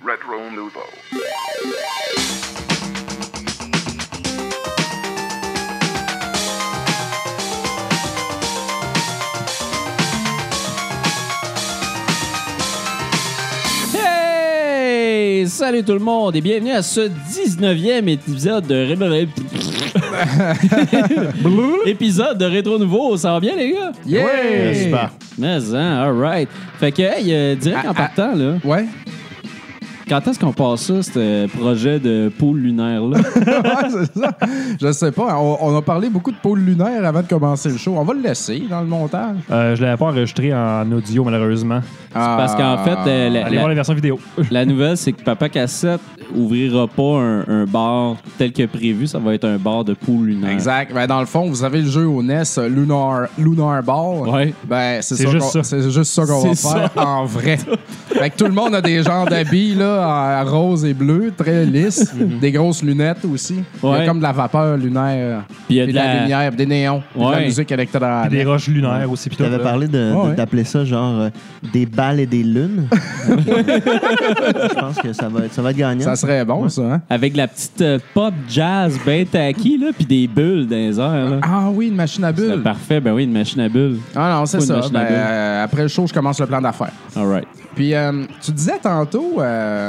Retro Nouveau. Hey! Salut tout le monde et bienvenue à ce 19e épisode de épisode de Rétro Nouveau. Ça va bien les gars? Yeah! super. Mais hein, alright. Fait que hey, euh, direct Ah, en partant là, Ouais. Quand est-ce qu'on passe ça, ce projet de pôle lunaire là? ouais, c'est ça. Je sais pas. On, on a parlé beaucoup de pôle lunaire avant de commencer le show. On va le laisser dans le montage. Euh, je l'avais pas enregistré en audio, malheureusement. Parce qu'en fait, euh, la, Allez la- voir la version vidéo. la nouvelle c'est que Papa Cassette ouvrira pas un, un bar tel que prévu. Ça va être un bar de pôle lunaire. Exact. Ben, dans le fond, vous avez le jeu au NES euh, Lunar, Lunar Ball. Ouais. Ben, c'est C'est ça juste ça. C'est juste ça qu'on va C'est faire en vrai. fait que tout le monde a des genres d'habits là, en rose et bleu, très lisses. des grosses lunettes aussi. Il y Ouais. a comme de la vapeur lunaire. Puis il y a de de la, la- lumière, des néons, puis de la Ouais. musique électrique. Puis des roches lunaires aussi. Tu avais parlé de- Ouais, ouais. d'appeler ça genre euh, des balles et des lunes? Je pense que ça va être, ça va être gagnant. Ça serait bon, ça. Hein? Avec la petite euh, pop jazz bien tacky, là, puis des bulles dans les airs. Là. Ah oui, une machine à C'est bulles. parfait, ben oui, une machine à bulles. Ah non, c'est ça. machine Ben, euh, après le show, je commence le plan d'affaires. All right. Puis, euh, tu disais tantôt, euh,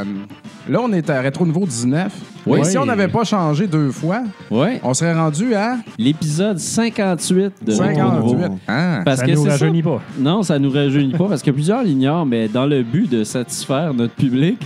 là, on est à Rétro Nouveau 19. Oui. Mais si on n'avait pas changé deux fois, Ouais. on serait rendu à L'épisode 58 de Rétro Nouveau. 58. Ah. Parce Ça que nous c'est ça. rajeunit pas. Non, ça nous rajeunit pas parce que plusieurs l'ignorent, mais dans le but de satisfaire notre public,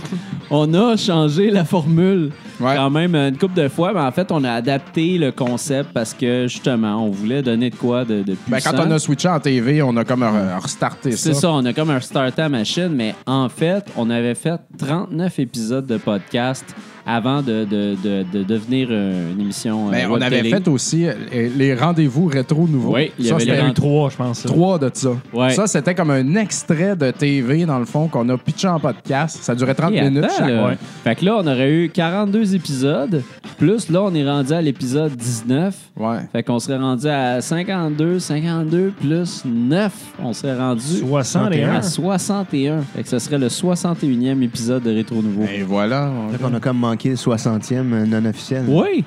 on a changé la formule Ouais. quand même une couple de fois, mais en fait, on a adapté le concept parce que justement, on voulait donner de quoi de, de Ben, quand on a switché en TV, on a comme euh, restarté ça. C'est ça, on a comme un starter à machine, mais en fait, on avait fait 39 épisodes de podcast avant de, de, de, de devenir euh, une émission. euh, Mais Ben, on avait télé. fait aussi euh, les rendez-vous rétro nouveaux. Oui, il y ça, avait les eu trois, je pense. trois de ça. Ouais. Ça, c'était comme un extrait de TV, dans le fond, qu'on a pitché en podcast. Ça durait 30 Hey, minutes attends, chaque. ouais. Fait que là, on aurait eu 42 épisodes, plus là, on est rendu à l'épisode 19. Ouais. Fait qu'on serait rendu à 52, 52 plus 9. On serait rendu 61. à 61. Fait que ce serait le 61e épisode de Rétro Nouveau. Et voilà. Fait qu'on a comme manqué le 60e euh, non officiel. Oui!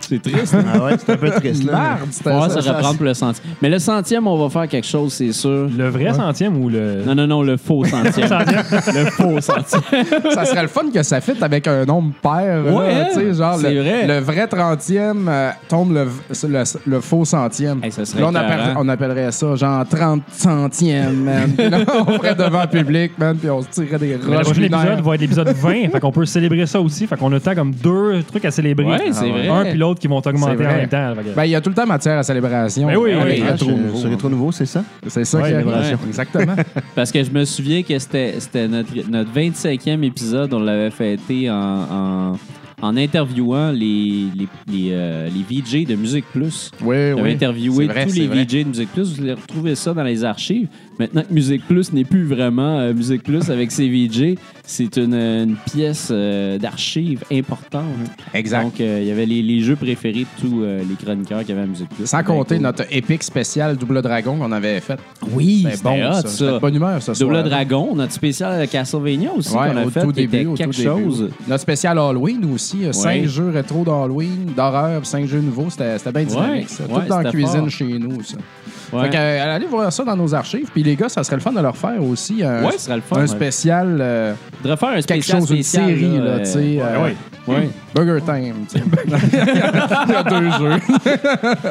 C'est triste. Ah ouais, c'est un peu triste là. Merde, c'était On va ça. se reprendre pour le centième. Mais le centième, on va faire quelque chose, c'est sûr. Le vrai centième ou le. Non, non, non, le faux centième. le faux centième. ça serait le fun que ça fitte avec un nombre pair. là, Ouais, tu sais, genre c'est le, vrai. le vrai 30e euh, tombe le, le, le faux centième. Hey, ça serait là, on, appelle- écœurant. on appellerait ça genre 30 centièmes, man. Puis là, on ferait devant le public, man, puis on se tirerait des Mais le roches prochain lunaires. épisode va être l'épisode 20, fait qu'on peut célébrer ça aussi. Fait qu'on a tant comme deux trucs à célébrer. Ouais, c'est Ah vrai. Un puis l'autre qui vont augmenter en même temps. Ben, il y a tout le temps matière à célébration. Ben oui, oui, Avec oui. Ah, Rétro sur- Nouveau. sur Rétro Nouveau, c'est ça? C'est ça Ouais, qui célébration. Exactement. Parce que je me souviens que c'était c'était notre, notre 25e épisode. On l'avait fêté en, en, en interviewant les, les, les, euh, les VJ de Musique Plus. Oui, J'avais oui. interviewé vrai, tous les vrai. VJ de Musique Plus. Vous allez retrouver ça dans les archives. Maintenant que Musique Plus n'est plus vraiment euh, Musique Plus avec ses VJ, c'est une, une pièce euh, d'archives importante. Exact. Donc, euh, il y avait les, les jeux préférés de tous euh, les chroniqueurs qui avaient à Musique Plus. Sans compter cool. notre épique spécial Double Dragon qu'on avait fait. Oui, C'était c'était hot, bon, ça. bonne humeur, ce Double soir. Dragon, notre spécial Castlevania aussi Ouais, qu'on a au fait, tout qui était au quelque tout début. chose. Notre spécial Halloween aussi. euh, Cinq jeux rétro d'Halloween, d'horreur, cinq jeux nouveaux. C'était c'était bien dynamique, Ouais, ça. Tout dans la cuisine fort. chez nous, ça. Fait que, euh, allez voir ça dans nos archives. Puis les gars, ça serait le fun de leur faire aussi un, Ouais, ce serait le fun, un spécial, euh, On devrait faire un quelque spécial chose, une série, là, euh, tu sais. euh, ouais. Burger Time, tu sais. Il y a deux jeux.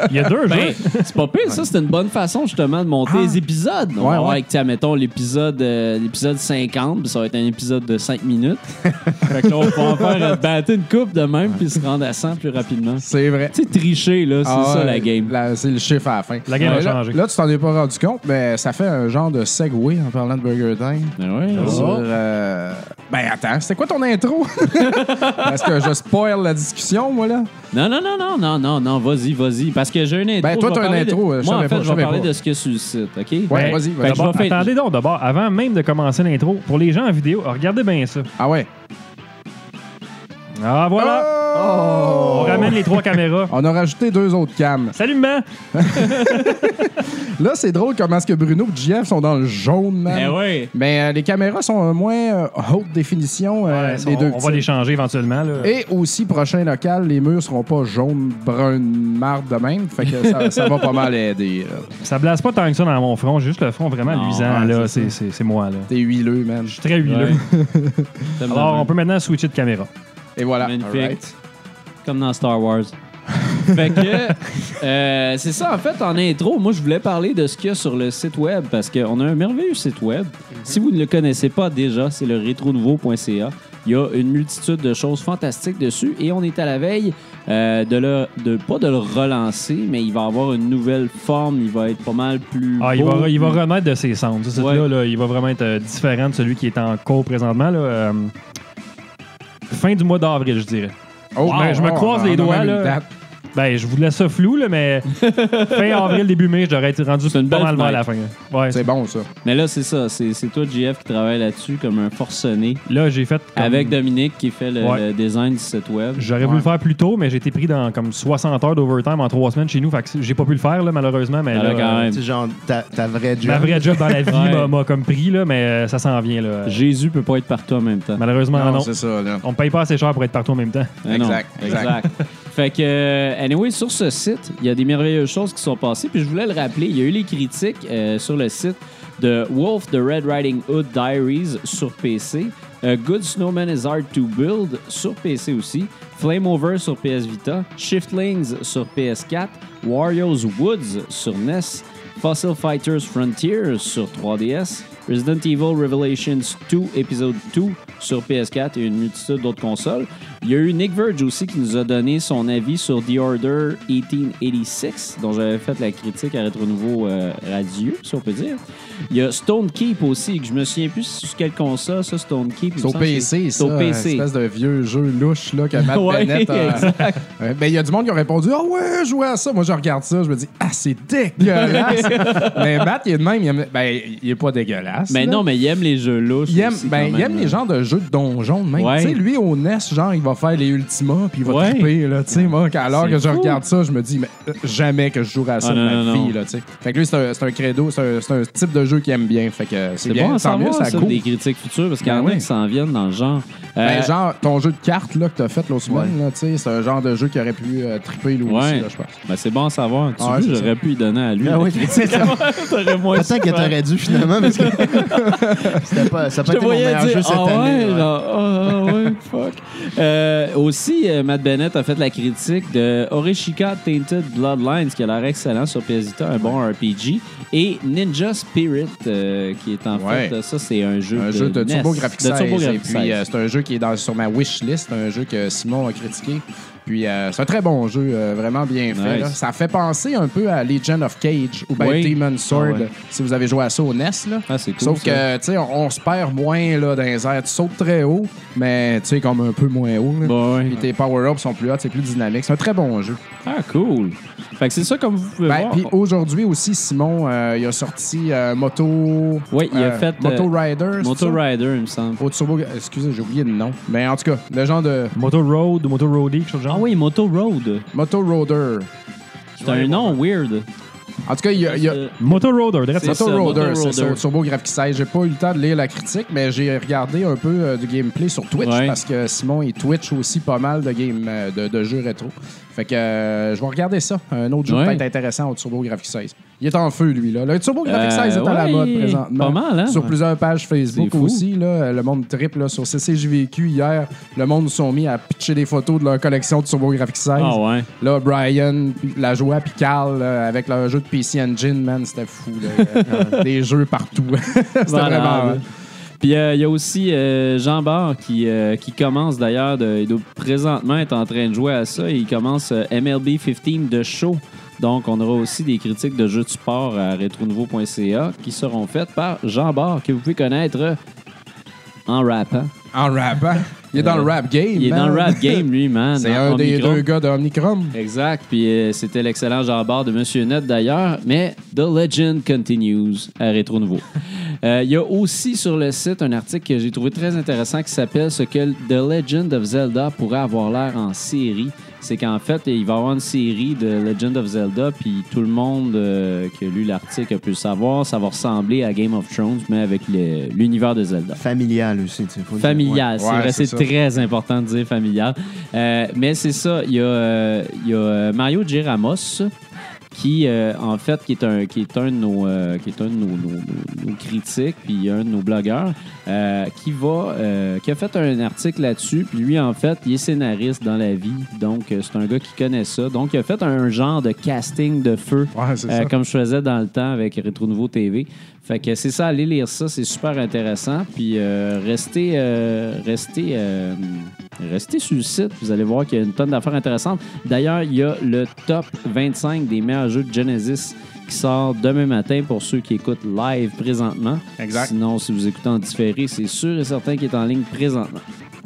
Il y a deux Ben, jeux. c'est pas pire, ça. C'est une bonne façon, justement, de monter Ah. les épisodes. On Ouais, ouais. avec, tiens, mettons, l'épisode euh, l'épisode 50, puis ça va être un épisode de 5 minutes. fait que là, on va pouvoir faire euh, battre une coupe de même, puis se rendre à 100 plus rapidement. C'est vrai. Tu sais, tricher, là, c'est Ah ça, la game. la- C'est le chiffre à la fin. La game Ouais, a là, changé. Là, tu t'en es pas rendu compte, mais ça fait un genre de segway en parlant de Burger Time. Ben ouais, Oh. Sur, euh, Ben attends, c'était quoi ton intro? Est-ce que je spoil la discussion, moi, là? Non, non, non, non, non, non, non, vas-y, vas-y. Parce que j'ai une intro. Ben, toi, t'as une de- intro, euh, je Moi, en fait, pas, je je vais parler pas. de ce le site, OK? Ouais, Ben, vas-y, vas-y. que Attendez donc, d'abord, avant même de commencer l'intro, pour les gens en vidéo, regardez bien ça. Ah ouais. Ah, voilà. Oh! On ramène les trois caméras. On a rajouté deux autres cams. Salut, maman! Là, c'est drôle comment est-ce que Bruno et JF sont dans le jaune, man. Eh ouais. Mais euh, les caméras sont euh, moins euh, haute définition, euh, Ouais, les on, deux. on va les changer éventuellement. Là. Et aussi, prochain local, les murs seront pas jaune, brun, marde de même. Fait que ça, ça va pas mal aider. là. Ça blase pas tant que ça dans mon front, j'ai juste le front vraiment Non, luisant. ouais, là. c'est C'est c'est- c'est moi. là. T'es huileux, man. Je suis très huileux. Alors, on peut maintenant switcher de caméra. Et voilà. Magnifique. Alright. Comme dans Star Wars. fait que, euh, c'est ça, en fait, en intro, moi, je voulais parler de ce qu'il y a sur le site web parce qu'on a un merveilleux site web. Si vous ne le connaissez pas déjà, c'est le rétronouveau.ca. Il y a une multitude de choses fantastiques dessus et on est à la veille euh, de le, de, pas de le relancer, mais il va avoir une nouvelle forme. Il va être pas mal plus. Ah, il, va, il va plus- remettre de ses cendres. Ce Ouais. site-là, là, il va vraiment être euh, différent de celui qui est en cours présentement. Là, euh, fin du mois d'avril, je dirais. Oh, Ben, je me croise on les a doigts, même là. date. Ben, je vous laisse ça flou, là, mais fin avril, début mai, je devrais être rendu C'est une pas belle mal vers la fin. là. Ouais. C'est bon, ça. Mais là, c'est ça. C'est c'est toi, JF, qui travaille là-dessus comme un forcené Là, j'ai fait. comme- avec Dominique qui fait le, Ouais. le design du site web. J'aurais voulu le faire plus tôt, mais j'ai été pris dans comme 60 heures d'overtime en trois semaines chez nous. Fait que j'ai pas pu le faire, là, malheureusement. Mais Ah, là, là, quand euh, même. C'est genre ta, ta vraie job. ma vraie job dans la vie Ouais. m'a- m'a comme pris, là, mais euh, ça s'en vient. Là. Jésus peut pas être partout en même temps. Malheureusement, non. Non, c'est ça, là. On me paye pas assez cher pour être partout en même temps. Ah non, Exact, exact. Fait que, euh, anyway, sur ce site, il y a des merveilleuses choses qui sont passées. Puis je voulais le rappeler, il y a eu les critiques euh, sur le site de Wolf the Red Riding Hood Diaries sur PC. euh, Good Snowman is Hard to Build sur PC aussi. Flame Over sur PS Vita. Shiftlings sur PS4. Wario's Woods sur NES. Fossil Fighters Frontiers sur 3DS. Resident Evil Revelations 2 Episode 2 sur PS4 et une multitude d'autres consoles. Il y a eu Nick Verge aussi qui nous a donné son avis sur The Order 1886, dont j'avais fait la critique à Retro Nouveau euh, Radio, si on peut dire. Il y a Stone Keep aussi, que je me souviens plus sur quelle console, ça, Stone Keep. C'est au PC, c'est ça. Une espèce de vieux jeu louche là, que Matt Ouais, Bennett a... exact. Ouais, ben, il y a du monde qui a répondu Ah ouais, je jouais à ça. Moi, je regarde ça, je me dis Ah, c'est dégueulasse. mais Matt, il est de même. Il, ben, il est pas dégueulasse. Mais là. non, mais il aime les jeux louches. Il aime, aussi, ben, quand il même, aime là. les genres de jeux de donjons de même. Ouais. Tu sais, lui, au NES, genre, il va faire les Ultima, puis il va Ouais. triper, là. Tu sais, moi, alors que je regarde ça, je me dis, mais euh, jamais que je jouerai à ça Ah, de non, ma non, vie, non. là, tu sais. Fait que lui, c'est un, c'est un credo, c'est un, c'est un type de jeu qu'il aime bien. Fait que c'est C'est bien, bon à tant mieux, savoir, ça ça, des critiques futures, parce qu'il y en Ben a oui. qui s'en viennent dans le genre. Euh, Ben, genre, ton jeu de cartes là, que t'as fait l'autre semaine, là, tu sais, c'est un genre de jeu qui aurait pu euh, triper lui Ouais. aussi, là, je pense. ben, c'est bon à savoir. Tu Ah, j'aurais pu y donner à lui. Ah Peut-être que t'aurais dû finalement, parce que c'était pas, ça a Je pas été mon meilleur dire, jeu cette ah année. ouais, ouais. genre, ah ouais, fuck. Euh, aussi, euh, Matt Bennett a fait la critique de Orishika Tainted Bloodlines, qui a l'air excellent sur PS Vita, un bon RPG, et Ninja Spirit, euh, qui est en Ouais. fait, ça, c'est un jeu Un de jeu de NES, Turbo Graphics de 16. Turbo et Graphics puis, 16. euh, c'est un jeu qui est dans, sur ma wish list, un jeu que Simon a critiqué. Puis euh, c'est un très bon jeu, euh, vraiment bien fait. Nice. là. Ça fait penser un peu à Legend of Cage ou bien Oui. Demon's Sword, Ah ouais. si vous avez joué à ça au NES. Là. Ah, c'est cool. Sauf que, tu sais, on, on se perd moins là, dans les airs. Tu sautes très haut, mais tu sais, comme un peu moins haut. là. Ouais. Puis tes power-ups sont plus hauts, c'est plus dynamique. C'est un très bon jeu. Ah, cool. Fait que c'est ça, comme vous pouvez Ben, voir. puis aujourd'hui aussi, Simon, euh, il a sorti euh, Moto. Oui, il a euh, fait, Moto euh, Rider. Moto? Rider, il me semble. Au Turbo. Excusez, j'ai oublié le nom. Mais en tout cas, le genre de Moto Road ou Moto Roadie, quelque chose de genre? Ah oui, Moto Road. Moto Roader. C'est un nom weird. En tout cas, il y a, il y a- Euh, Moto Roader, ça. Ça, c'est au Turbo Graphics 16. J'ai pas eu le temps de lire la critique, mais j'ai regardé un peu euh, du gameplay sur Twitch Ouais. parce que Simon, il Twitch aussi pas mal de, game, euh, de, de jeux rétro. Fait que euh, je vais regarder ça. Un autre jeu Ouais. peut-être intéressant au Turbo Graphics 16. Il est en feu, lui. Là. Le Turbo Graphics Euh, 16 est à la ouais, mode présentement. pas mal, hein? Sur plusieurs pages Facebook C'est fou. aussi. Là, le monde triple là, sur CCJVQ hier. Le monde se sont mis à pitcher des photos de leur collection de Turbo Graphics 16. Ah ouais. Là, Brian, puis la joie, puis Carl, avec leur jeu de PC Engine, man, c'était fou. là. Des jeux partout. c'était vraiment... Puis euh, il y a aussi euh, Jean Barre qui, euh, qui commence d'ailleurs, de, il doit présentement être en train de jouer à ça. Il commence MLB 15 de show. Donc, on aura aussi des critiques de jeux de sport à retronouveau.ca qui seront faites par Jean Barre, que vous pouvez connaître en rappant. En rap, hein? Il est dans le rap game. Il est man. dans le rap game, lui, man. C'est un des deux gars de Omnicrom. Exact. Puis euh, c'était l'excellent genre bar de Monsieur Net d'ailleurs. Mais The Legend Continues à Rétro Nouveau. Euh, Il y a aussi sur le site un article que j'ai trouvé très intéressant qui s'appelle Ce que The Legend of Zelda pourrait avoir l'air en série. C'est qu'en fait, il va y avoir une série de Legend of Zelda, puis tout le monde euh, qui a lu l'article a pu le savoir. Ça va ressembler à Game of Thrones, mais avec l'univers de Zelda. Familial aussi, tu sais. Familial, c'est Ouais, très important de dire familial. Euh, mais c'est ça, il y a, euh, il y a Mario J. Qui, euh, en fait, qui est un, qui est un de nos, euh, qui est un de nos, nos- critiques, puis un de nos blogueurs, euh, qui va, qui a fait un article là-dessus. Puis lui, en fait, il est scénariste dans la vie, donc c'est un gars qui connaît ça. Donc, il a fait un genre de casting de feu Ouais, comme je faisais dans le temps avec Rétro Nouveau TV. Fait que c'est ça, allez lire ça, c'est super intéressant. Puis euh, restez, euh, restez, euh, restez sur le site, vous allez voir qu'il y a une tonne d'affaires intéressantes. D'ailleurs, il y a le top 25 des meilleurs jeux de Genesis qui sort demain matin pour ceux qui écoutent live présentement. Exact. Sinon, si vous écoutez en différé, c'est sûr et certain qu'il est en ligne présentement.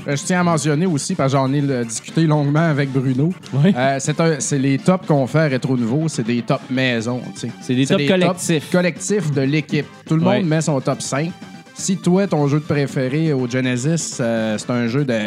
Euh, Je tiens à mentionner aussi, parce que j'en ai le- discuté longuement avec Bruno. Oui. Euh, c'est un- c'est les tops qu'on fait à Rétro Nouveau, c'est des tops maison. tu sais. C'est des tops collectifs. collectifs de l'équipe. Tout le monde met son top 5. Si toi, ton jeu de préféré au Genesis, euh, c'est un jeu de,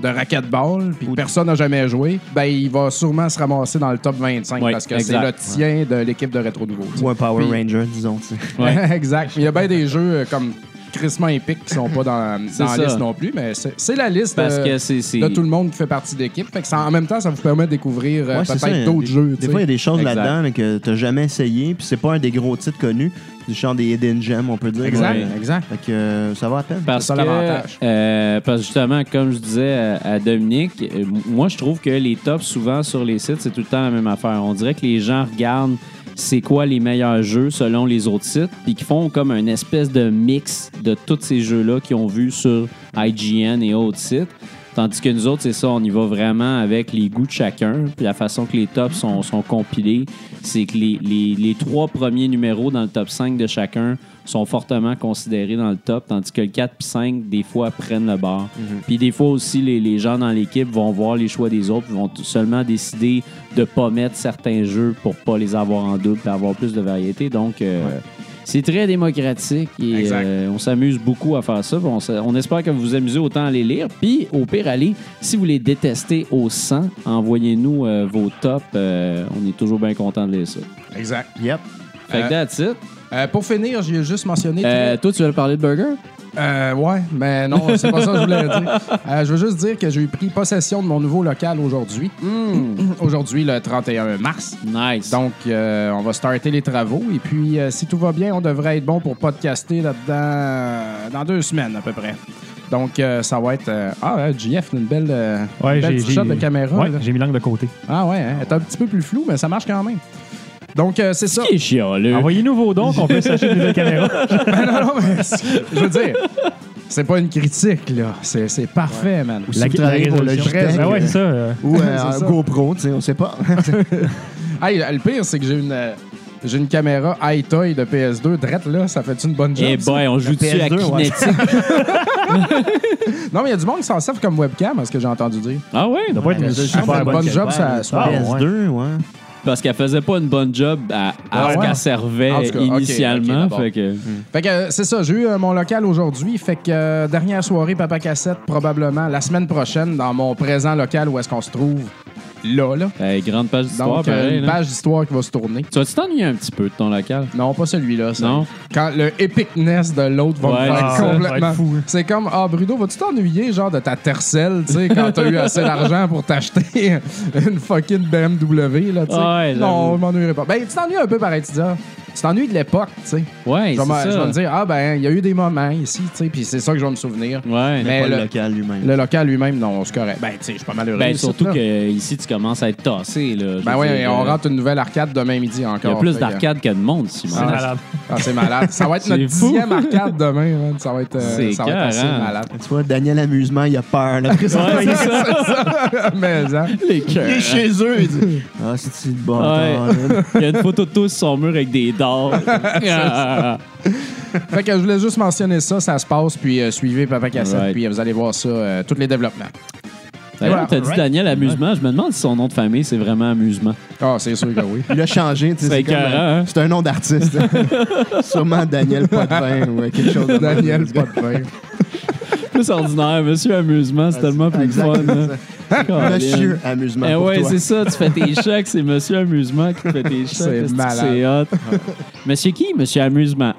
de racquetball, puis que personne n'a jamais joué, ben il va sûrement se ramasser dans le top 25 Ouais, parce que c'est le tien de l'équipe de Rétro Nouveau. Ou un Power Ranger, disons. tu sais. Ouais. exact. Il y a bien des jeux comme crissement épiques qui sont pas dans, la ça. liste non plus, mais c'est la liste Parce de, que c'est. c'est- de tout le monde qui fait partie de l'équipe. Fait que ça- en même temps, ça vous permet de découvrir euh, Ouais, peut-être d'autres jeux. Des fois, il y a des choses là-dedans là, que tu n'as jamais essayé, puis c'est pas un des gros titres connus. Du genre des Hidden Gems, on peut dire. Exact, Ouais. exact. Fait que euh, ça va à peine. Parce C'est ça, que, l'avantage. euh, parce que justement, comme je disais à, à Dominique, euh, moi, je trouve que les tops, souvent, sur les sites, c'est tout le temps la même affaire. On dirait que les gens regardent c'est quoi les meilleurs jeux selon les autres sites, puis qui font comme une espèce de mix de tous ces jeux-là qu'ils ont vus sur IGN et autres sites. Tandis que nous autres, c'est ça, on y va vraiment avec les goûts de chacun. Puis la façon que les tops sont, sont compilés, c'est que les, les- les trois premiers numéros dans le top 5 de chacun sont fortement considérés dans le top, tandis que le 4 puis 5, des fois, prennent le bar. Puis des fois aussi, les, les gens dans l'équipe vont voir les choix des autres, puis vont seulement décider de pas mettre certains jeux pour pas les avoir en double et avoir plus de variété. Donc, euh, c'est très démocratique et euh, on s'amuse beaucoup à faire ça. On, espère que vous vous amusez autant à les lire. Puis, au pire, allez, si vous les détestez au sang, envoyez-nous euh, vos tops. Euh, on est toujours bien content de lire ça. Exact. Yep. Fait que that's it. Pour finir, j'ai juste mentionné. Toi, tu veux parler de burger? Euh, ouais, mais non, c'est pas ça que je voulais dire. Euh, je veux juste dire que j'ai pris possession de mon nouveau local aujourd'hui. Aujourd'hui, le 31 mars. Nice. Donc, euh, on va starter les travaux. Et puis, euh, si tout va bien, on devrait être bon pour podcaster là-dedans euh, dans deux semaines à peu près. Donc, euh, ça va être. euh, Ah, JF, une belle, euh, Ouais, une belle j'ai petite shot de caméra. Ouais, j'ai mis l'angle de côté. Ah, ouais, hein, elle est un petit peu plus floue, mais ça marche quand même. Donc, euh, c'est ça. qui est chialeux. Envoyez-nous vos dons qu'on peut s'acheter une nouvelle caméra. Ben non, non, mais c'est- je veux dire, c'est pas une critique, là. C'est c'est parfait, man. Ou si vous travaillez pour résolution. Logitech, Ben ouais, c'est ça. euh, Ou euh, C'est un ça. GoPro, tu sais, on sait pas. Hey, le pire, c'est que j'ai une, euh, j'ai une caméra iToy de PS2. Drette, là, ça fait une bonne job? Eh ça? boy, on joue dessus à PS2, ouais. Kinetic? Non, mais il y a du monde qui s'en servent comme webcam, à ce que j'ai entendu dire. Ah ouais? Ça doit pas être une super bonne bonne job, ça- ça- Ah, ouais. PS2, ouais. Parce qu'elle faisait pas une bonne job à, à ce ouais? qu'elle servait En tout cas, ok, initialement. fait que... Fait que euh, c'est ça, j'ai eu euh, mon local aujourd'hui. Fait que euh, dernière soirée Papa Cassette, probablement la semaine prochaine, dans mon présent local où est-ce qu'on se trouve. Là, là. Hey, grande page d'histoire, Donc, euh, pareil. une là. page d'histoire qui va se tourner. Tu vas-tu t'ennuyer un petit peu de ton local? Non, pas celui-là. ça. Non? Quand le epicness de l'autre va Ouais, me c'est faire ça, ça va complètement être fou, hein. C'est comme, ah, Bruno, vas-tu t'ennuyer, genre, de ta tercelle, tu sais, quand t'as eu assez d'argent pour t'acheter une fucking BMW, là, tu sais? Ouais, j'avoue. non, je m'ennuierai pas. Ben, tu t'ennuies un peu, pareil, tu dis, ah, tu t'ennuies de l'époque, tu sais. Ouais, Je vais c'est me- ça. je vais me dire, ah, ben, il y a eu des moments ici, tu sais, puis c'est ça que je vais me souvenir. Ouais. Mais Pas le- le local lui-même. Le local lui-même, non, c'est correct. Ben, tu sais, je suis pas malheureux. Ben, ici, surtout là. que ici, tu commences à être tassé. Là. Je Ben veux oui, dire, on euh, rentre une nouvelle arcade demain midi encore. Il y a plus Fait que- d'arcades que de monde, Simon. C'est malade. Ah, c'est malade. Ça va être C'est notre fou. dixième arcade demain, man. Ça va être, euh, C'est ça va être assez écœurant. malade. Tu vois, Daniel Amusement, il a peur. Là. Ouais, c'est ça. Mais, hein. Les il cœurs. est chez eux. Il dit Ah, c'est-tu le là? Il y a une photo de toi sur son mur avec des fait que je voulais juste mentionner ça, ça se passe, puis euh, suivez Papa Cassette, Right. puis euh, vous allez voir ça, euh, tous les développements. D'ailleurs, t'as dit Daniel Amusement. Je me demande si son nom de famille, c'est vraiment Amusement. Ah, c'est sûr que oui. Il a changé. tu sais, C'est C'est comme, écœurant, euh, hein? c'est un nom d'artiste. Sûrement Daniel Potvin ou euh, quelque chose de. Daniel, pas de. Plus ordinaire, Monsieur Amusement, c'est tellement plus fun. Exactement là. Monsieur Amusement. Eh ouais, c'est ça. Tu fais tes chèques, c'est Monsieur Amusement qui te fait tes chèques. C'est malade. C'est hot? Monsieur qui? Monsieur Amusement.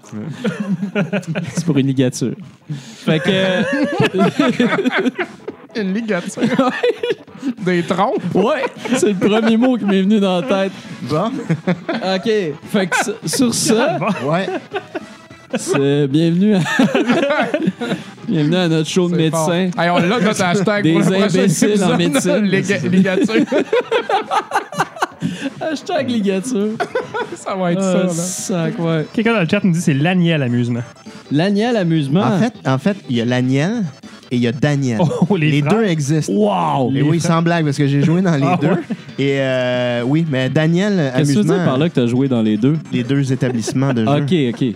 c'est pour une ligature. Fait que. Une ligature. Des troncs. Ouais, c'est le premier mot qui m'est venu dans la tête. Bon, OK. Fait que sur- sur ça, ouais. C'est bienvenue à... bienvenue à notre show de C'est fort. médecin. Hey, on l'a notre hashtag Des pour le prochain imbéciles en médecine. Liga- ligature. Hashtag ligature. ça va être Ah, ça, là. sac, ouais. Quelqu'un dans le chat nous dit c'est l'Aniel amusement. L'Agnel amusement. En fait, en fait, il y a l'Aniel et il y a Daniel. Oh, les les frères. deux existent. Wow! Et oui, sans blague, parce que j'ai joué dans les Ah deux. ouais? Et euh, oui, mais Daniel, Qu'est-ce que tu veux amusement, dire par là que t'as joué dans les deux? les deux établissements de jeu. OK, OK.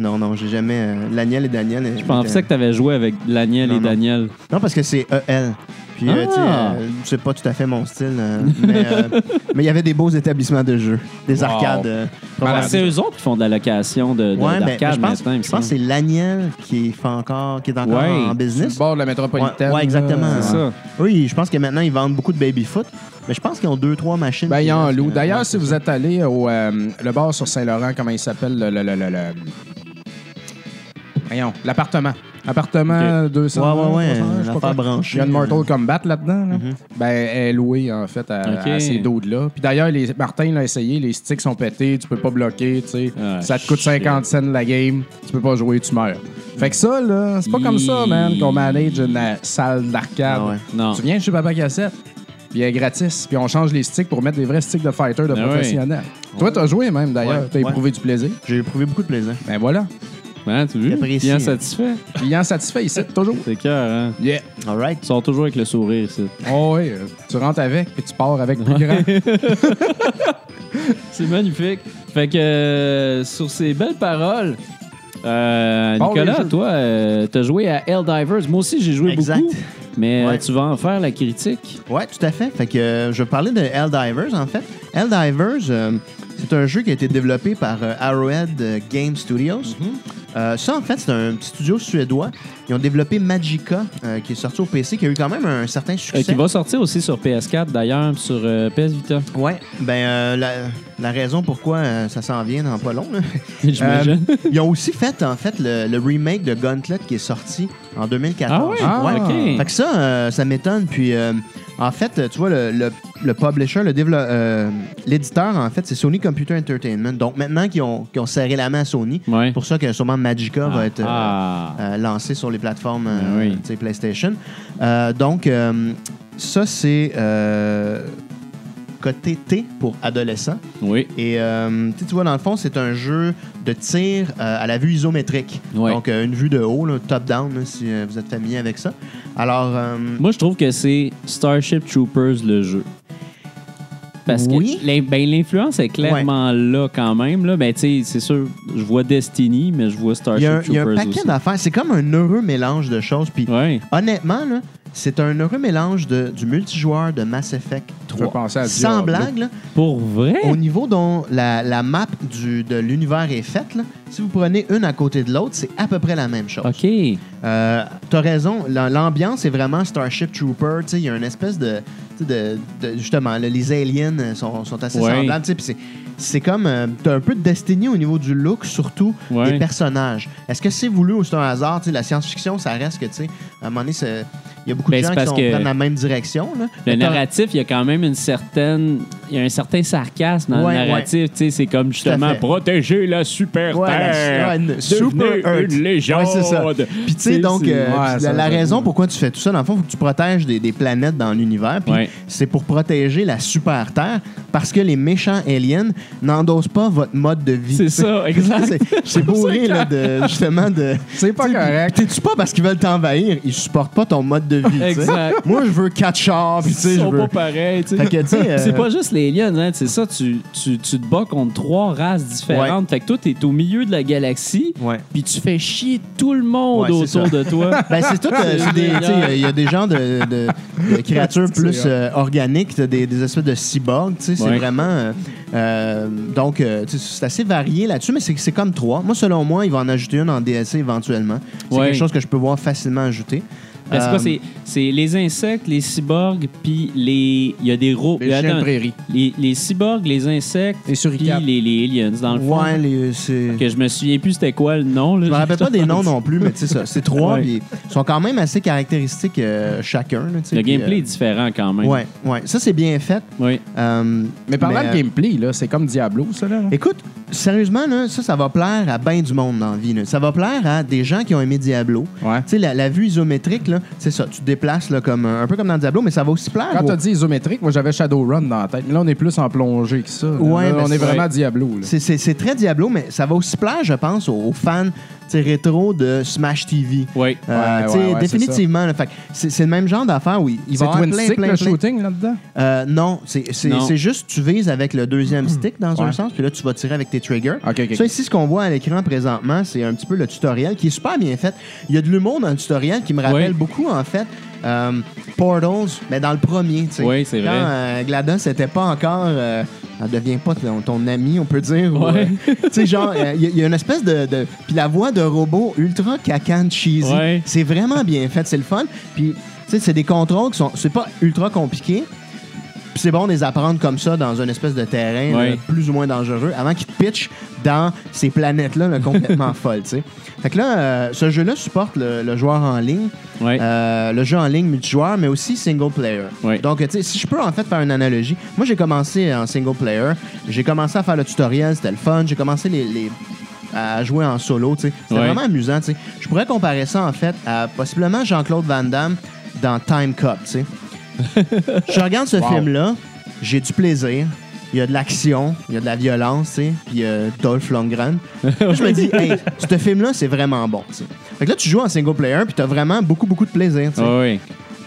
Non, non, j'ai jamais. euh, L'Aniel et Daniel. Je pensais que t'avais joué avec l'Agnel Non, et non. Daniel. Non, parce que c'est EL. Puis, euh, Ah. tu sais, euh, c'est pas tout à fait mon style. euh, mais euh, mais il y avait des beaux établissements de jeu, des Wow. arcades. euh. Malade. C'est eux autres qui font de la location de, de- Ouais, mais d'arcade je pense, maintenant, il me je pense que semble. c'est l'Aniel qui, fait encore, qui est encore Ouais. en Sur le business. bord de la métropolitaine. Ouais, ouais, exactement. là. C'est ça. Oui, je pense que maintenant, ils vendent beaucoup de baby-foot. Mais je pense qu'ils ont deux, trois machines. Ben, il y en loue. D'ailleurs, si vous êtes allé au euh, le bar sur Saint-Laurent, comment il s'appelle? Le, le, le, le- le- Voyons, l'appartement. Appartement 200. Ouais, ouais, ouais, 300, je sais pas branchée. Il y a une Mortal Kombat là-dedans. là. Mhm. Ben, elle est louée, en fait, à, ces dudes-là. Puis d'ailleurs, les, Martin l'a essayé, les sticks sont pétés, tu peux pas bloquer, tu sais. Ah, ça te coûte shit. 50 cents la game, tu peux pas jouer, tu meurs. Fait que ça, là, c'est pas comme ça, man, qu'on manage une euh, salle d'arcade. Ah ouais. Non. Tu viens chez Papa Cassette, puis elle est gratis, puis on change les sticks pour mettre des vrais sticks de fighter de Ah professionnels. Toi, t'as joué même, d'ailleurs. Ouais, T'as ouais. éprouvé du plaisir. J'ai éprouvé beaucoup de plaisir. Ben voilà. Hein, tu veux? J'apprécie. Bien satisfait? Client satisfait ici, toujours. C'est cœur, hein? Yeah. All right. Tu sors toujours avec le sourire, ici. Oh oui, euh, tu rentres avec, puis tu pars avec plus grand. C'est magnifique. Fait que euh, sur ces belles paroles, euh, Nicolas, toi, euh, t'as joué à Helldivers. Moi aussi, j'ai joué Exact. beaucoup. Mais Ouais. tu vas en faire la critique. Ouais, tout à fait. Fait que euh, je vais parler de Helldivers, en fait. Helldivers, euh, c'est un jeu qui a été développé par euh, Arrowhead Game Studios. Euh, ça, en fait, c'est un petit studio suédois. Ils ont développé Magica, euh, qui est sorti au PC, qui a eu quand même un certain Euh, succès. qui va sortir aussi sur PS4, d'ailleurs, sur euh, PS Vita. Ouais, ben la, la raison pourquoi ça s'en vient dans pas long. J'imagine. Ils ont aussi fait, en fait, le, le remake de Gauntlet qui est sorti en 2014. Ah ouais? Ah. OK. Fait que ça, ça m'étonne. Puis, en fait, tu vois, le, le, le publisher, l'éditeur, en fait, c'est Sony Computer Entertainment. Donc, maintenant qu'ils ont, serré la main à Sony, Ouais. pour ça que sûrement Magica va être euh, Ah. lancé sur les plateformes euh, Ben oui. PlayStation. Euh, donc, euh, ça, c'est côté T pour adolescent. Oui. Et euh, tu vois, dans le fond, c'est un jeu de tir euh, à la vue isométrique. Ouais. Donc, euh, une vue de haut, top-down, si vous êtes familier avec ça. Alors, Moi, je trouve que c'est Starship Troopers le jeu. Parce Oui. que ben, l'influence est clairement là quand même. Là. Ben, c'est sûr, je vois Destiny, mais je vois Starship un- il y a un Troopers paquet d'affaires. C'est comme un heureux mélange de choses. Puis, Ouais. honnêtement, là, c'est un heureux mélange de, du multijoueur de Mass Effect Tu peux 3. penser à Sans Diablo. blague, là, Pour vrai? au niveau dont la, la map du, de l'univers est faite, là, si vous prenez une à côté de l'autre, c'est à peu près la même chose. OK. Euh, T'as raison, la- l'ambiance est vraiment Starship Trooper. tu sais, Il y a une espèce de. tu sais, de, de- justement, là, les aliens sont, sont assez Ouais. semblables. tu sais, puis c'est- C'est comme. euh, T'as un peu de Destiny au niveau du look, surtout Ouais. des personnages. Est-ce que c'est voulu ou c'est un hasard? Tu sais, La science-fiction, ça reste que, tu sais, à un moment donné, y a beaucoup de Ben, gens qui sont, que- prennent la même direction. Là. Le narratif, il y a quand même une certaine. Il y a un certain sarcasme dans Ouais, le narratif. C'est comme justement protéger la super Ouais, la- terre. devenir super une légende. Ouais, c'est ça. Puis tu sais, donc, euh, la, la raison pourquoi tu fais tout ça, dans le fond, il faut que tu protèges des, des planètes dans l'univers. Puis c'est pour protéger la super Terre parce que les méchants aliens n'endossent pas votre mode de vie. C'est ça, exact. C'est- bourré, là, de, justement, de... C'est pas correct. T'es-tu pas parce qu'ils veulent t'envahir, ils supportent pas ton mode de vie. Exact. Moi, je veux quatre chars, puis tu sais, Ils je sont veux. pas pareils, sais, euh, C'est pas juste les aliens, hein, c'est ça, tu, tu, tu te bats contre trois races différentes. Fait que toi, t'es au milieu de la galaxie, Ouais. puis tu fais chier tout le monde Ouais, c'est autour de toi. Ben, c'est tout. euh, c'est des- tu sais, Il y a des genres de, de- de créatures plus euh, organiques, des, des espèces de cyborgs. tu sais, C'est Ouais. vraiment. euh, euh, donc, euh, c'est assez varié là-dessus, mais c'est c'est comme trois. Moi, selon moi, il va en ajouter une en DLC éventuellement. C'est Ouais. quelque chose que je peux voir facilement ajouter. Parce que Euh, c'est, c'est les insectes, les cyborgs, puis les. Il y a des robots. Les chiens de prairie. Les, les cyborgs, les insectes, Les puis suricates. les, les aliens, dans le fond. Ouais, les- c'est. Que je me souviens plus c'était quoi le nom. Là. Je me rappelle pas des noms non plus, mais tu sais ça. C'est trois, Ouais. puis ils sont quand même assez caractéristiques euh, chacun. là, tu sais, Le puis, gameplay euh, est différent quand même. Ouais, ouais. Ça, c'est bien fait. Oui. Euh, Mais parlant mais, de euh, gameplay, là, c'est comme Diablo, ça, là. Écoute, sérieusement, là, ça, ça va plaire à bien du monde dans la vie. là. Ça va plaire à des gens qui ont aimé Diablo. Ouais. Tu sais, la, la vue isométrique, là, c'est ça. Tu te déplaces là, comme, un peu comme dans Diablo, mais ça va aussi plaire. Quand aux- t'as dit isométrique, moi, j'avais Shadowrun dans la tête. Mais là, on est plus en plongée que ça. Ouais, Là, on est vraiment Diablo. C'est- très Diablo, mais ça va aussi plaire, je pense, aux, fans tu rétro de Smash TV. Oui. Euh, Ouais, ouais, ouais, c'est définitivement. là, fait que c'est c'est le même genre d'affaire où il, va C'est y avoir plein, stick, plein, le plein- shooting, là-dedans? Euh, non, c'est c'est- Non. c'est juste tu vises avec le deuxième stick dans un sens, puis là tu vas tirer avec tes triggers. OK, OK. Ça ici, ce qu'on voit à l'écran présentement, c'est un petit peu le tutoriel qui est super bien fait. Il y a de l'humour dans le tutoriel qui me rappelle beaucoup en fait euh, Portals, mais dans le premier. tu sais. Oui, c'est Quand vrai. euh, GLaDOS n'était pas encore, euh, elle devient pas ton, ton ami, on peut dire. ou, Ouais. euh, tu sais genre, euh, il y, a- il y a une espèce de, de- puis la voix de robot ultra cacane cheesy. Ouais. C'est vraiment bien fait, c'est le fun. Puis tu sais, c'est des contrôles qui sont, c'est pas ultra compliqué. Puis c'est bon de les apprendre comme ça dans une espèce de terrain là, plus ou moins dangereux avant qu'ils pitchent dans ces planètes-là là, complètement folles. Fait que là, euh, ce jeu-là supporte le, le joueur en ligne, Oui. euh, le jeu en ligne multijoueur, mais aussi single player. Donc, si je peux en fait faire une analogie, moi j'ai commencé en single player, j'ai commencé à faire le tutoriel, c'était le fun, j'ai commencé les, les- à jouer en solo. C'était Ouais. vraiment amusant. Je pourrais comparer ça en fait à possiblement Jean-Claude Van Damme dans Time sais. je regarde ce Wow. film-là, j'ai du plaisir. Il y a de l'action, il y a de la violence, tu sais, puis euh, Dolph Lundgren. Là, je me dis, hey, ce film-là, c'est vraiment bon, tu sais. Fait que là, tu joues en single player, puis tu as vraiment beaucoup, beaucoup de plaisir, tu sais. Ah oui.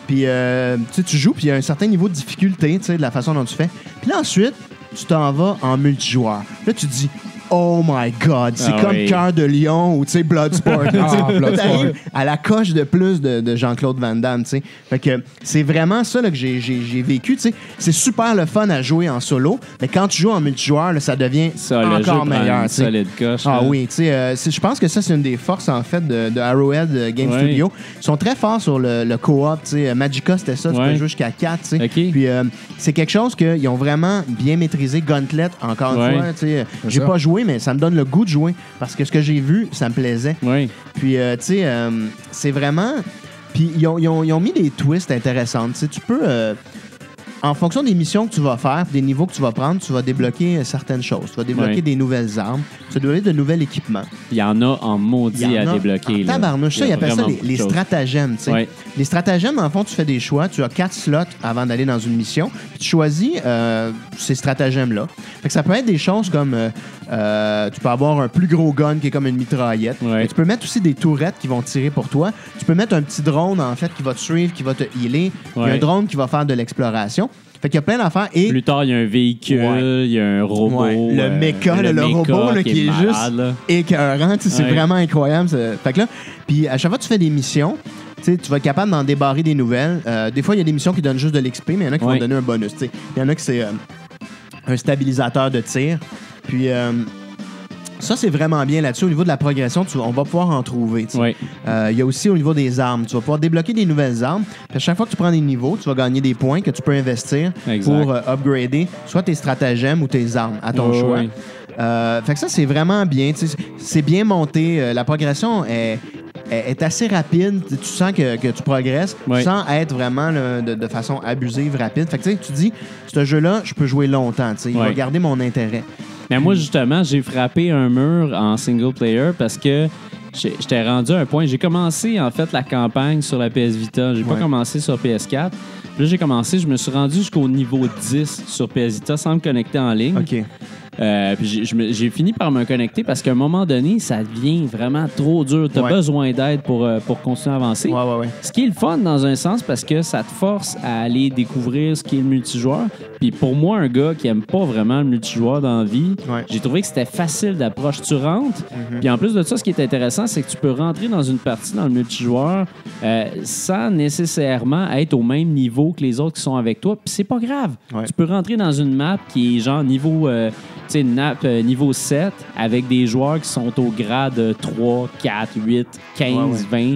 Puis euh, tu joues, puis il y a un certain niveau de difficulté, tu sais, de la façon dont tu fais. Puis là, ensuite, tu t'en vas en multijoueur. Là, tu te dis, oh my God, c'est Ah comme oui. Cœur de Lion ou, tu sais, Bloodsport. Ah, Bloodsport. à la coche de plus de, de Jean-Claude Van Damme, tu sais. Fait que c'est vraiment ça là, que j'ai- j'ai j'ai vécu, tu sais. C'est super le fun à jouer en solo, mais quand tu joues en multijoueur, là, ça devient Ça, encore meilleur, tu solide coche. Ah là. oui, tu sais, euh, je pense que ça, c'est une des forces, en fait, de, de Arrowhead euh, Game. Studio. Ils sont très forts sur le, le co-op, tu sais. Magica, c'était ça, tu peux jouer jusqu'à 4, tu sais. Puis euh, c'est quelque chose qu'ils ont vraiment bien maîtrisé. Gauntlet, encore une fois, tu sais. J'ai pas joué, mais ça me donne le goût de jouer parce que ce que j'ai vu, ça me plaisait. Oui. Puis, euh, tu sais, euh, c'est vraiment... Puis ils ont, ils ont- ils ont mis des twists intéressants. Tu sais, tu peux... euh, en fonction des missions que tu vas faire, des niveaux que tu vas prendre, tu vas débloquer certaines choses. Tu vas débloquer des nouvelles armes, tu vas débloquer de nouveaux équipements. Il y en a en maudit Il y en à débloquer. en là. tabarnouche. Ça, ils appellent ça les, les stratagèmes. tu sais. Ouais. Les stratagèmes, en fond, tu fais des choix. Tu as quatre slots avant d'aller dans une mission. Puis tu choisis euh, ces stratagèmes-là. Fait que ça peut être des choses comme euh, euh, tu peux avoir un plus gros gun qui est comme une mitraillette. Ouais. Mais tu peux mettre aussi des tourettes qui vont tirer pour toi. Tu peux mettre un petit drone, en fait, qui va te suivre, qui va te healer. Il y a Ouais. un drone qui va faire de l'exploration. Fait qu'il y a plein d'affaires. Et Plus tard, il y a un véhicule, Ouais. il y a un robot. Ouais, le euh, là, le robot, là, qui est juste- là. écœurant. tu sais, C'est Ouais. vraiment incroyable. ça. Fait que là, puis à chaque fois que tu fais des missions, tu sais, tu vas être capable d'en débarrer des nouvelles. Euh, des fois, il y a des missions qui donnent juste de l'XP, mais il y en a qui Ouais. vont donner un bonus. tu sais. Il y en a qui c'est euh, un stabilisateur de tir. Puis euh, ça, c'est vraiment bien là-dessus. Au niveau de la progression, tu- on va pouvoir en trouver. Euh, Il y a aussi au niveau des armes. Tu vas pouvoir débloquer des nouvelles armes. À chaque fois que tu prends des niveaux, tu vas gagner des points que tu peux investir Exact. pour euh, upgrader soit tes stratagèmes ou tes armes à ton choix. Euh, fait que ça, c'est vraiment bien. C'est bien monté. La progression est, est- est assez rapide. Tu sens que, que tu progresses sans être vraiment là, de, de façon abusive, rapide. Fait que tu dis, ce jeu-là, je peux jouer longtemps. Il va garder mon intérêt. Mais moi, justement, j'ai frappé un mur en single player parce que j'étais rendu à un point. J'ai commencé, en fait, la campagne sur la PS Vita. J'ai pas Ouais. commencé sur PS4. Puis là, j'ai commencé, je me suis rendu jusqu'au niveau 10 sur PS Vita sans me connecter en ligne. OK. Euh, puis j'ai- fini par me connecter parce qu'à un moment donné, ça devient vraiment trop dur. Tu as Ouais. besoin d'aide pour, euh, pour continuer à avancer. Ouais, ouais, ouais. Ce qui est le fun dans un sens parce que ça te force à aller découvrir ce qui est le multijoueur. Puis pour moi, un gars qui aime pas vraiment le multijoueur dans la vie, j'ai trouvé que c'était facile d'approche. Tu rentres, puis en plus de ça, ce qui est intéressant, c'est que tu peux rentrer dans une partie dans le multijoueur euh, sans nécessairement être au même niveau que les autres qui sont avec toi. Puis c'est pas grave. Tu peux rentrer dans une map qui est genre niveau, euh, une map euh, niveau 7 avec des joueurs qui sont au grade 3, 4, 8, 15, 20.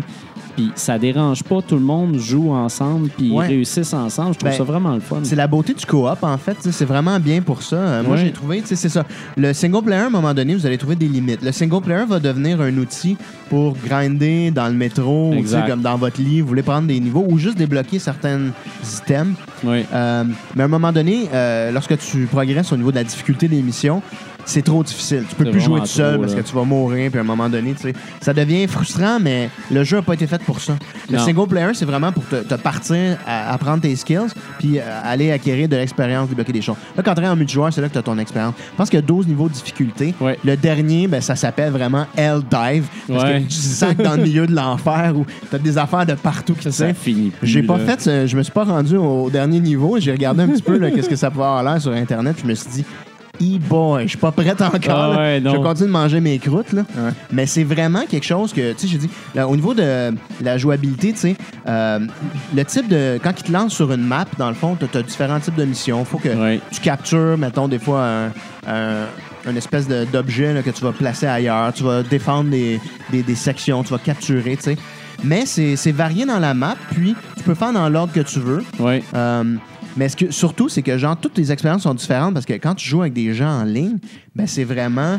Puis ça dérange pas, tout le monde joue ensemble, puis Ouais. ils réussissent ensemble. Je trouve Ben, ça vraiment le fun. C'est la beauté du coop, en fait. C'est vraiment bien pour ça. Euh, Moi, j'ai trouvé, tu sais, c'est ça. Le single player, à un moment donné, vous allez trouver des limites. Le single player va devenir un outil pour grinder dans le métro, ou, tu sais, Exact. comme dans votre lit, vous voulez prendre des niveaux ou juste débloquer certains items. Oui. Euh, mais à un moment donné, euh, lorsque tu progresses au niveau de la difficulté des missions, c'est trop difficile. Tu peux plus jouer tout seul trop, parce que tu vas mourir. Puis à un moment donné, tu sais, ça devient frustrant, mais le jeu n'a pas été fait pour ça. Le Non. single player, c'est vraiment pour te, te partir à apprendre tes skills puis euh, aller acquérir de l'expérience, débloquer des choses. Là, quand tu es en multijoueur, c'est là que tu as ton expérience. Je pense qu'il y a 12 niveaux de difficulté. Ouais. Le dernier, ben, ça s'appelle vraiment Hell Dive. Parce Ouais. que tu sens que dans le milieu de l'enfer où tu as des affaires de partout qui Ça finit J'ai pas fait, je me suis pas rendu au dernier niveau. J'ai regardé un petit peu qu'est-ce que ça pouvait avoir l'air sur Internet. puis Je me suis dit, e-boy, je suis pas prête encore. Ah ouais. Je continue de manger mes croûtes. Là. Mais c'est vraiment quelque chose que, tu sais, j'ai dit, là, au niveau de la jouabilité, tu sais, euh, le type de. Quand ils te lancent sur une map, dans le fond, tu as, différents types de missions. faut que Ouais. tu captures, mettons, des fois, un, un- une espèce d'objet que tu vas placer ailleurs. Tu vas défendre des, des- des sections, tu vas capturer, tu sais. Mais c'est c'est varié dans la map, puis tu peux faire dans l'ordre que tu veux. Euh, mais ce que, surtout, c'est que genre, toutes les expériences sont différentes parce que quand tu joues avec des gens en ligne, ben, c'est vraiment.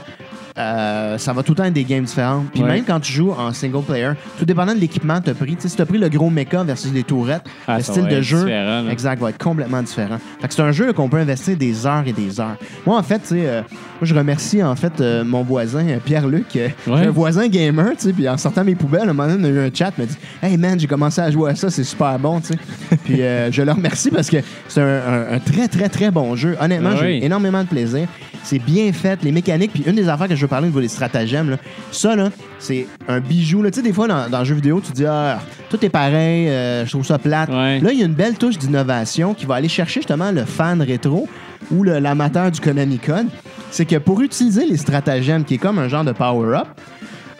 euh, ça va tout le temps être des games différentes. Puis Ouais. même quand tu joues en single player, tout dépendant de l'équipement que tu as pris, tu sais, si tu as pris le gros mecha versus les tourettes, Ah, le ça style va de être jeu différent, là. exact, va être complètement différent. Fait que c'est un jeu là, qu'on peut investir des heures et des heures. Moi, en fait, tu sais, euh, moi, je remercie en fait euh, mon voisin euh, Pierre-Luc. euh, Ouais. j'ai un voisin gamer, tu sais, puis en sortant mes poubelles, un moment donné, on a eu un chat, il m'a dit Hey man, j'ai commencé à jouer à ça, c'est super bon, tu sais. puis euh, je le remercie parce que c'est un, un- un très, très, très bon jeu. Honnêtement, Ah j'ai oui. énormément de plaisir. C'est bien fait, les mécaniques, puis une des affaires que je veux parler au niveau des stratagèmes, là, ça, là, c'est un bijou. Tu sais, des fois, dans, dans le jeu vidéo, tu dis Ah, tout est pareil, euh, je trouve ça plate. Ouais. Là, il y a une belle touche d'innovation qui va aller chercher justement le fan rétro ou l'amateur du Konami Code. C'est que pour utiliser les stratagèmes, qui est comme un genre de power-up,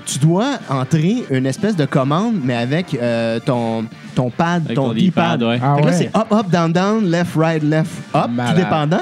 tu dois entrer une espèce de commande, mais avec euh, ton, ton pad, Avec ton ton D-pad. Ouais. Ah Fait que là, ouais. c'est up, up, down, down, left, right, left, up, Malade. tout dépendant.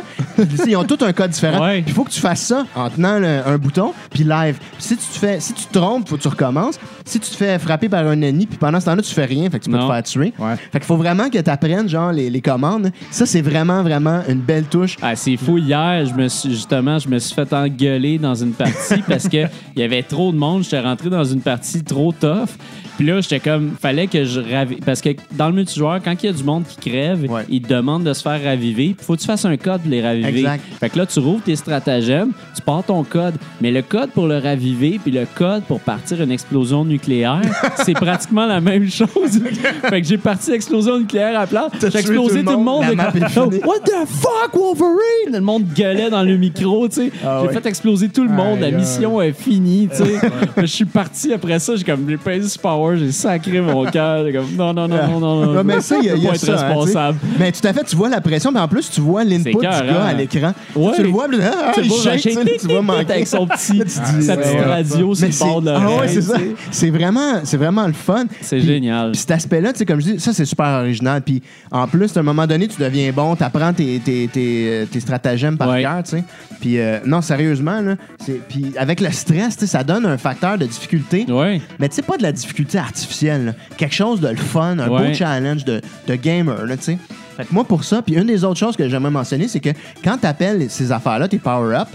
Ils ont tous un code différent. Ouais. Il faut que tu fasses ça en tenant le- un bouton, puis live. Puis si tu te fais, si tu te trompes, faut que tu recommences. Si tu te fais frapper par un ennemi, puis pendant ce temps-là, tu fais rien, fait que tu peux Non. te faire tuer. Ouais. Fait qu'il faut vraiment que tu apprennes genre les, les commandes. Ça, c'est vraiment, vraiment une belle touche. Ah, c'est fou. Hier, je me suis, justement, je me suis fait engueuler dans une partie parce que il y avait trop de monde. J'étais rentré dans une partie trop tough. Puis là, j'étais comme, fallait que je ravive. Parce que dans le multijoueur, quand il y a du monde qui crève, Ouais. ils te demandent de se faire raviver. Puis faut que tu fasses un code pour les raviver. Exact. Fait que là, tu rouvres tes stratagèmes, tu pars ton code. Mais le code pour le raviver, puis le code pour partir une explosion nucléaire, c'est pratiquement la même chose. fait que j'ai parti l'explosion nucléaire à plat. J'ai explosé tout le tout le monde, monde. de. What the fuck, Wolverine? Le monde gueulait dans le micro, tu sais. Ah j'ai fait exploser tout le monde. La mission est finie, tu sais. Je suis parti après ça. J'ai comme, j'ai pesé sur Power, j'ai sacré mon cœur. J'ai comme, non, non, non, non, non. non. Mais ça, il y a, y a pas ça. hein, responsable. mais tout à fait, tu vois la pression, mais en plus, tu vois l'input du gars à l'écran. Ouais. Tu le vois, puis, ah, Tu il vois shake, tu vois manquer. avec son petit, Là, sa petite radio sur le bord de ah ouais, c'est ça. vraiment, c'est vraiment le fun. C'est génial. Puis cet aspect-là, tu sais, comme je dis, ça, c'est super original. Puis en plus, à un moment donné, tu deviens bon, tu apprends tes, tes, tes, euh, tes stratagèmes par cœur, tu sais. Puis euh, non, sérieusement, là, puis avec le stress, ça donne un facteur de difficulté. Ouais. Mais tu sais, pas de la difficulté artificielle. là. Quelque chose de le fun, un Ouais. beau challenge de, de gamer, là, tu sais. Fait que moi, pour ça, puis une des autres choses que j'aimerais mentionner, c'est que quand tu appelles ces affaires-là, tes power-up,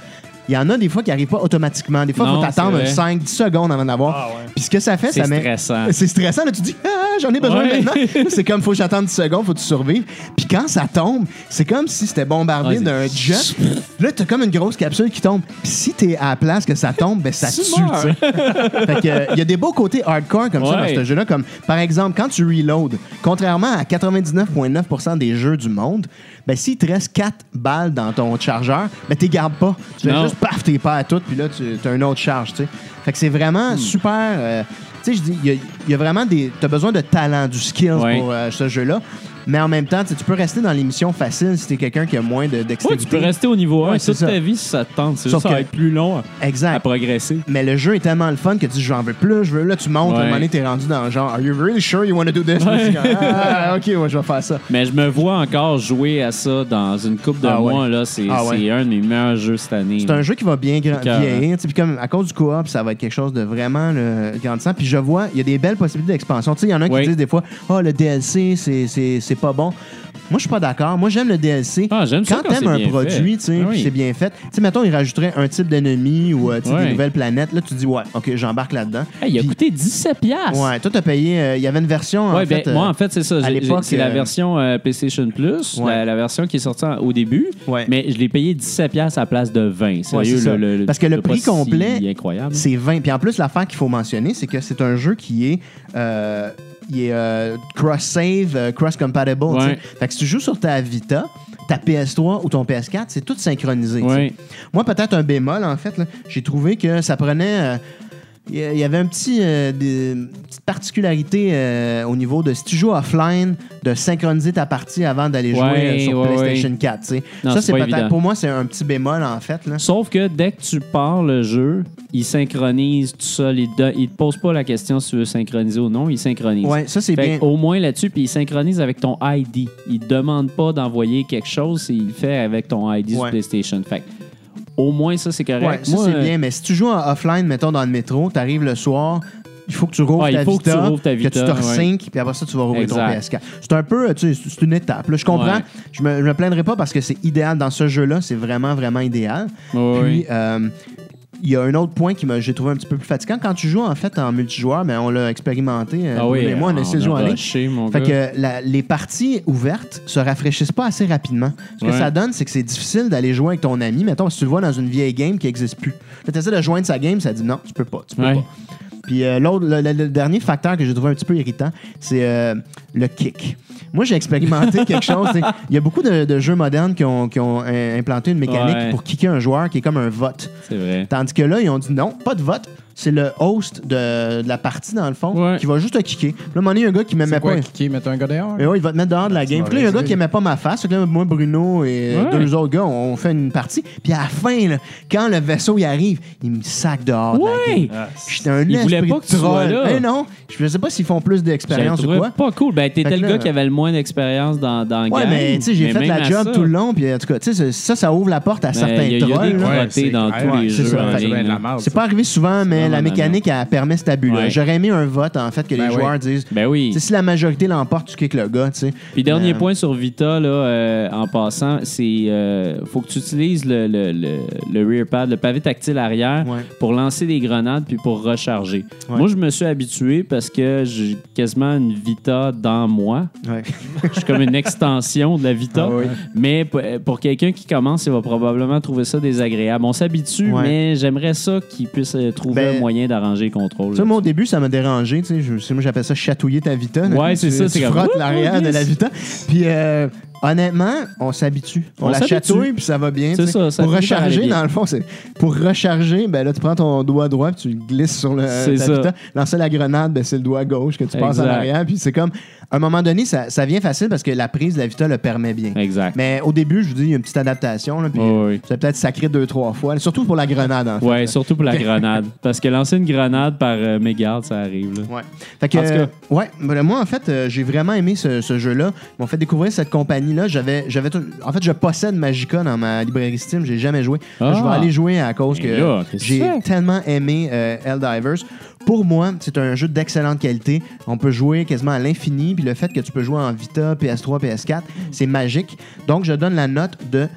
il y en a des fois qui n'arrivent pas automatiquement. Des fois, il faut vrai. 5-10 secondes avant d'avoir. Ah ouais. Puis ce que ça fait, C'est ça met. stressant. C'est stressant. Là, tu dis, ah, j'en ai besoin Ouais. maintenant. c'est comme, faut que j'attende 10 secondes, faut que tu survives. Puis quand ça tombe, c'est comme si c'était bombardé d'un jet. Là, t'as comme une grosse capsule qui tombe. Puis si t'es à la place que ça tombe, ben ça Tu tue, meurs. tu sais. fait que, euh, il y a des beaux côtés hardcore comme ça dans ce jeu-là. Comme, par exemple, quand tu reload, contrairement à 99,9% des jeux du monde, ben, s'il te reste 4 balles dans ton chargeur, ben, t'es gardes pas. Tu fais juste paf, t'es pas à toutes, puis là, tu as une autre charge, tu sais. Fait que c'est Hmm. vraiment super. euh, tu sais, je dis, il y a- il y, a vraiment des. T'as besoin de talent, du skill Ouais. pour euh, ce jeu-là. Mais en même temps, tu peux rester dans les missions faciles si t'es quelqu'un qui a moins de Ouais, dextérité. tu peux rester au niveau 1 Ouais, toute ça. ta vie si ça te tente. C'est Sauf juste ça va être plus long à- à Exact. progresser. Mais le jeu est tellement le fun que tu dis j'en veux plus, je veux là tu montes, Ouais. à un moment donné t'es rendu dans le genre Are you really sure you want to do this? Ouais. Ah, ok, ouais, je vais faire ça. Mais je me vois encore jouer à ça dans une coupe de Ah ouais. mois. là. C'est Ah ouais. c'est un de mes meilleurs jeux cette année. C'est un jeu qui va bien vieillir. sais, Puis comme à cause du co-op, ça va être quelque chose de vraiment grandissant. Puis je vois, il y a des belles possibilités d'expansion. Tu sais, il y en a qui disent des fois, oh le DLC, c'est- c'est pas bon. Moi, je suis pas d'accord. Moi, j'aime le DLC. Ah, j'aime ça quand quand t'aimes c'est un bien produit, fait. tu sais, Ah puis c'est bien fait. Tu sais, mettons, ils rajouteraient un type d'ennemi ou euh, tu sais, Ouais. des nouvelles planètes. Là, tu dis, ouais, OK, j'embarque là-dedans. Hey, il a Puis- coûté 17$. piastres. Ouais, toi, t'as payé. euh, Il y avait une version. en Ouais, ben, fait, euh, moi, en fait, c'est ça. à J'ai- l'époque, C'est la euh, version euh, PlayStation Plus, Ouais. la, la version qui est sortie en- au début. Ouais. Mais je l'ai payé 17$ piastres à la place de 20$. Sérieux, c'est ça. le, Parce que le pas prix si complet, incroyable. C'est 20. Puis en plus, l'affaire qu'il faut mentionner, c'est que c'est un jeu qui est. euh, il est euh, cross-save, euh, cross-compatible. Ouais. Fait que si tu joues sur ta Vita, ta PS3 ou ton PS4, c'est tout synchronisé. Ouais. Moi, peut-être un bémol, en fait, j'ai trouvé que ça prenait. euh, il y avait un petit, euh, des- une petite particularité euh, au niveau de si tu joues offline, de synchroniser ta partie avant d'aller jouer Ouais, euh, sur ouais, PlayStation 4. tu sais. Non, Ça, c'est peut-être pour moi, c'est un petit bémol en fait. Là. Sauf que dès que tu pars le jeu, il synchronise tout seul. Il ne te pose pas la question si tu veux synchroniser ou non. Il synchronise. Ouais, ça c'est bien. Au moins là-dessus, puis il synchronise avec ton ID. Il ne demande pas d'envoyer quelque chose, il le fait avec ton ID sur PlayStation. Fait au moins, ça, c'est correct. Ouais, ça c'est euh, bien, mais si tu joues en offline, mettons dans le métro, tu arrives le soir, il faut que tu rouvres ta faut que tu ta Vita, que tu te ouais. resync, puis après ça, tu vas rouvrir ton Exact. PS4. C'est un peu, tu sais, c'est une étape. là. je comprends. Ouais. Je, me, je me plaindrai pas parce que c'est idéal dans ce jeu-là. C'est vraiment, vraiment idéal. ouais, Puis, euh, il y a un autre point qui m'a j'ai trouvé un petit peu plus fatigant. Quand tu joues en fait en multijoueur, ben, on l'a expérimenté. euh, ah oui, mais moi, on a essayé de jouer en ligne. Fait que la- les parties ouvertes se rafraîchissent pas assez rapidement. Ce que ça donne, c'est que c'est difficile d'aller jouer avec ton ami. Mettons, si tu le vois dans une vieille game qui n'existe plus. Tu essaies de joindre sa game, ça dit non, tu peux pas. Tu peux Ouais. pas. Puis euh, l'autre, le, le- le dernier facteur que j'ai trouvé un petit peu irritant, c'est euh, le kick. Moi, j'ai expérimenté quelque chose. Il y a beaucoup de, de jeux modernes qui ont, qui ont implanté une mécanique Ouais. pour kicker un joueur qui est comme un vote. C'est vrai. Tandis que là, ils ont dit non, pas de vote. C'est le host de, de la partie, dans le fond, Ouais. qui va juste te kicker. Là, à un moment donné, il y a un gars qui m'aimait C'est quoi, pas. kicker, mettre un gars dehors? Mais ouais, il va te mettre dehors de la game. Puis là, il y a un gars qui aimait pas ma face. Que là, moi, Bruno et Ouais. deux autres gars, on fait une partie. Puis à la fin, là, quand le vaisseau y arrive, il me sac dehors de la Ouais! game. J'étais un Il voulait esprit pas de que tu sois là. Eh non, je sais pas s'ils font plus d'expérience ou quoi. pas cool. Ben, t'étais le gars qui avait le moins d'expérience dans, dans Ouais, gang. mais tu sais, j'ai fait la job ça, tout le long. Puis en tout cas, tu sais, ça, ça ouvre la porte à mais certains il y a- il y a des trolls. là. crottés Ouais, c'est dans tous Ouais, les jeux pas arrivé souvent, mais la mécanique, elle permet cet abus-là. J'aurais aimé un vote, en fait, que les Ben joueurs disent. Ben oui. Si la majorité l'emporte, tu kicks le gars, tu sais. Puis dernier Euh, point sur Vita, là, euh, en passant, c'est euh, faut que tu utilises le, le, le, le rear pad, le pavé tactile arrière, Ouais. pour lancer des grenades puis pour recharger. Ouais. Moi, je me suis habitué parce que j'ai quasiment une Vita dans moi. Ouais. Je suis comme une extension de la Vita. Ah oui. Mais pour quelqu'un qui commence, il va probablement trouver ça désagréable. On s'habitue, Ouais. mais j'aimerais ça qu'il puisse euh, trouver Ben, un moyen d'arranger le contrôle. Ça, moi, au début, ça m'a dérangé. Tu sais, je, c'est- moi, j'appelle ça chatouiller ta Vita. Ouais, c'est ça, Tu frottes l'arrière de la Vita. Puis, euh, honnêtement, on s'habitue. On, On la chatouille, puis ça va bien. C'est ça, ça Pour recharger, dans le fond, c'est pour recharger, ben là, tu prends ton doigt droit, puis tu le glisses sur le, C'est ça. Lancer la grenade, ben, c'est le doigt gauche que tu passes en arrière. Puis c'est comme, à un moment donné, ça, ça vient facile parce que la prise de la Vita le permet bien. Exact. Mais au début, je vous dis, il y a une petite adaptation. Là, puis ouais. ça peut-être sacré deux, trois fois. Surtout pour la grenade, en fait. Ouais, surtout pour la grenade. Parce que lancer une grenade par euh, mégarde, ça arrive. Là. Ouais. Fait que, En tout cas. ouais, ben, moi, en fait, euh, j'ai vraiment aimé ce, ce jeu-là. Ils m'ont fait découvrir cette compagnie-là. J'avais, j'avais tout- en fait, je possède Magica dans ma librairie Steam. J'ai jamais joué. Là, Ah. Je vais aller jouer à cause Mais que là, qu'est-ce que j'ai tellement aimé euh, Helldivers. Pour moi, c'est un jeu d'excellente qualité. On peut jouer quasiment à l'infini. Puis le fait que tu peux jouer en Vita, PS3, PS4, c'est magique. Donc, je donne la note de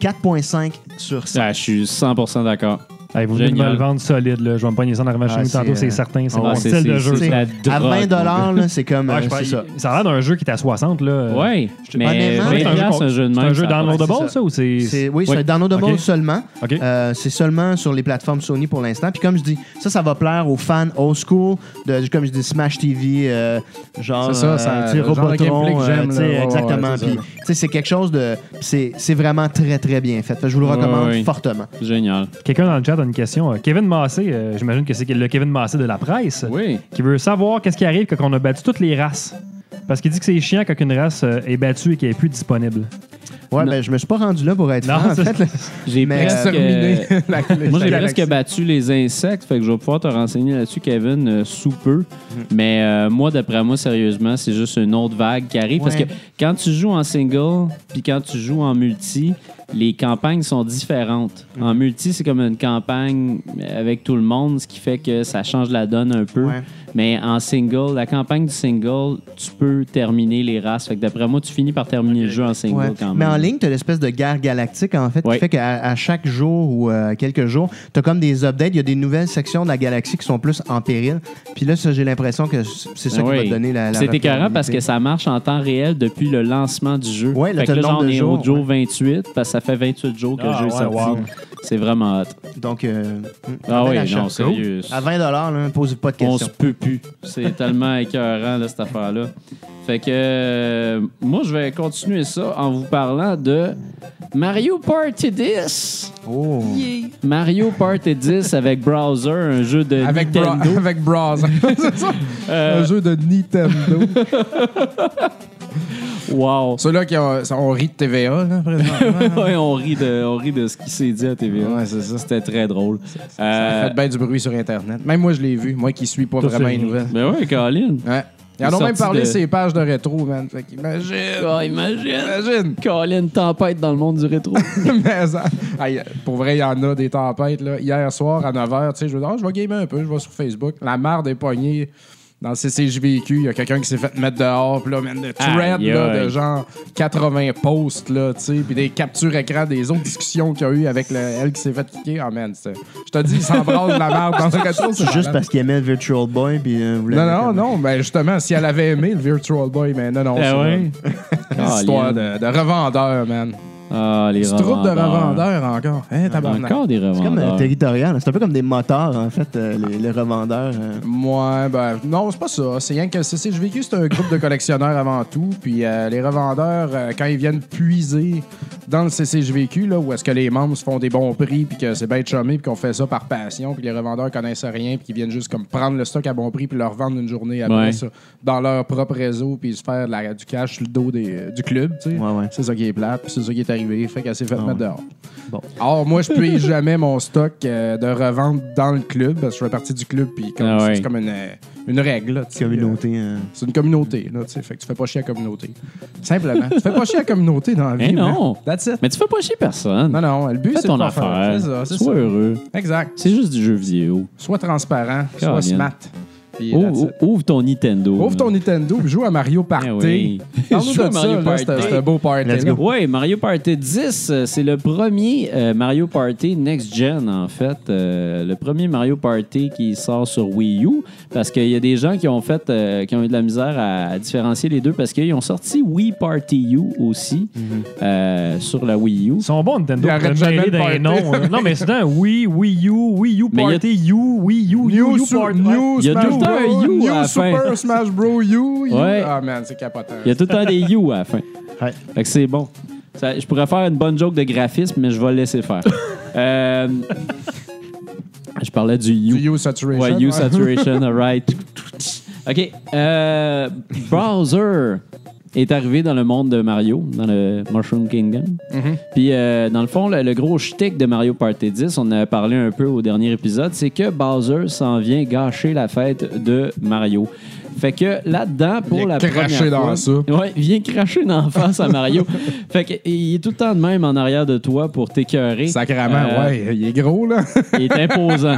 4.5 sur 5. Ah, je suis 100% d'accord. Hey, vous venez de me le vendre solide. Là. Je vais me pogner ça arrivant chez Ah, tantôt, c'est, c'est euh, certain. C'est ah, mon ouais, style de jeu. c'est la À drogue, 20 dollars, là, c'est comme Ah, euh, je c'est sais ça. ça a l'air d'un jeu qui est à 60. Là. Ouais, mais Honnêtement, 20 c'est un jeu, un de c'est un jeu downloadable, c'est ça. ça, ou c'est. C'est- oui, c'est downloadable seulement. Euh, c'est seulement sur les plateformes Sony pour l'instant. Puis comme je dis, ça, ça va plaire aux fans old school de, comme je dis, Smash TV, euh, genre, C'est ça, euh, Robotron, euh. Ouais, ouais, exactement. c'est Puis, c'est quelque chose de, c'est, c'est vraiment très très bien fait. Je vous le recommande fortement. Génial. Quelqu'un dans le chat a une question. Euh, Kevin Massé, euh, j'imagine que c'est le Kevin Massé de la presse, Oui. qui veut savoir qu'est-ce qui arrive quand on a battu toutes les races. Parce qu'il dit que c'est chiant quand une race euh, est battue et qu'elle est plus disponible. Ouais, ben je me suis pas rendu là pour être Non, franc, en fait. là. J'ai. Exterminer la clé. Moi, j'ai presque battu les insectes, fait que je vais pouvoir te renseigner là-dessus, Kevin, euh, sous peu. Mm-hmm. Mais euh, moi, d'après moi, sérieusement, c'est juste une autre vague qui arrive. Parce que quand tu joues en single, puis quand tu joues en multi, les campagnes sont différentes. En multi, c'est comme une campagne avec tout le monde, ce qui fait que ça change la donne un peu. Ouais. Mais en single, la campagne du single, tu peux terminer les races. Fait que d'après moi, tu finis par terminer le jeu en single Ouais. quand même. Mais en ligne, tu as l'espèce de guerre galactique, en fait, Ouais. qui fait qu'à chaque jour ou euh, quelques jours, tu as comme des updates. Il y a des nouvelles sections de la galaxie qui sont plus en péril. Puis là, j'ai l'impression que c'est ça qui va oui. te donner la. la C'est écœurant parce que ça marche en temps réel depuis le lancement du jeu. Ouais, là, fait que le là, j'en ai jours, au jour 28 parce que ça fait 28 jours que Ah, le jeu est ouais, sorti. wow. C'est vraiment hot. Donc, euh, Ah oui, non, sérieux. À 20 là, pose pas de On se questions. peut plus. C'est tellement écœurant, là, cette affaire-là. Fait que euh, moi, je vais continuer ça en vous parlant de Mario Party 10. Oh. Mario Party 10 avec Browser, un jeu de Avec, bra Nintendo. avec Browser. C'est ça? Euh, Un jeu de Nintendo. wow. Ceux-là qui ont, on rit de TVA, là, présentement. ouais, on rit de, on rit de ce qui s'est dit à TVA. ouais, c'est ça. C'était très drôle. Ça Euh, fait bien du bruit sur Internet. Même moi, je l'ai vu. Moi qui suis pas Tout vraiment les nouvelles. ben ouais, Colin. Ouais. Ils en ont même parlé de- ces pages de rétro, man. Fait qu'imagine. Oh, imagine. Imagine. Colin, tempête dans le monde du rétro. Mais ça- pour vrai, il y en a des tempêtes. Là. Hier soir, à 9h, tu sais, je vais dire, Ah, je vais gamer un peu, je vais sur Facebook. La marde est poignée. Dans le CCJVQ, il y a quelqu'un qui s'est fait mettre dehors, puis là, man, le thread Aïe, là, aïe. de genre 80 posts, là, tu sais, puis des captures écran des autres discussions qu'il y a eu avec le- elle qui s'est fait kicker. Ah, man, c'est- je te dis, il s'embrasse de la marde dans le rétro. c'est Juste parce qu'il aimait le Virtual Boy. Puis, euh, vous Non, non, comme- non, ben justement, si elle avait aimé le Virtual Boy, mais non, non, Ah c'est ouais? une histoire de, de revendeur, man. Ah, les trouves de revendeurs. revendeurs encore. Hein, tabarnak? Encore des C'est comme euh, revendeurs. territorial. C'est un peu comme des moteurs, en fait, euh, les, les revendeurs. euh. Ouais, ben, non, c'est pas ça. C'est rien que le CCJVQ, c'est un groupe de collectionneurs avant tout. Puis euh, les revendeurs, euh, quand ils viennent puiser dans le CCJVQ, là, où est-ce que les membres se font des bons prix, puis que c'est bien chumé, puis qu'on fait ça par passion, puis les revendeurs connaissent rien, puis qu'ils viennent juste comme prendre le stock à bon prix, puis le revendre une journée après Ouais. ça, dans leur propre réseau, puis se faire de la- du cash sur le dos des- du club, tu sais. Ouais, ouais. C'est ça qui est plate, puis c'est ça qui est arrivé. Fait qu'elle s'est fait Ah mettre ouais. dehors. Bon. Or, moi, je paye jamais mon stock euh, de revente dans le club, parce que je fais partie du club, puis comme- Ah ouais. c'est comme une, euh, une règle. là, tu sais. Communauté. euh. C'est une communauté, là, tu sais. Fait que tu fais pas chier à la communauté. Simplement. tu fais pas chier à la communauté dans la vie. Mais non. man. That's it. Mais tu fais pas chier personne. Non, non, le but, Fais c'est ton de pas faire. affaire. C'est ça, c'est Sois ça. heureux. Exact. C'est juste du jeu vidéo. Sois transparent, sois Caroline. smart. Puis, Ouvre, ouvre ton Nintendo. Ouvre ton Nintendo puis joue à Mario Party. Eh oui. Joue à ça, Mario là, Party. c'est un beau party. Oui, Mario Party 10, euh, c'est le premier euh, Mario Party Next Gen, en fait. Euh, le premier Mario Party qui sort sur Wii U. Parce qu'il y a des gens qui ont fait, euh, qui ont eu de la misère à, à différencier les deux parce qu'ils ont sorti Wii Party U aussi euh, sur la Wii U. Ils sont bons, Nintendo, Ils arrêtent pour noms. Non, mais c'est un Wii, Wii U, Wii U Mais il y a- Party, U, Wii U, U, New, U Party. Il y a Smash un Bros. U New à la fin. Super Smash Bros. U. U. Ouais. Ah, man, c'est capotant. Il y a tout le temps des U à la fin. Ouais. Fait que c'est bon. Ça- je pourrais faire une bonne joke de graphisme, mais je vais le laisser faire. Euh, je parlais du U. Du U Saturation. Ouais, U Saturation, alright. OK. Euh, Bowser est arrivé dans le monde de Mario, dans le Mushroom Kingdom. Mhm. Puis, euh, dans le fond, le, le gros shtick de Mario Party 10, on en a parlé un peu au dernier épisode, c'est que Bowser s'en vient gâcher la fête de Mario. Fait que là-dedans, pour Il la première dans fois, ça. Ouais, il vient cracher dans la face à Mario. fait que il est tout le temps de même en arrière de toi pour t'écœurer. Sacrament, Euh, ouais, il est gros, là. il est imposant.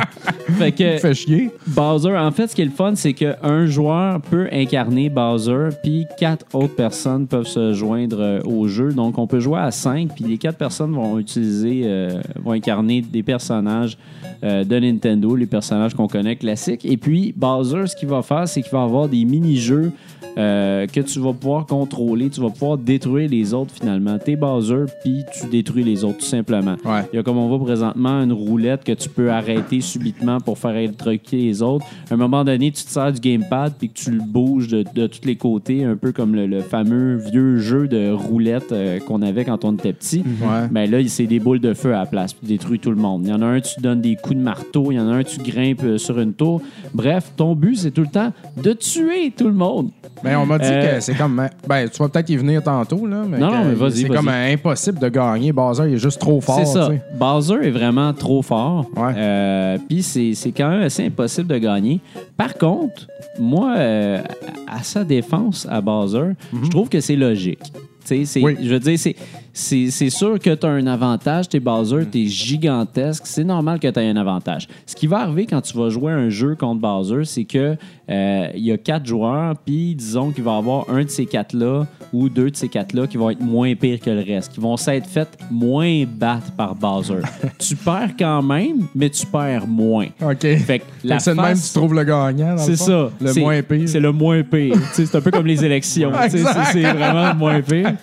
Fait que Fait chier. Bowser, en fait, ce qui est le fun, c'est qu'un joueur peut incarner Bowser, puis quatre autres personnes peuvent se joindre euh, au jeu. Donc, on peut jouer à cinq, puis les quatre personnes vont utiliser, euh, vont incarner des personnages euh, de Nintendo, les personnages qu'on connaît classiques. Et puis, Bowser, ce qu'il va faire, c'est qu'il va avoir des mini-jeux euh, que tu vas pouvoir contrôler. Tu vas pouvoir détruire les autres, finalement. T'es Bowser, puis tu détruis les autres, tout simplement. Ouais. Il y a comme on voit présentement une roulette que tu peux arrêter subitement pour faire électrocuter les autres. À un moment donné, tu te sers du gamepad puis que tu le bouges de, de tous les côtés, un peu comme le, le fameux vieux jeu de roulette euh, qu'on avait quand on était petit. Ouais. Ben là, c'est des boules de feu à la place, puis tu détruis tout le monde. Il y en a un, tu donnes des coups de marteau, il y en a un, tu grimpes euh, sur une tour. Bref, ton but, c'est tout le temps de tuer tout le monde. Ben, on m'a dit Euh, que c'est comme. Ben, tu vas peut-être y venir tantôt, là. Mais Non, mais vas-y, C'est comme impossible de gagner. Bowser, il est juste trop fort. C'est ça. tu sais. Bowser est vraiment trop fort. Ouais. Euh, Puis c'est c'est quand même assez impossible de gagner. Par contre, moi, euh, à sa défense, à Bowser, je trouve que c'est logique. Tu sais, c'est- Oui. Je veux dire, c'est- c'est sûr que tu as un avantage. T'es Bowser, t'es gigantesque. C'est normal que tu aies un avantage. Ce qui va arriver quand tu vas jouer un jeu contre Bowser, c'est que euh, il y a quatre joueurs, puis disons qu'il va y avoir un de ces quatre-là ou deux de ces quatre-là qui vont être moins pires que le reste, qui vont s'être fait moins battre par Bowser. tu perds quand même, mais tu perds moins. OK. Fait que la c'est le même tu trouves le gagnant. c'est ça. Le moins pire. C'est le moins pire. C'est un peu comme les élections. C'est vraiment le moins pire.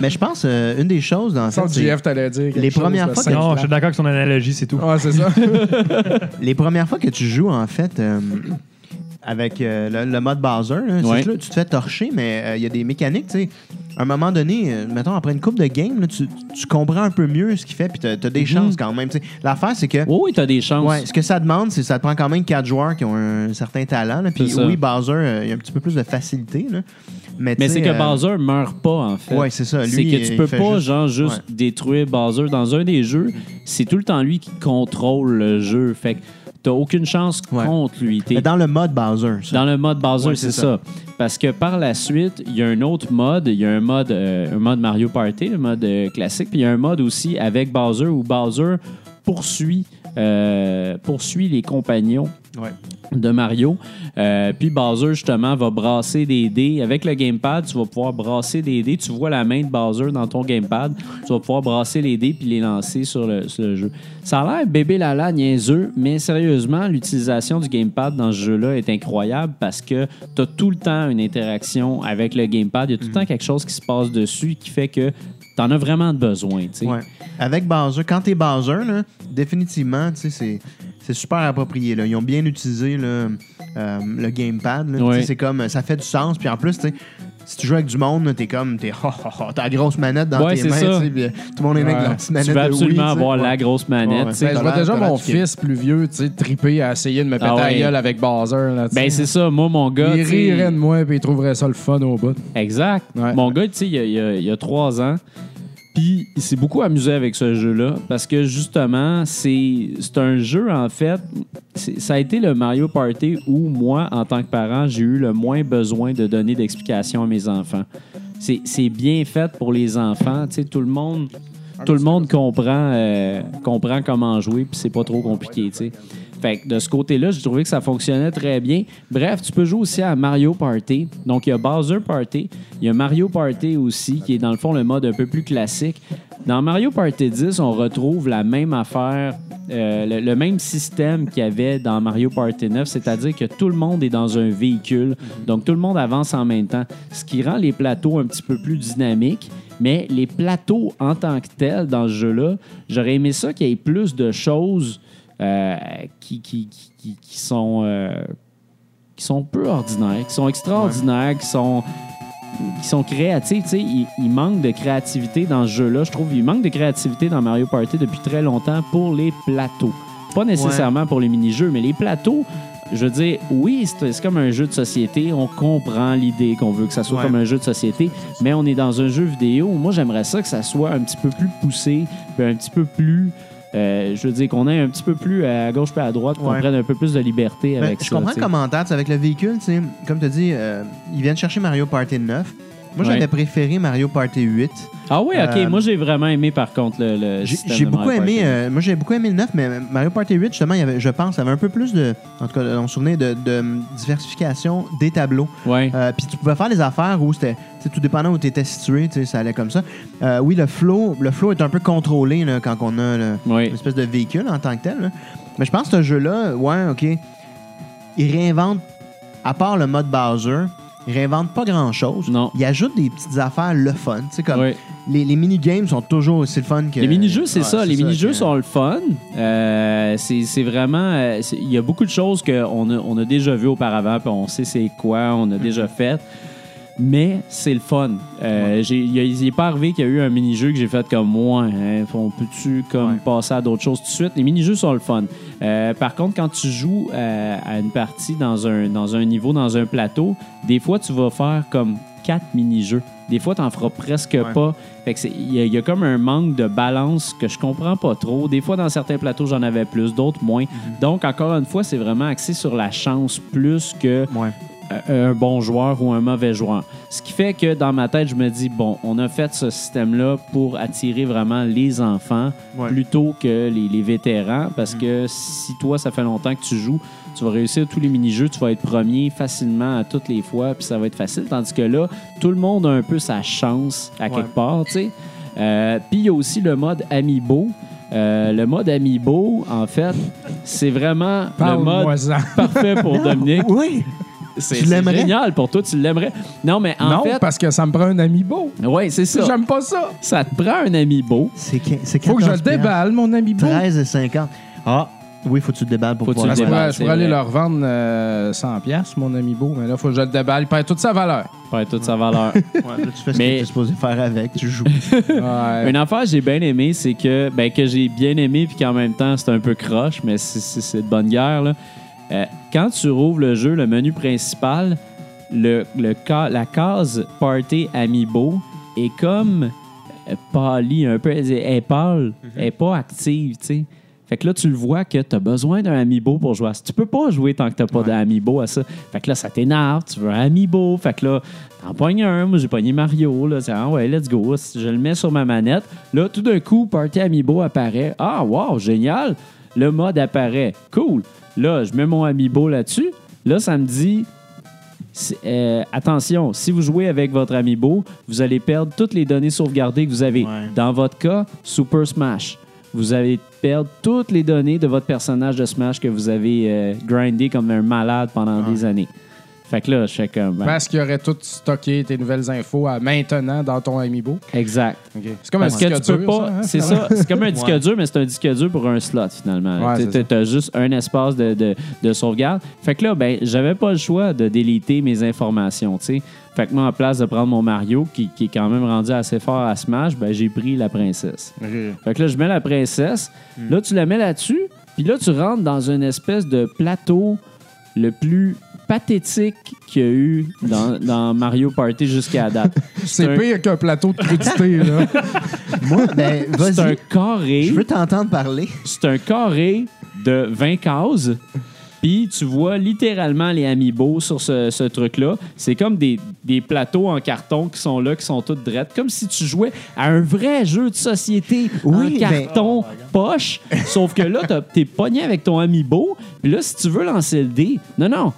Mais je pense, euh, une des choses, dans fait, JF, t'allais dire. les chose premières de fois que-. Non, je suis d'accord avec son analogie, c'est tout. Ouais, c'est ça. les premières fois que tu joues, en fait, euh, avec euh, le, le mode là, Ouais. là, tu te fais torcher, mais euh, il y a des mécaniques, tu sais. À un moment donné, euh, mettons, après une coupe de game, là, tu, tu comprends un peu mieux ce qu'il fait, puis tu as, des chances quand même. tu. L'affaire, c'est que. Oui, t'as des chances. Ouais, ce que ça demande, c'est que ça te prend quand même quatre joueurs qui ont un certain talent. Puis oui, Bowser, il y a un petit peu plus de facilité. Là. Mais, Mais tu c'est que Bowser meurt pas, en fait. Ouais, c'est ça. C'est que tu peux pas, juste- genre, juste Ouais. détruire Bowser. Dans un des jeux, c'est tout le temps lui qui contrôle le jeu. Fait que t'as aucune chance Ouais. contre lui. T'es- Mais dans le mode Bowser, ça. Dans le mode Bowser, Ouais, c'est c'est ça. Parce que par la suite, il y a un autre mode. Il y a un mode, euh, un mode Mario Party, le mode euh, classique. Puis il y a un mode aussi avec Bowser où Bowser poursuit, euh, poursuit les compagnons Ouais. de Mario. Euh, puis Bowser, justement, va brasser des dés. Avec le gamepad, tu vas pouvoir brasser des dés. Tu vois la main de Bowser dans ton gamepad. Tu vas pouvoir brasser les dés puis les lancer sur le, sur le jeu. Ça a l'air bébé lala niaiseux, mais sérieusement, l'utilisation du gamepad dans ce jeu-là est incroyable parce que tu as tout le temps une interaction avec le gamepad. Il y a tout le temps quelque chose qui se passe dessus qui fait que tu en as vraiment besoin. tu sais. Ouais. Avec Bowser, quand t'es Bowser, là, définitivement, tu sais, c'est. C'est super approprié. Là. Ils ont bien utilisé là, euh, le gamepad. C'est comme ça fait du sens. Puis en plus, tu sais, si tu joues avec du monde, t'es comme t'es oh, oh, oh, t'as la grosse manette dans Ouais, tes mains. euh, tout le monde est avec Ouais. la petite manette Tu veux de absolument Wii, avoir Ouais. la grosse manette. Ben, je vois déjà mon fils plus vieux, tu sais, triper à essayer de me péter Ah ouais. la gueule avec Bowser. Là. Ben, c'est ça. Moi, mon gars. il rirait de moi et il trouverait ça le fun au bout. Exact. Ouais. Mon gars, tu sais, il y a- il y, a, il y a trois ans. Puis il s'est beaucoup amusé avec ce jeu-là parce que justement, c'est un jeu, en fait, ça a été le Mario Party où moi, en tant que parent, j'ai eu le moins besoin de donner d'explications à mes enfants. C'est c'est bien fait pour les enfants. Tu sais, tout le monde, tout le monde comprend, euh, comprend comment jouer, puis c'est pas trop compliqué. tu sais. Fait que de ce côté-là, j'ai trouvé que ça fonctionnait très bien. Bref, tu peux jouer aussi à Mario Party. Donc, il y a Bowser Party. Il y a Mario Party aussi, qui est dans le fond le mode un peu plus classique. Dans Mario Party 10, on retrouve la même affaire, euh, le, le même système qu'il y avait dans Mario Party 9, c'est-à-dire que tout le monde est dans un véhicule. Donc, tout le monde avance en même temps, ce qui rend les plateaux un petit peu plus dynamiques. Mais les plateaux en tant que tels dans ce jeu-là, j'aurais aimé ça qu'il y ait plus de choses qui, qui, qui- qui- qui sont, euh, qui sont peu ordinaires, qui sont extraordinaires, qui sont qui sont créatifs. Tu sais, il, il manque de créativité dans ce jeu-là. Je trouve il manque de créativité dans Mario Party depuis très longtemps pour les plateaux. Pas nécessairement pour les mini-jeux, mais les plateaux, je veux dire, oui, c'est comme un jeu de société. On comprend l'idée qu'on veut que ça soit Ouais. comme un jeu de société, mais on est dans un jeu vidéo. Moi, j'aimerais ça que ça soit un petit peu plus poussé, un petit peu plus. Euh, je veux dire qu'on ait un petit peu plus à gauche puis à droite, qu'on Ouais. prenne un peu plus de liberté Ben, avec je ça. comprends tu le commentaire avec le véhicule. Comme tu dit, euh, ils viennent chercher Mario Party 9. Moi, Ouais. j'avais préféré Mario Party 8. Ah oui, OK. Euh, moi, j'ai vraiment aimé, par contre, le, le J'ai système j'ai de beaucoup aimé, euh, moi j'ai beaucoup aimé le 9, mais Mario Party 8, justement, il y avait, je pense, avait un peu plus de, en tout cas, dans mon souvenir, de, de diversification des tableaux. Ouais. Euh, Puis tu pouvais faire des affaires où c'était, tout dépendant où tu étais situé, ça allait comme ça. Oui, le flow, le flow est un peu contrôlé là, quand on a Oui. une espèce de véhicule en tant que tel. là. Mais je pense que ce jeu-là, ouais, OK, il réinvente, à part le mode Bowser, il réinvente pas grand-chose. Non. Il ajoute des petites affaires le fun. Tu sais, comme Oui. les, les mini-games sont toujours aussi le fun que... Les mini-jeux, c'est Ouais, ça. Les mini-jeux que- sont le fun. Euh, c'est vraiment. euh, Il y a beaucoup de choses qu'on a, on a déjà vues auparavant, puis on sait c'est quoi, on a Mm-hmm. déjà fait. Mais c'est le fun. Euh, il n'est pas arrivé qu'il y a eu un mini-jeu que j'ai fait comme moi. Hein, on peut-tu comme Ouais. passer à d'autres choses tout de suite? Les mini-jeux sont le fun. Euh, par contre, quand tu joues euh, à une partie dans un, dans un niveau, dans un plateau, des fois, tu vas faire comme quatre mini-jeux. Des fois, tu n'en feras presque pas. Il y, a- il y a comme un manque de balance que je comprends pas trop. Des fois, dans certains plateaux, j'en avais plus, d'autres moins. Donc, encore une fois, c'est vraiment axé sur la chance plus que Ouais. Un bon joueur ou un mauvais joueur. Ce qui fait que dans ma tête, je me dis, bon, on a fait ce système-là pour attirer vraiment les enfants Ouais. plutôt que les, les vétérans, parce que si toi, ça fait longtemps que tu joues, tu vas réussir tous les mini-jeux, tu vas être premier facilement à toutes les fois, puis ça va être facile. Tandis que là, tout le monde a un peu sa chance à quelque part, tu sais. Euh, puis il y a aussi le mode Amiibo. Euh, le mode Amiibo, en fait, c'est vraiment le mode parfait pour Dominique. Oui! C'est Tu c'est l'aimerais? génial pour toi, tu l'aimerais. Non, mais en non, fait, parce que ça me prend un amiibo. ouais, c'est ça. J'aime pas ça. Ça te prend un. C'est quin- c'est Faut que je le 14 piastres. déballe, mon amiibo. 13,50. Ah, oui, faut que tu le déballes pour Faut pouvoir tu le le déballes. je pourrais aller vrai. le revendre euh, 100 pièces mon amiibo, mais là, faut que je le déballe. Il perd toute sa valeur. Pour toute sa valeur. Ouais, là, tu fais ce Mais- que tu es supposé faire avec, tu joues. Ouais. Une affaire que j'ai bien aimé, c'est que, ben, que j'ai bien aimé, puis qu'en même temps, c'est un peu croche, mais c'est de bonne guerre. Là. Euh, quand tu rouvres le jeu, le menu principal, le, le ca- la case Party Amiibo est comme euh, pâlie un peu. Elle est- est pâle, elle n'est pas active, tu sais. Fait que là, tu le vois que tu as besoin d'un Amiibo pour jouer à ça. Tu peux pas jouer tant que tu pas d'Amiibo à ça. Fait que là, ça t'énerve, tu veux un Amiibo. Fait que là, t'en pognes un. Moi, j'ai pogné Mario. Là, C'est, ah ouais, let's go. Je le mets sur ma manette. Là, tout d'un coup, Party Amiibo apparaît. Ah, wow, génial. Le mode apparaît. Cool. Là, je mets mon Amiibo là-dessus. Là, ça me dit euh, attention, si vous jouez avec votre Amiibo, vous allez perdre toutes les données sauvegardées que vous avez. Ouais. Dans votre cas, Super Smash. Vous allez perdre toutes les données de votre personnage de Smash que vous avez euh, grindé comme un malade pendant des années. Fait que là, je fais comme. ben, Parce qu'il aurait tout stocké tes nouvelles infos à maintenant dans ton amiibo. exact. C'est comme un Parce disque dur, pas. hein, c'est ça. C'est comme un disque Ouais. dur, mais c'est un disque dur pour un slot finalement. Ouais, c'est tu as juste un espace de, de- de sauvegarde. Fait que là, ben, j'avais pas le choix de déliter mes informations. tu sais. Fait que moi, en place de prendre mon Mario, qui, qui est quand même rendu assez fort à Smash, ben, j'ai pris la princesse. Fait que là, je mets la princesse. Là, tu la mets là-dessus. Puis là, tu rentres dans une espèce de plateau le plus pathétique qu'il y a eu dans, dans Mario Party jusqu'à date. C'est un- pire qu'un plateau de crudité, là. Moi, ben, C'est un vas-y. carré. Je veux t'entendre parler. C'est un carré de 20 cases. Puis tu vois littéralement les amiibo sur ce, ce truc-là. C'est comme des, des plateaux en carton qui sont là, qui sont toutes drettes. Comme si tu jouais à un vrai jeu de société Oui, en ben- carton poche. Sauf que là, t'as- t'es pogné avec ton amiibo. Puis là, si tu veux lancer le dé, non, non.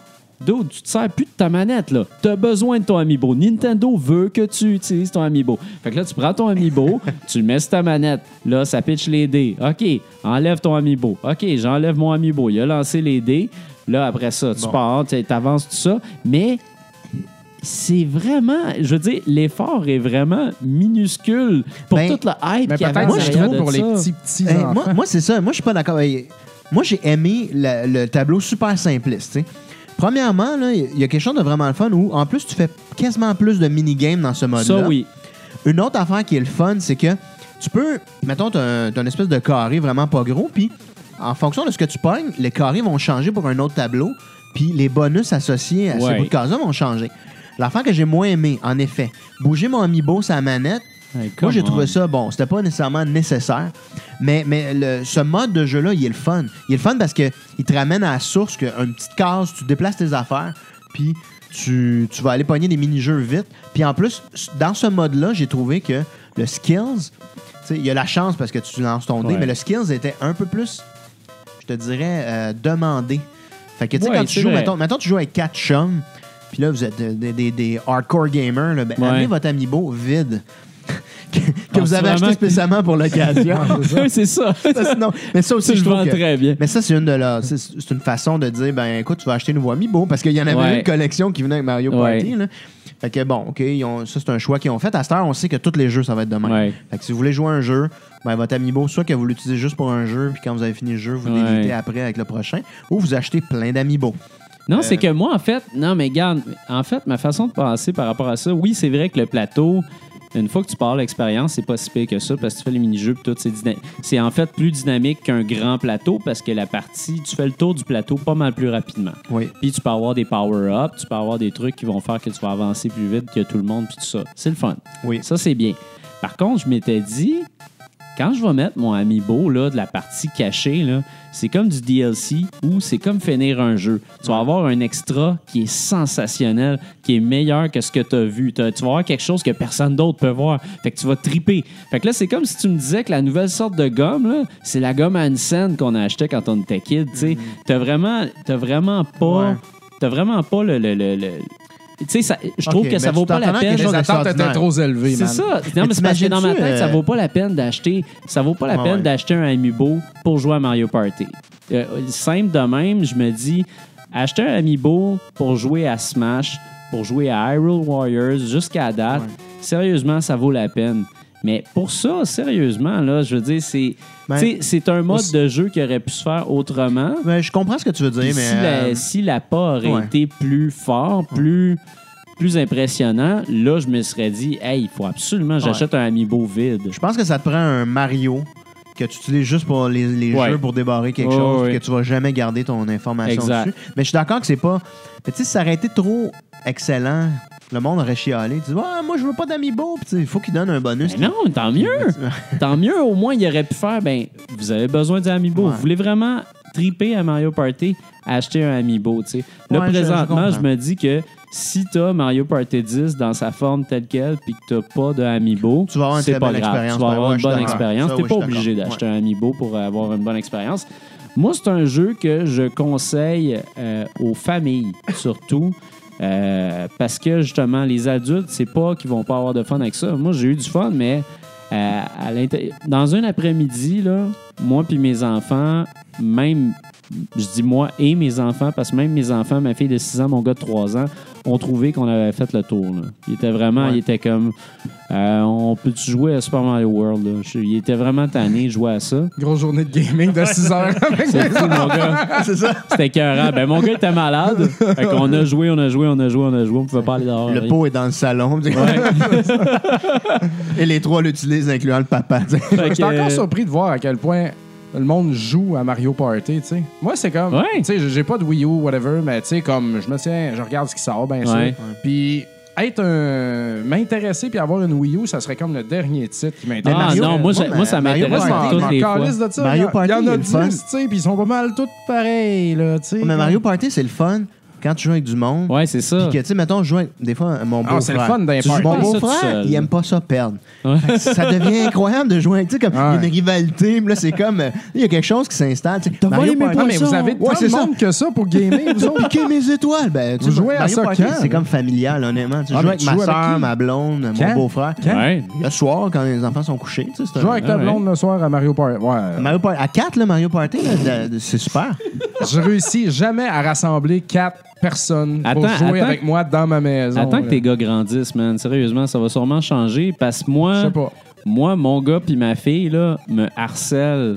Dude, tu te sers plus de ta manette, là. T'as besoin de ton amiibo. Nintendo veut que tu utilises ton amiibo. Fait que là, tu prends ton amiibo, tu le mets sur ta manette. Là, ça pitch les dés. OK, enlève ton amiibo. OK, j'enlève mon amiibo. Il a lancé les dés. Là, après ça, tu pars, tu avances tout ça. Mais c'est vraiment... Je veux dire, l'effort est vraiment minuscule pour Ben, toute la hype qu'il y avait arrière trop de pour les petits, petits Hey, enfants. moi, moi, c'est ça. Moi, je suis pas d'accord. Moi, j'ai aimé le, le tableau super simpliste. tu sais. Premièrement, il y a quelque chose de vraiment le fun où, en plus, tu fais quasiment plus de minigames dans ce mode-là. Ça, oui. Une autre affaire qui est le fun, c'est que tu peux, mettons, tu as, une espèce de carré vraiment pas gros, puis en fonction de ce que tu pognes, les carrés vont changer pour un autre tableau, puis les bonus associés à Ouais. ces bouts de cases-là vont changer. L'affaire que j'ai moins aimé, en effet, bouger mon amiibo sa manette, Hey, moi, j'ai trouvé ça bon. C'était pas nécessairement nécessaire. Mais, mais le- ce mode de jeu-là, il est le fun. Il est le fun parce qu'il te ramène à la source qu'une petite case, tu déplaces tes affaires, puis tu, tu vas aller pogner des mini-jeux vite. Puis en plus, dans ce mode-là, j'ai trouvé que le skills, tu sais, il y a la chance parce que tu lances ton dé, Ouais. mais le skills était un peu plus, je te dirais, euh, demandé. Fait que, tu sais, Ouais, quand tu joues, mettons, mettons, tu joues avec quatre chums, puis là, vous êtes des, des- des- des hardcore gamers, là, ben, Ouais. amenez votre amiibo vide. que vous avez acheté spécialement pour l'occasion. Oui, c'est ça. Ça, non, mais ça aussi, Ça, je je trouve que- très bien. mais ça, c'est une de leurs- c'est une façon de dire, ben écoute, tu vas acheter une nouveau Amiibo parce qu'il y en avait Ouais. une collection qui venait avec Mario Party. Ouais. là. Fait que bon, OK, ils ont- ça c'est un choix qu'ils ont fait. À cette heure, on sait que tous les jeux, ça va être de même. Ouais. Fait que si vous voulez jouer un jeu, ben votre Amiibo, soit que vous l'utilisez juste pour un jeu, puis quand vous avez fini le jeu, vous Ouais. l'éditez après avec le prochain, ou vous achetez plein d'Amiibo. Non, c'est que moi, en fait, non, mais regarde, en fait, ma façon de penser par rapport à ça, oui, c'est vrai que le plateau, une fois que tu pars l'expérience, c'est pas si pire que ça parce que tu fais les mini-jeux tout, c'est c'est en fait plus dynamique qu'un grand plateau parce que la partie, tu fais le tour du plateau pas mal plus rapidement. Oui. Puis tu peux avoir des power-ups, tu peux avoir des trucs qui vont faire que tu vas avancer plus vite que tout le monde puis tout ça. C'est le fun. Oui. Ça, c'est bien. Par contre, je m'étais dit, quand je vais mettre mon amiibo là, de la partie cachée, là, c'est comme du DLC ou c'est comme finir un jeu. Tu vas avoir un extra qui est sensationnel, qui est meilleur que ce que tu as vu. T'as- tu vas avoir quelque chose que personne d'autre peut voir. Fait que tu vas triper. Fait que là, c'est comme si tu me disais que la nouvelle sorte de gomme, là, c'est la gomme Hansen qu'on a acheté quand on était kid. tu sais. T'as vraiment, t'as vraiment pas. Mm-hmm. Ouais. T'as vraiment pas le. le- le- le- Tu sais, ça- je trouve Ok, que ça mais vaut pas la peine. Les attentes étaient trop élevées, C'est ça. Non, mais c'est parce que t'imagines-tu, dans ma tête, ça euh, vaut pas la peine d'acheter. Ça vaut pas la Ouais, peine ouais. d'acheter un Amiibo pour jouer à Mario Party. Euh, simple de même, je me dis, acheter un Amiibo pour jouer à Smash, pour jouer à Hyrule Warriors jusqu'à date, sérieusement, ça vaut la peine. Mais pour ça, sérieusement, là, je veux dire, c'est, Ben, c'est un mode aussi- de jeu qui aurait pu se faire autrement. Ben, je comprends ce que tu veux dire, Puis mais. si, la, euh, si l'appât aurait ouais. été plus fort, plus, plus impressionnant, là, je me serais dit, hey, il faut absolument que j'achète un Amiibo vide. Je pense que ça te prend un Mario que tu utilises juste pour les, les jeux pour débarrer quelque chose, que tu vas jamais garder ton information Exact. dessus. Mais je suis d'accord que c'est pas. Mais tu sais, si ça aurait été trop excellent, le monde aurait chialé. Tu dis, ah, moi, je veux pas d'amiibo. Puis il faut qu'il donne un bonus. Ben non, tant mieux. tant mieux, au moins, il aurait pu faire, ben, vous avez besoin d'un Amiibo. Ouais. Vous voulez vraiment triper à Mario Party, acheter un Amiibo, tu sais. Là, Ouais, je- je présentement, je, me dis que si t'as Mario Party 10 dans sa forme telle quelle, puis que t'as pas de Amiibo, Tu vas avoir une c'est très pas bonne grave. expérience. Tu vas Ben avoir ouais, une bonne expérience. T'es oui, pas obligé d'acheter un Amiibo pour avoir une bonne expérience. Moi, c'est un jeu que je conseille euh, aux familles, surtout. Euh, parce que justement, les adultes, c'est pas qu'ils vont pas avoir de fun avec ça. Moi, j'ai eu du fun, mais euh, dans un après-midi, moi puis mes enfants, même, je dis moi et mes enfants, parce que même mes enfants, ma fille de 6 ans, mon gars de 3 ans, ont trouvé qu'on avait fait le tour. là. Il était vraiment, Ouais. il était comme, euh, on peut-tu jouer à Super Mario World? là? Je- il était vraiment tanné de jouer à ça. Grosse journée de gaming de 6 heures. C'est fou, mon gars. c'est ça. C'était écœurant. Ben, mon gars était malade. Fait qu'on a joué, on a joué, on a joué, on a joué. On pouvait pas aller dehors. Le pot est dans le salon. Et les trois l'utilisent, incluant le papa. que, encore surpris de voir à quel point le monde joue à Mario Party, tu sais. Moi, c'est comme, Ouais. tu sais, j'ai pas de Wii U, whatever, mais tu sais, comme, je me tiens, je regarde ce qui sort, bien sûr. Ouais. Puis, être un. m'intéresser puis avoir une Wii U, ça serait comme le dernier titre qui m'intéresse. Ah non, moi, moi, ça m'intéresse Party, dans Je toutes m'en les fois. calisse de ça. Mario Il y a- Party, il y en a le 10, fun. tu sais, puis ils sont pas mal tous pareils, là, tu sais. Mais Mario Party, c'est le fun quand tu joues avec du monde. Ouais, c'est ça. Puis que, tu sais, mettons, je joue avec, des fois, mon beau-frère. Ah, c'est le fun d'un party. pas Mon beau-frère, il aime pas ça perdre. Ouais. Fait que ça devient incroyable de jouer avec, tu sais, comme il y a Ouais. une rivalité, puis là, c'est comme, euh, il y a quelque chose qui s'installe. tu sais. Mario Party, Ah, mais vous avez Ouais, tant c'est de ça. monde que ça pour gamer, vous autres. Piquer mes étoiles. Ben, tu Vous sais, jouez à Mario ça Party, quand, C'est là? comme familial, honnêtement. Tu Ah, joues mais avec tu ma joues avec soeur, qui? ma blonde, mon beau-frère. Quand? Ouais. Le soir, quand les enfants sont couchés. tu sais, c'est Je joue un- avec ta Ah, ouais. blonde le soir à Mario Party. Ouais. Mario Party. À 4, le Mario Party, là, de- de- c'est super. Je réussis jamais à rassembler quatre personnes pour jouer attends. avec moi dans ma maison. Attends que tes gars grandissent, man. Sérieusement, ça va sûrement changer parce que moi, pas. moi, mon gars puis ma fille là, me harcèlent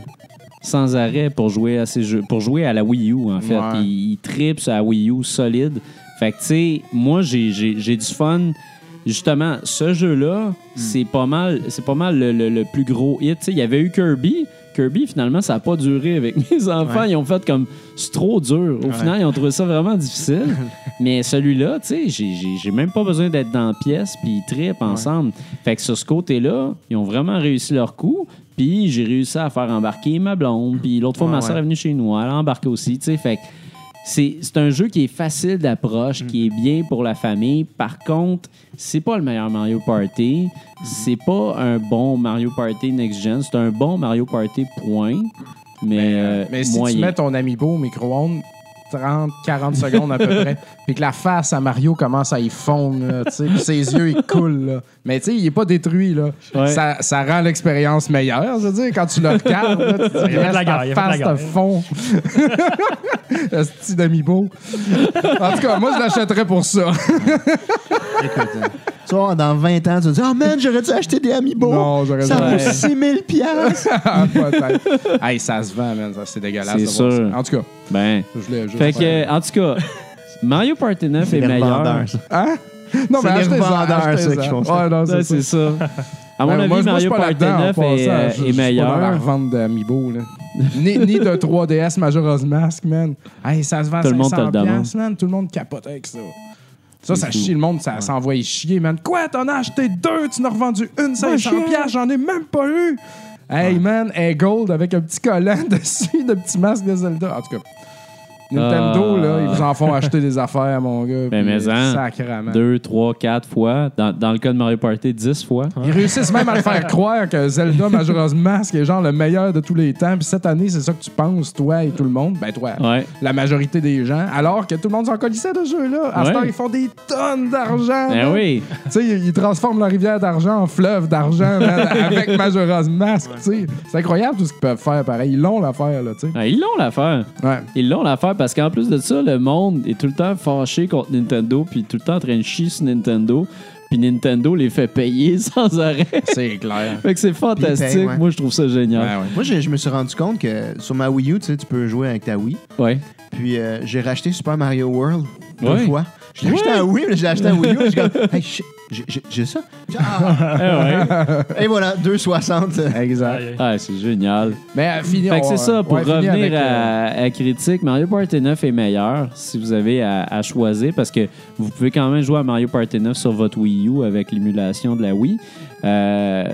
sans arrêt pour jouer à ces jeux, pour jouer à la Wii U en fait. Ouais. Puis ils tripent sur la Wii U solide. Fait que tu sais, moi j'ai du fun. Justement, ce jeu-là, c'est pas mal, c'est pas mal le, le- le plus gros hit. Il y avait eu Kirby. Kirby, finalement, ça n'a pas duré avec mes enfants. Ouais. Ils ont fait comme c'est trop dur. Au final, ils ont trouvé ça vraiment difficile. Mais celui-là, tu sais, j'ai- même pas besoin d'être dans la pièce, puis ils trippent ensemble. Fait que sur ce côté-là, ils ont vraiment réussi leur coup. Puis j'ai réussi à faire embarquer ma blonde. Puis l'autre fois, ma soeur est venue chez nous. Elle a embarqué aussi, tu sais. Fait que c'est un jeu qui est facile d'approche, qui est bien pour la famille. Par contre, c'est pas le meilleur Mario Party. C'est pas un bon Mario Party Next Gen. C'est un bon Mario Party point. Mais, euh, Mais si moyen. tu mets ton amiibo au micro-ondes, 30, 40 secondes à peu près, puis que la face à Mario commence à y fondre, tu sais, puis ses yeux, ils coulent. Là. Mais tu sais, il est pas détruit. Là. Ouais. Ça, ça rend l'expérience meilleure. Je veux dire, quand tu le regardes, là, tu te dis, Il la Reste, guerre, la face te fond. Le petit d'amiibo. En tout cas, moi, je l'achèterais pour ça. Écoute, hein, tu vois, dans 20 ans, tu vas dire, oh man, j'aurais dû acheter des Amiibo. Non, j'aurais Ça dû- vaut Ouais. 6000 piastres. Ah, peut-être. hey, ça se vend, man. C'est dégueulasse. C'est de voir sûr. ça. En tout cas, Ben. je voulais juste Fait que, en tout cas, Mario Party 9 est C'est les meilleur. Hein? Non, mais revendeurs, achetez-en. ceux qui font ça. Ouais, non, Ouais, c'est ça. ça. À mon Ben, avis, Mario pas Party là-dedans, 9 en est, passant. Je- je est suis pas dans la meilleur. revente d'Amiibo, là. ni, ni de 3DS Majora's Mask, man. Hey, ça se vend Tout le monde 500 te le piastres, man. Tout le monde capote avec ça. Ça, ça fou. chie le monde, ça s'envoie chier, man. Quoi, t'en as acheté deux, tu n'as revendu une 500 chier. piastres, j'en ai même pas eu. Hey, man, un gold avec un petit collant dessus, de petit masque de Zelda. En tout cas, Nintendo, Ah. là, ils vous en font acheter des affaires, mon gars. Ben, mais hein. Sacrement. Deux, trois, quatre fois. Dans, dans le cas de Mario Party, dix fois. Ils réussissent même à le faire croire que Zelda Majora's Mask est genre le meilleur de tous les temps. Puis cette année, c'est ça que tu penses, toi et tout le monde? Ben, toi, Ouais. la majorité des gens. Alors que tout le monde s'en colissait de ce jeu-là. À ce Ouais. temps, ils font des tonnes d'argent. Ben oui. Tu sais, ils transforment la rivière d'argent en fleuve d'argent avec Majora's Mask. tu sais. C'est incroyable tout ce qu'ils peuvent faire. Pareil, ils l'ont l'affaire, là, tu sais. Ils l'ont l'affaire. Ouais. Ils l'ont l'affaire parce qu'en plus de ça, le monde est tout le temps fâché contre Nintendo, puis tout le temps en train de chier sur Nintendo, puis Nintendo les fait payer sans arrêt. C'est clair. fait que c'est fantastique. Ouais. Moi, je trouve ça génial. Ouais, ouais. Moi, je, je me suis rendu compte que sur ma Wii U, tu sais, tu peux jouer avec ta Wii. Ouais. Puis euh, j'ai racheté Super Mario World deux Ouais. fois. Je l'ai acheté à Wii, mais je l'ai acheté à Wii U. Je suis comme, hey, shit, j'ai- j'ai j'ai ça. Ah! Ouais. Et voilà, 2,60. Exact. Ah, c'est génial. Mais euh, fini, Fait que on- c'est ça, pour ouais, fini revenir avec, euh, à, à critique, Mario Party 9 est meilleur si vous avez à, à choisir parce que vous pouvez quand même jouer à Mario Party 9 sur votre Wii U avec l'émulation de la Wii. Euh,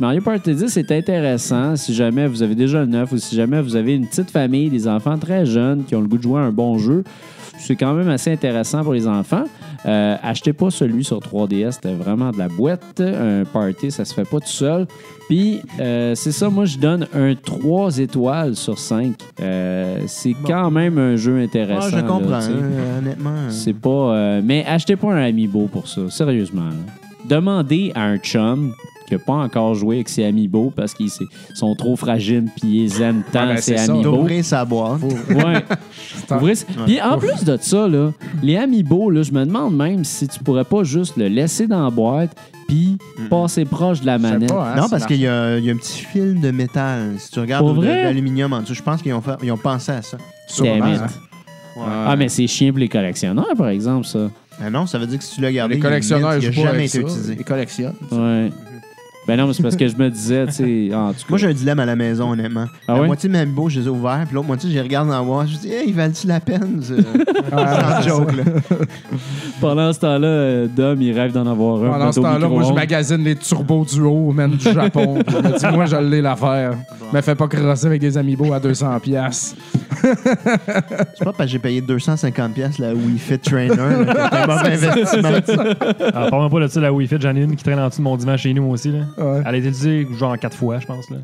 Mario Party 10 est intéressant si jamais vous avez déjà le 9 ou si jamais vous avez une petite famille, des enfants très jeunes qui ont le goût de jouer à un bon jeu. C'est quand même assez intéressant pour les enfants. Euh, achetez pas celui sur 3DS, c'était vraiment de la boîte. Un party, ça se fait pas tout seul. Puis, euh, c'est ça, moi, je donne un 3 étoiles sur 5. Euh, c'est quand même un jeu intéressant. Ah, je là, comprends, hein, honnêtement. euh, C'est pas. mais achetez pas un Amiibo pour ça, sérieusement. là. Demandez à un chum qui n'a pas encore joué avec ses Amiibo parce qu'ils sont trop fragiles puis ils aiment tant ben, ses. Amiibo. d'ouvrir sa boîte. Ouais. Puis en plus de ça, là, les Amiibo, là, je me demande même si tu pourrais pas juste le laisser dans la boîte puis passer proche de la manette. pas, hein, non, parce qu'il y, a il y a un petit film de métal. Si tu regardes de- vrai? d'aluminium en dessous, je pense qu'ils ont, fait- ils ont pensé à ça. Hein. Ah, mais c'est chiant pour les collectionneurs, par exemple, ça. Ah non, ça veut dire que si tu l'as gardé, Les collectionneurs, il n'a jamais été ça. utilisé. Ils collectionnent. Ouais. Ben non, mais c'est parce que je me disais, tu sais, en tout cas. Moi, j'ai un dilemme à la maison, honnêtement. Ah la ouais? moitié de mes amiibo, je les ai ouverts, puis l'autre moitié, je les regarde dans la boîte. Je me dis, hey, ils valent-tu la peine? C'est- Ah, joke, là. Pendant ce temps-là, euh, Dom, il rêve d'en avoir un. Pendant ce temps-là, moi, je magasine les turbos du haut, man, du Japon. je me dis, moi, je l'ai l'affaire. Me fais pas crosser avec des amiibo à 200 pièces. C'est pas parce que j'ai payé 250$ piastres la Wii Fit Trainer. c'est un mauvais investissement. Ah, Parle-moi pas de ça, la Wii Fit. J'en ai une qui traîne en dessous de mon divan chez nous aussi. Là. Ouais. Elle a été utilisée genre quatre fois, je pense. Là.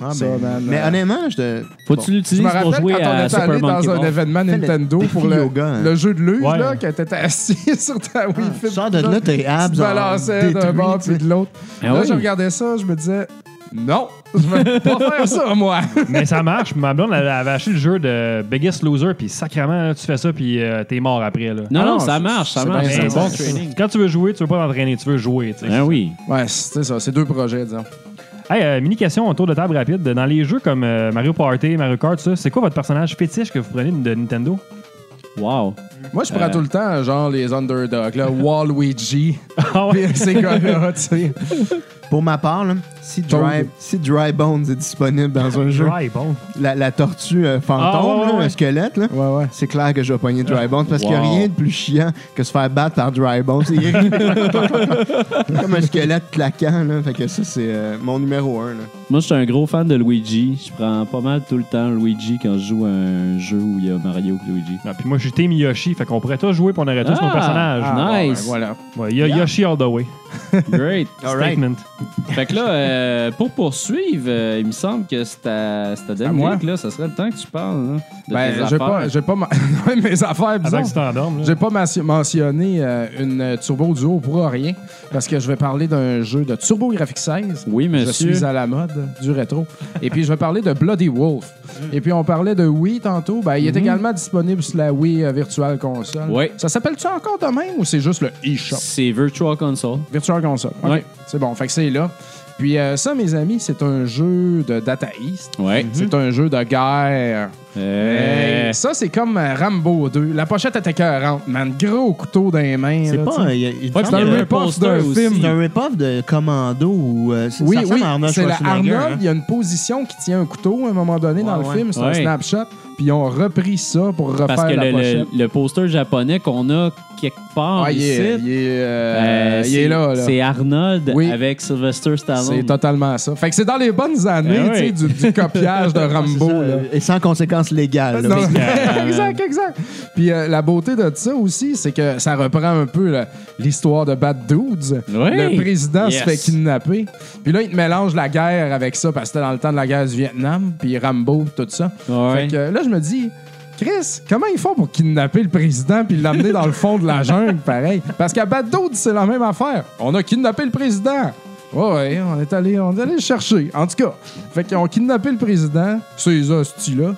Ah, Ça, ben, mais euh, honnêtement, je te. Faut que tu Je l'utilises me pour rappelle jouer quand on à était Super allé Monkey dans un Ball. événement Nintendo pour le, yoga, hein. le jeu de luge, Ouais. là, que t'étais assis sur ta Wii Fit. Sors de là, tes Tu abs. te balançais d'un bord puis de l'autre. Ah là, oui. je regardais ça, je me disais, non, je veux pas faire ça, moi. Mais ça marche. Ma blonde elle avait acheté le jeu de Biggest Loser, puis sacrément, là, tu fais ça, puis euh, t'es mort après. Là. Non, Ah non, non, ça marche, ça c'est marche. C'est un bon training. Quand tu veux jouer, tu veux pas t'entraîner, tu veux jouer. tu sais. Ah oui. Ouais, c'est ça, c'est deux projets, disons. Hey, euh, mini question autour de table rapide. Dans les jeux comme euh, Mario Party, Mario Kart, ça, c'est quoi votre personnage fétiche que vous prenez de Nintendo? Wow. Moi, je prends Euh. tout le temps, genre, les underdogs, là, Waluigi, Ah ouais? puis ces gars-là, tu sais. Pour ma part, là, Si. Dry, si Dry Bones est disponible dans un jeu, Dry, bon. la, la tortue euh, fantôme, Ah, ouais, là, ouais, un ouais. squelette, là, Ouais, ouais. c'est clair que je vais pogner Dry Bones parce qu'il n'y a Wow. rien de plus chiant que se faire battre par Dry Bones. Il comme un squelette claquant. Là. Fait que ça, c'est euh, mon numéro un. Là. Moi, je suis un gros fan de Luigi. Je prends pas mal tout le temps Luigi quand je joue à un jeu où il y a Mario et Luigi. Ah, puis moi, je suis Team Yoshi, fait qu'on pourrait tous jouer pour on aurait tous Ah! nos personnages. Ah, bon, Nice. ben, voilà. Ouais, Yo- Yoshi all the way. Great. All right. Statement. fait que là, euh, pour poursuivre, euh, il me semble que c'est à, c'est à à moi? Dominique, là. Ça serait le temps que tu parles, là, de Ben, j'ai pas, j'ai pas ma- mes affaires, bizarres. Avant que tu. J'ai pas mentionné euh, une euh, Turbo Duo pour rien, parce que je vais parler d'un jeu de Turbo Graphics 16. Oui, Je monsieur. suis à la mode du rétro. Et puis, je vais parler de Bloody Wolf. Et puis, on parlait de Wii tantôt. Ben, il est également disponible sur la Wii euh, Virtual Console. Ouais. Ça s'appelle-tu encore de même ou c'est juste le eShop? C'est Virtual Console. Virtual Console. OK. Ouais. C'est bon. Fait que c'est là. Puis euh, ça, mes amis, c'est un jeu de Data East. Ouais. C'est un jeu de guerre. Euh, Hey, ça, c'est comme euh, Rambo 2. La pochette était écœurante, man. Gros couteau dans les mains. C'est là, pas un, c'est un un rip-off d'un aussi. film. C'est un rip-off de Commando ou euh, c'est- Oui, ça oui, à Arnold c'est la Arnold. hein? Il y a une position qui tient un couteau à un moment donné dans Ouais, le film. C'est un Ouais. snapshot. Puis ils ont repris ça pour refaire Parce que la le, pochette. le, le poster japonais qu'on a quelque part Ah, il ici, est, il est, euh, euh, il est c'est- là. là. C'est Arnold Oui. avec Sylvester C'est Stallone. totalement ça. Fait que c'est dans les bonnes années oui. du, du copiage de C'est Rambo. ça, là. euh, Et sans conséquences légales. Non, exact, exact. Puis euh, la beauté de ça aussi, c'est que ça reprend un peu l'histoire de Bad Dudes. Oui. Le président Yes. se fait kidnapper. Puis là, il te mélange la guerre avec ça, parce que c'était dans le temps de la guerre du Vietnam, puis Rambo, tout ça. Fait que là, je me dis, Chris, comment ils font pour kidnapper le président puis l'amener dans le fond de la jungle, pareil? Parce qu'à Bad c'est la même affaire. On a kidnappé le président. Ouais, on est allé, on est allé le chercher. En tout cas, fait qu'ils ont kidnappé le président, ces hosties-là.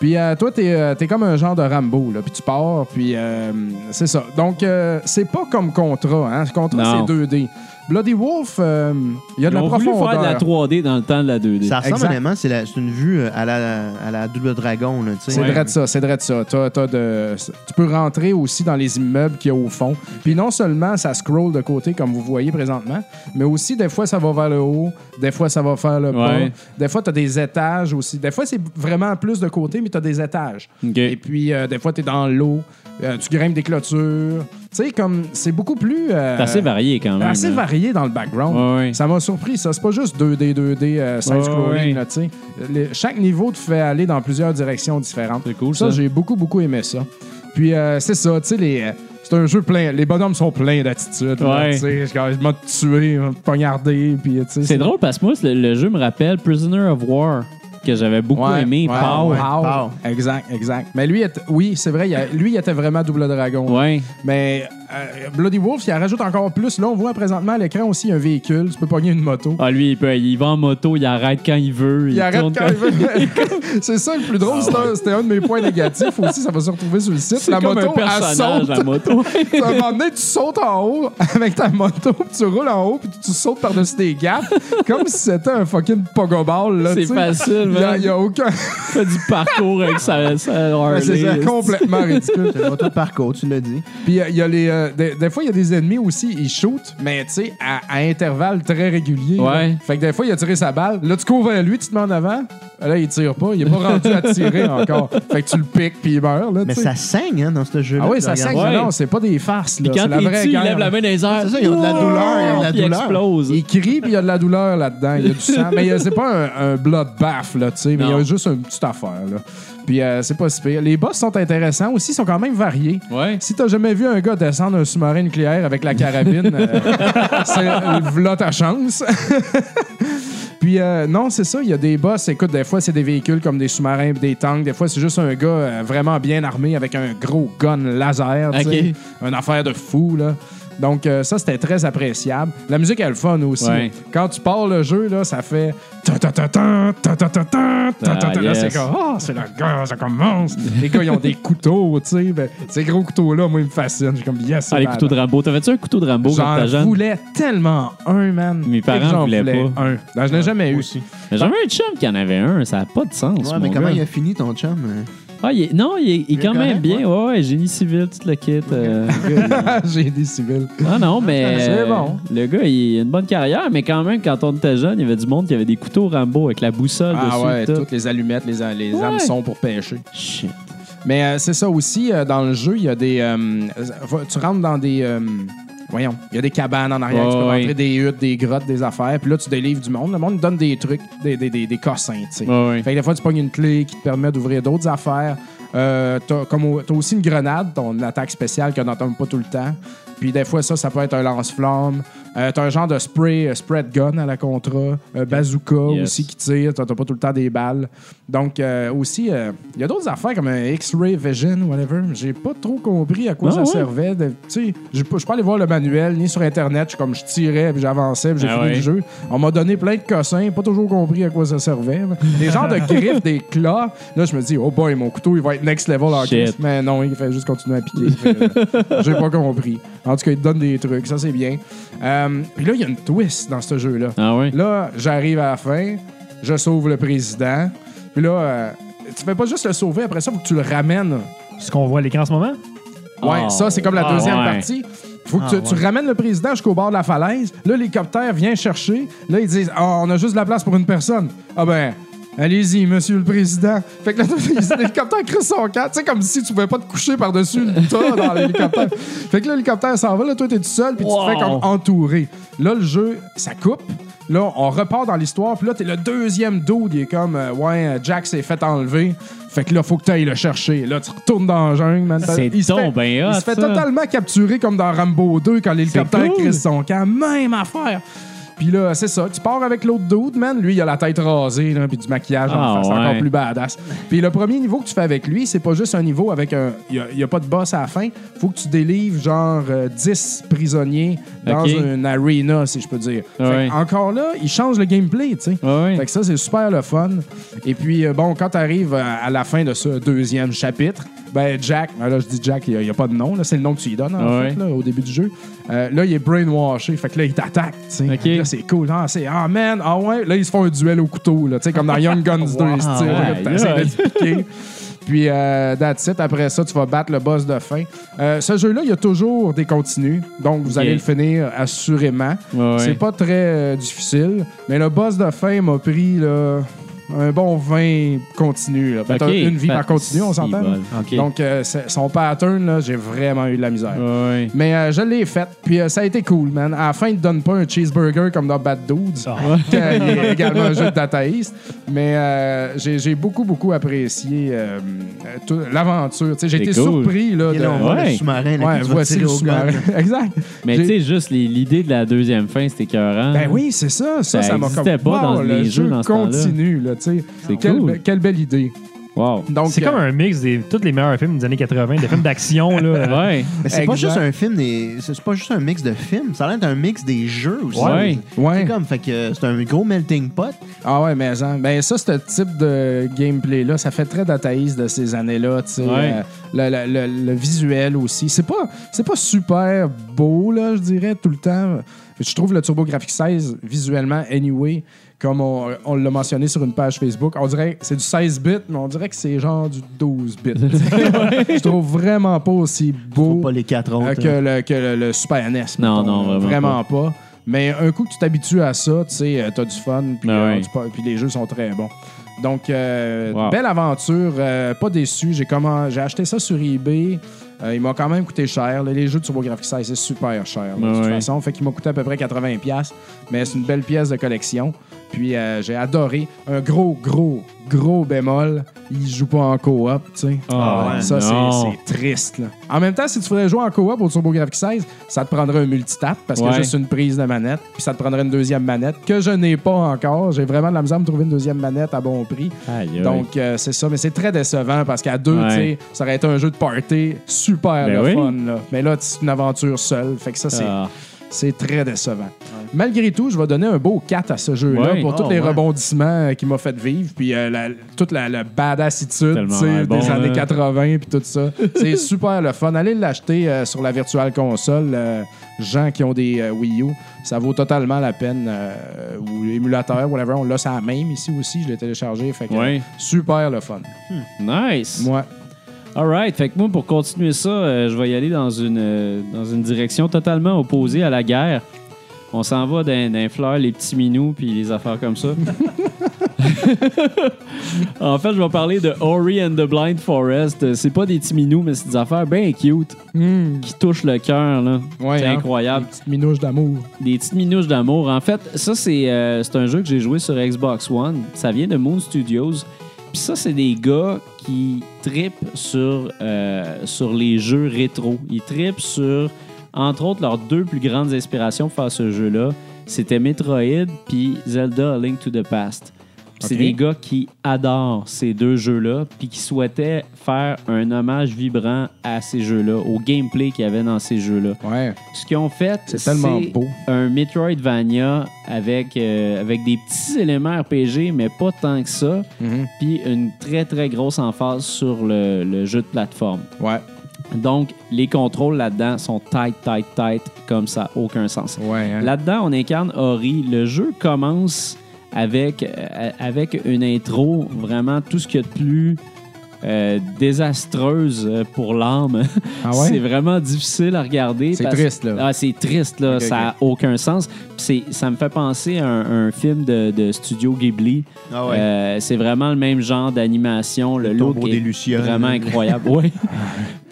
Puis euh, toi, t'es euh, t'es comme un genre de Rambo, là. Puis tu pars, puis euh, c'est ça. Donc, c'est pas comme Contra, hein. Contra, Non. c'est 2D. Bloody Wolf, euh, il y a de Ils la ont voulu profondeur. faire de la 3D dans le temps de la 2D. Ça ressemble Exact. honnêtement, c'est la- c'est une vue euh, à la, à la double dragon. là, tu sais. C'est Ouais. vrai de ça, c'est vrai de ça. T'as- t'as de- tu peux rentrer aussi dans les immeubles qu'il y a au fond. Puis non seulement ça scroll de côté, comme vous voyez présentement, mais aussi des fois ça va vers le haut, des fois ça va faire le bas. Ouais. Des fois, tu as des étages aussi. Des fois, c'est vraiment plus de côté, mais tu as des étages. OK. Et puis, euh, des fois, tu es dans l'eau, euh, tu grimpes des clôtures. Tu sais, comme c'est beaucoup plus. euh, C'est assez varié quand même. assez varié dans le background. Ouais, ouais. Ça m'a surpris, ça. C'est pas juste 2D, 2D, euh, ouais. là, tu sais. Chaque niveau te fait aller dans plusieurs directions différentes. C'est cool, Ça, ça. j'ai beaucoup, beaucoup aimé ça. Puis, euh, c'est ça, tu sais, les... euh, C'est un jeu plein. Les bonhommes sont pleins d'attitude. là, Ouais. Tu sais, je m'a tué, m'a poignardé. C'est drôle parce que moi, le, le jeu me rappelle Prisoner of War, que j'avais beaucoup Ouais, aimé. ouais, Pow. ouais. Pow. Pow. Exact, exact. Mais lui, oui, c'est vrai, il a- lui, il était vraiment double dragon. Ouais. Mais euh, Bloody Wolf, il en rajoute encore plus. Là, on voit présentement à l'écran aussi un véhicule. Tu peux pogner une moto. Ah, lui, il, peut, il va en moto, il arrête quand il veut. Il arrête quand il veut. c'est ça le plus drôle. C'était un- C'était un de mes points négatifs aussi. Ça va se retrouver sur le site. C'est La comme moto, un personnage, elle saute. la moto. à un moment donné, tu sautes en haut avec ta moto, puis tu roules en haut, puis tu sautes par-dessus des gaps, comme si c'était un fucking pogoball. là, C'est facile, Il y a, a aucun. Fait du parcours avec sa, sa c'est complètement ridicule. C'est le parcours, tu l'as dit. Puis euh, il y a les. Euh, des, des fois, il y a des ennemis aussi, ils shootent, mais tu sais, à, à intervalles très réguliers. Ouais. là. Fait que des fois, il a tiré sa balle. Là, tu cours vers lui, tu te mets en avant. Là, il tire pas. Il est pas rendu à tirer encore. Fait que tu le piques, puis il meurt. Là, Mais ça saigne hein, dans ce jeu-là. Ah oui, ça saigne. Ouais. Non, c'est pas des farces. Là. Puis quand c'est la il vraie tue, il lève la main dans les airs. C'est ça, il y a de la douleur, il y a de la Puis il douleur. explose. Il crie, puis il y a de la douleur là-dedans. Il y a du sang. mais c'est pas un, un bloodbath, là, tu sais. Mais il y a juste une petite affaire, là. Puis euh, c'est pas si pire. Les boss sont intéressants aussi, ils sont quand même variés. Ouais. Si t'as jamais vu un gars descendre un sous-marin nucléaire avec la carabine, euh, c'est là ta chance. Puis euh, non, c'est ça, il y a des boss, écoute, des fois c'est des véhicules comme des sous-marins, des tanks, des fois c'est juste un gars euh, vraiment bien armé avec un gros gun laser, tu sais. Ok. une affaire de fou là. Donc, ça, c'était très appréciable. La musique, elle est fun aussi. Quand tu pars le jeu, là, ça fait. Ah. C'est comme, oh, c'est la guerre, ça commence. Les gars, ils ont des couteaux, tu sais. Ben, ces gros couteaux-là, moi, ils me fascinent. J'ai comme, yes, Ah, les couteaux de Rambo. T'avais-tu un couteau de Rambo quand? J'en voulais tellement un, man. Mes parents voulaient pas. un. Non, je n'ai jamais eu. J'avais un chum qui en avait un. Ça n'a pas de sens. Ouais, mais comment il a fini ton chum? Hein? Ah, il est- non, il est, il quand même correct, bien. Ouais, ouais, génie civil, tout le kit. euh. J'ai des civils. Ah non, mais C'est euh, bon. le gars, il a une bonne carrière, mais quand même, quand on était jeune, il y avait du monde qui avait des couteaux Rambo avec la boussole Ah dessus. ouais, tout. toutes les allumettes, les, les Ouais. hameçons pour pêcher. Shit. Mais euh, c'est ça aussi, euh, dans le jeu, il y a des. euh, euh, tu rentres dans des. euh, voyons, il y a des cabanes en arrière, tu peux rentrer des huttes, des grottes, des affaires, puis là, tu délivres du monde. Le monde donne des trucs, des, des, des, des cossins, tu sais. Fait que des fois, tu pognes une clé qui te permet d'ouvrir d'autres affaires. Euh, t'as, comme au- t'as aussi une grenade, ton attaque spéciale que n'entend pas tout le temps. Puis des fois, ça, ça peut être un lance-flamme. Euh, t'as un genre de spray, euh, spread gun à la Contra. Un bazooka Yes. aussi qui tire. T'as t'as pas tout le temps des balles. Donc, euh, aussi, euh, il y a d'autres affaires comme un X-Ray Vision, whatever. J'ai pas trop compris à quoi Ah ça ouais? servait. Tu sais, je suis pas allé voir le manuel, ni sur Internet. Je comme je tirais, puis j'avançais, puis j'ai Ah fini ouais? le jeu. On m'a donné plein de cossins, pas toujours compris à quoi ça servait. Des genres de griffes, des claws. Là, je me dis, oh boy, mon couteau, il va être next level en. Mais non, il fait juste continuer à piquer. J'ai pas compris. En tout cas, il te donne des trucs, ça c'est bien. Euh, Puis là, il y a une twist dans ce jeu-là. Ah ouais? Là, j'arrive à la fin, je sauve le président. Puis là, euh, tu fais pas juste le sauver, après ça, faut que tu le ramènes. Ce qu'on voit à l'écran en ce moment? Ouais, Ah. ça, c'est comme la Ah, deuxième ouais. partie. Faut que tu, Ah, tu ouais. ramènes le président jusqu'au bord de la falaise. Là, l'hélicoptère vient chercher. Là, ils disent Ah, on a juste de la place pour une personne. Ah ben. Allez-y, monsieur le président. Fait que là, l'hélicoptère crisse son camp. Tu sais, comme si tu pouvais pas te coucher par-dessus le tas dans l'hélicoptère. Fait que là, l'hélicoptère s'en va. Là, toi, t'es tout seul, puis tu te fais comme entouré. Là, le jeu, ça coupe. Là, on repart dans l'histoire. Puis là, t'es le deuxième dude. Il est comme, euh, ouais, euh, Jack s'est fait enlever. Fait que là, faut que t'ailles le chercher. Là, tu retournes dans la jungle, man. C'est Il se fait- ben hot, Il se fait totalement capturer comme dans Rambo 2 quand l'hélicoptère cool. crisse son camp. Même affaire. Puis là, c'est ça. Tu pars avec l'autre dude, man. Lui, il a la tête rasée, là, puis du maquillage en Ah, face. Ouais. encore plus badass. Puis le premier niveau que tu fais avec lui, c'est pas juste un niveau avec un. Il n'y a, pas de boss à la fin. Faut que tu délivres genre euh, 10 prisonniers dans une arena, si je peux dire. Ouais. que encore là, il change le gameplay, tu sais. Ouais, ouais. Fait que ça, c'est super le fun. Et puis, euh, bon, quand tu arrives à la fin de ce deuxième chapitre, ben Jack, ben là, je dis Jack, il n'y a, pas de nom, là, c'est le nom que tu lui donnes, en Ouais. fait, là, au début du jeu. Euh, là, il est brainwashé, fait que là, il t'attaque, Là, c'est cool. Ah, c'est, ah, man, ah ouais. Là, ils se font un duel au couteau, là, tu sais, comme dans Young Guns 2, ils piquer. Puis, euh, that's it. Après ça, tu vas battre le boss de fin. Euh, ce jeu-là, il y a toujours des continues. Donc, vous allez le finir assurément. Ouais, ouais. C'est pas très euh, difficile, mais le boss de fin m'a pris là, un bon 20 continu. là. Ben, une vie Ben, par continu, on s'entend? Donc, euh, son pattern, là, j'ai vraiment eu de la misère. Ouais. Mais euh, je l'ai fait, puis euh, ça a été cool, man. À la fin, il te donne pas un cheeseburger comme dans Bad Dudes, qui est également un jeu de Data East. Mais euh, j'ai beaucoup, beaucoup apprécié l'aventure. J'ai été cool. surpris là, de... là, on voit Ouais. le sous-marin. Ouais, voici le sous-marin. exact. Mais tu sais, juste l'idée de la deuxième fin, c'était écœurant. Ben oui, c'est ça. Ça, Ça m'a comme. pas dans Wow, les le jeux jeu dans ce continue, là, tu sais. C'est Quelle, cool. be- quelle belle idée. Wow. Donc, C'est euh, comme un mix des tous les meilleurs films des années 80, des films d'action. là. Ouais. Mais c'est pas Exact. juste un film, des... c'est pas juste un mix de films, ça a l'air d'être un mix des jeux aussi. Ouais. Ouais. C'est comme, fait que c'est un gros melting pot. Ah ouais, mais hein, ben ça, ce type de gameplay-là, ça fait très dataïste de ces années-là. tu sais. Ouais. Euh, le, le- le- le visuel aussi. C'est pas, c'est pas super beau, là, je dirais, tout le temps. Je trouve le TurboGrafx 16, visuellement, anyway, comme on, on l'a mentionné sur une page Facebook, on dirait que c'est du 16 bits, mais on dirait que c'est genre du 12 bits. je trouve vraiment pas aussi beau Pas les quatre autres. que, le, que le, le Super NES. Non, mettons. non, vraiment pas. Mais un coup que tu t'habitues à ça, tu sais, euh, t'as du fun, puis Ah euh, puis les jeux sont très bons. Donc, euh, Wow. belle aventure, euh, pas déçu. J'ai comment, j'ai acheté ça sur eBay. Euh, il m'a quand même coûté cher. là. Les jeux de TurboGrafx 16, c'est super cher, là, de Ah toute façon. Fait qu'il m'a coûté à peu près 80$, piastres, mais c'est une belle pièce de collection. Puis euh, j'ai adoré. Un gros, gros, gros bémol. Il joue pas en coop, tu sais. Ah ouais, ça, c'est- triste. Là. En même temps, si tu voudrais jouer en coop au TurboGrafx 16, ça te prendrait un multitap parce a Ouais. juste une prise de manette. Puis ça te prendrait une deuxième manette que je n'ai pas encore. J'ai vraiment de la misère à me trouver une deuxième manette à bon prix. Aïe, aïe. Donc, euh, c'est ça. Mais c'est très décevant parce qu'à deux, Ouais. tu sais, ça aurait été un jeu de party super Ben le oui. fun. Là. Mais là, c'est une aventure seule. Fait que ça, c'est Ah. c'est très décevant. Malgré tout, je vais donner un beau 4 à ce jeu-là Ouais. pour Oh, tous les ouais. rebondissements euh, qu'il m'a fait vivre, puis euh, la- toute la, la badassitude bon, des années là. 80 puis tout ça. C'est super le fun. Allez l'acheter euh, sur la Virtual Console. euh, gens qui ont des euh, Wii U, ça vaut totalement la peine. euh, ou émulateur, whatever. On l'a ça même ici aussi. Je l'ai téléchargé. Fait que, Ouais. super le fun. Nice. Moi, All right. Fait que moi, pour continuer ça, euh, je vais y aller dans une, euh, dans une direction totalement opposée à la guerre. On s'en va d'un d'un fleur, les petits minous, puis les affaires comme ça. en fait, je vais parler de Ori and the Blind Forest. C'est pas des petits minous, mais c'est des affaires bien cute qui touchent le cœur. là. Ouais, c'est hein? incroyable. Une petite minouche d'amour. Des petites minouches d'amour. En fait, ça, c'est euh, c'est un jeu que j'ai joué sur Xbox One. Ça vient de Moon Studios. Puis ça, c'est des gars qui tripent sur, euh, sur les jeux rétro. Ils tripent sur, entre autres, leurs deux plus grandes inspirations pour faire ce jeu-là. C'était Metroid puis Zelda A Link to the Past. C'est des gars qui adorent ces deux jeux-là, puis qui souhaitaient faire un hommage vibrant à ces jeux-là, au gameplay qu'il y avait dans ces jeux-là. Ouais. Ce qu'ils ont fait, C'est tellement beau. un Metroidvania avec, euh, avec des petits éléments RPG, mais pas tant que ça, Mhm. puis une très, très grosse emphase sur le, le jeu de plateforme. Ouais. Donc, les contrôles là-dedans sont tight, tight, tight, comme ça, aucun sens. Ouais. hein. Là-dedans, on incarne Ori. Le jeu commence avec, euh, avec une intro, vraiment tout ce qu'il y a de plus euh, désastreuse euh, pour l'âme. Ah ouais? C'est vraiment difficile à regarder. C'est parce- triste, là. Ah, c'est triste, là. Ça n'a aucun sens. Puis c'est- ça me fait penser à un, un film de, de Studio Ghibli. Ah ouais. Euh, c'est vraiment le même genre d'animation. Le, Le look est des Lucioles. vraiment incroyable. ouais.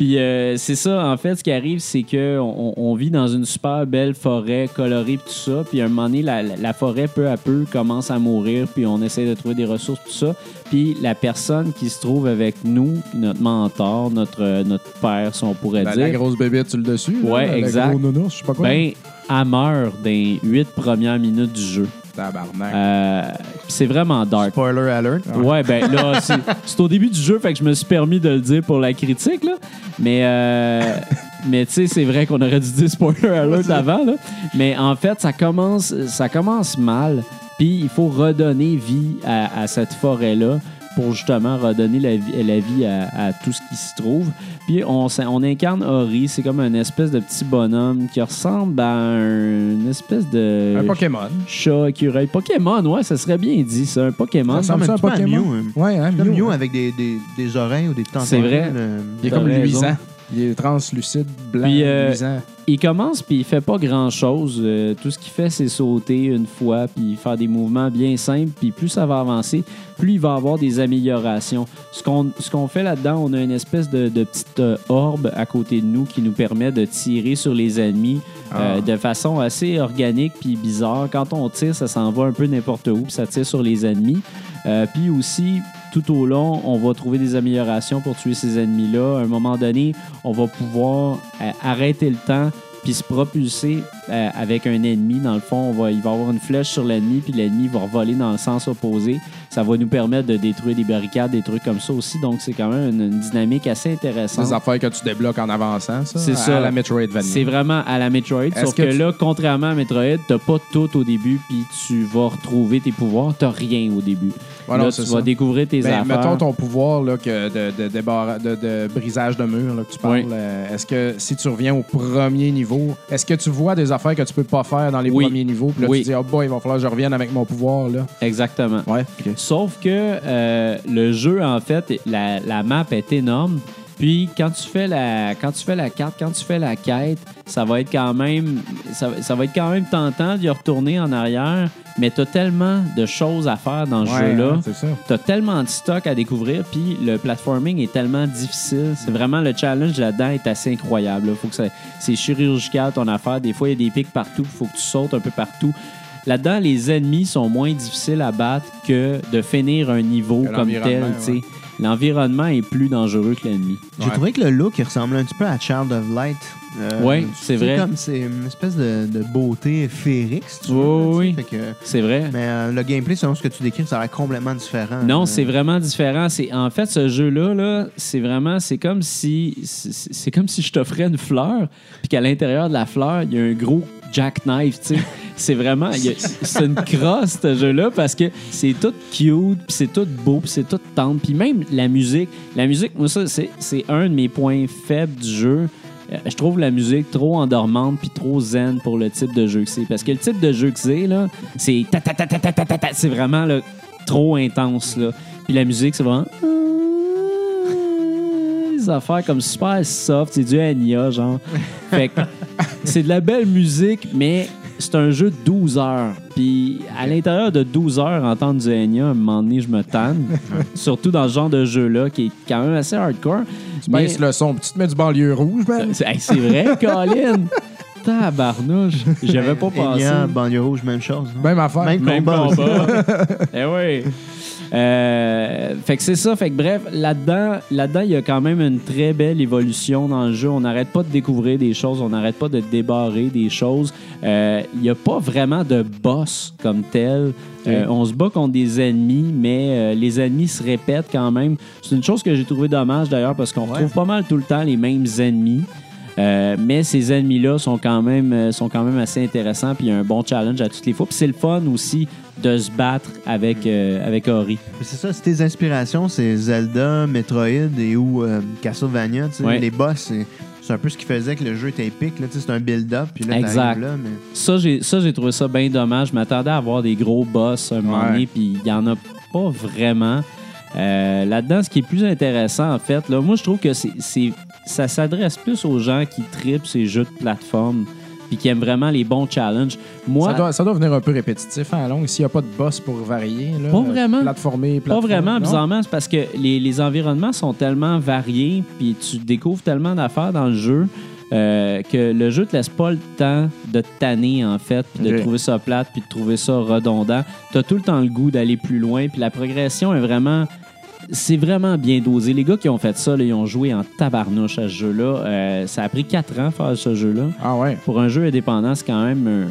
Puis euh, c'est ça, en fait, ce qui arrive, c'est que on, on vit dans une super belle forêt colorée puis tout ça. Puis à un moment donné, la, forêt, peu à peu, commence à mourir. Puis on essaie de trouver des ressources, tout ça. Puis la personne qui se trouve avec nous, notre mentor, notre, euh, notre père, si on pourrait La, dire, la grosse bébite sur le dessus. Ouais, exact. gros nounours, je sais pas quoi. ben, elle meurt dans les huit premières minutes du jeu. Tabarnak. Euh, c'est vraiment dark. Spoiler alert. Ouais, ben là, c'est c'est au début du jeu, fait que je me suis permis de le dire pour la critique, là. Mais, euh, mais tu sais, c'est vrai qu'on aurait dû dire spoiler alert avant, là. Mais en fait, ça commence, ça commence mal. Puis il faut redonner vie à, à cette forêt-là pour justement redonner la vie, la vie à, à tout ce qui se trouve. Puis on, on incarne Ori, c'est comme un espèce de petit bonhomme qui ressemble à un- une espèce de un Pokémon. chat écureuil. Pokémon, ouais, ça serait bien dit, ça, un Pokémon. Ça ressemble un ça à un petit peu à Pokémon? Mew, hein. Ouais, hein, Mew, Mew hein. avec des, des, des oreilles ou des tentacules. C'est vrai. euh, Il est comme luisant. Il est translucide, blanc, Puis, euh. Il commence, puis il fait pas grand-chose. Euh, tout ce qu'il fait, c'est sauter une fois, puis faire des mouvements bien simples. Puis plus ça va avancer, plus il va avoir des améliorations. Ce qu'on fait là-dedans, on a une espèce de, de petite euh, orbe à côté de nous qui nous permet de tirer sur les ennemis Ah. de façon assez organique puis bizarre. Quand on tire, ça s'en va un peu n'importe où, puis ça tire sur les ennemis. Puis aussi, tout au long, on va trouver des améliorations pour tuer ces ennemis-là. À un moment donné, on va pouvoir euh, arrêter le temps puis se propulser euh, avec un ennemi. Dans le fond, on va, il va y avoir une flèche sur l'ennemi, puis l'ennemi va voler dans le sens opposé. Ça va nous permettre de détruire des barricades, des trucs comme ça aussi. Donc, c'est quand même une, une dynamique assez intéressante. Des affaires que tu débloques en avançant, ça. C'est à ça. la Metroidvania. C'est vraiment à la Metroid, sauf que que, tu- là, contrairement à Metroid, t'as pas tout au début, puis tu vas retrouver tes pouvoirs, t'as rien au début. Ouais, là, tu vas ça. découvrir tes Ben, affaires. mettons ton pouvoir là, que de, de, débarra- de- de brisage de mur là, que tu parles. Oui. euh, est-ce que si tu reviens au premier niveau, est-ce que tu vois des affaires que tu peux pas faire dans les Oui. premiers niveaux? Puis là, Oui. tu dis, oh boy, il va falloir que je revienne avec mon pouvoir. là. Exactement. Ouais. Sauf que euh, le jeu, en fait, la, la map est énorme. Puis quand tu fais la quand tu fais la carte, quand tu fais la quête, ça va être quand même ça, ça va être quand même tentant d'y retourner en arrière, mais tu as tellement de choses à faire dans ce Ouais, jeu-là. c'est ça. T'as tellement de stock à découvrir, puis le platforming est tellement difficile. C'est vraiment le challenge là-dedans est assez incroyable. là. Faut que ça- c'est chirurgical ton affaire. Des fois, il y a des pics partout, faut que tu sautes un peu partout. Là-dedans, les ennemis sont moins difficiles à battre que de finir un niveau comme tel. tu ouais. L'environnement est plus dangereux que l'ennemi. J'ai Ouais. trouvé que le look il ressemblait un petit peu à Child of Light. Euh, Ouais, c'est vrai. comme c'est une espèce de, de beauté féerique, si tu veux. Oui, là, tu sais, oui. fait que- C'est vrai. mais euh, le gameplay, selon ce que tu décris, ça a l'air complètement différent. Non, Euh, c'est vraiment différent. C'est en fait ce jeu-là, là, c'est vraiment, c'est comme si, c'est c'est comme si je t'offrais une fleur, puis qu'à l'intérieur de la fleur, il y a un gros jackknife, tu sais. c'est vraiment. C'est une crosse, ce jeu-là, parce que c'est tout cute, puis c'est tout beau, puis c'est tout tendre. Puis même la musique. La musique, moi, ça, c'est un de mes points faibles du jeu. Euh, je trouve la musique trop endormante puis trop zen pour le type de jeu que c'est. Parce que le type de jeu que c'est, là, c'est ta ta ta ta ta ta ta, ta c'est vraiment là, trop intense, là. Puis la musique, c'est vraiment des affaires comme super soft, c'est du Enya, genre. Fait que c'est de la belle musique, mais c'est un jeu de 12 heures. Puis à l'intérieur de 12 heures, entendre du Enya, à un moment donné, je me tanne. Surtout dans ce genre de jeu-là, qui est quand même assez hardcore. Tu Mais- baisses le son, puis tu te mets du banlieue rouge, man. c'est hey, vrai, Colin! Tabarnouche! J'avais pas pensé. Enya, banlieue rouge, même chose. non? Même affaire. Même Même combat. eh oui. Euh, fait que c'est ça. Fait que bref, là-dedans, là-dedans, il y a quand même une très belle évolution dans le jeu. On n'arrête pas de découvrir des choses, on n'arrête pas de débarrer des choses. Euh, Il n'y a pas vraiment de boss comme tel. Euh, on se bat contre des ennemis, mais euh, les ennemis se répètent quand même. C'est une chose que j'ai trouvé dommage d'ailleurs parce qu'on retrouve pas mal tout le temps les mêmes ennemis. Euh, mais ces ennemis-là sont quand même euh, sont quand même assez intéressants puis il y a un bon challenge à toutes les fois. Puis c'est le fun aussi de se battre avec euh, avec Ori. C'est ça, c'est tes inspirations, c'est Zelda, Metroid et ou euh, Castlevania. Ouais. Les boss, c'est, un peu ce qui faisait que le jeu était épique. C'est un build-up, puis là, Exact. t'arrives là, mais... Ça j'ai trouvé ça bien dommage. Je m'attendais à avoir des gros boss un moment donné puis il y en a pas vraiment. Euh, Là-dedans, ce qui est plus intéressant en fait, là, moi je trouve que c'est- ça s'adresse plus aux gens qui tripent ces jeux de plateforme puis qui aiment vraiment les bons challenges. Moi, Ça doit, ça doit venir un peu répétitif à la longue. S'il n'y a pas de boss pour varier, là, Pas vraiment. Plateformer, Pas plateformer, vraiment, non? bizarrement, c'est parce que les, les environnements sont tellement variés, puis tu découvres tellement d'affaires dans le jeu euh, que le jeu te laisse pas le temps de te tanner, en fait, puis de trouver ça plate, puis de trouver ça redondant. Tu as tout le temps le goût d'aller plus loin, puis la progression est vraiment. C'est vraiment bien dosé. Les gars qui ont fait ça, là, ils ont joué en tabarnouche à ce jeu-là. Euh, ça a pris quatre ans faire ce jeu-là. Ah ouais. Pour un jeu indépendant, c'est quand même, euh,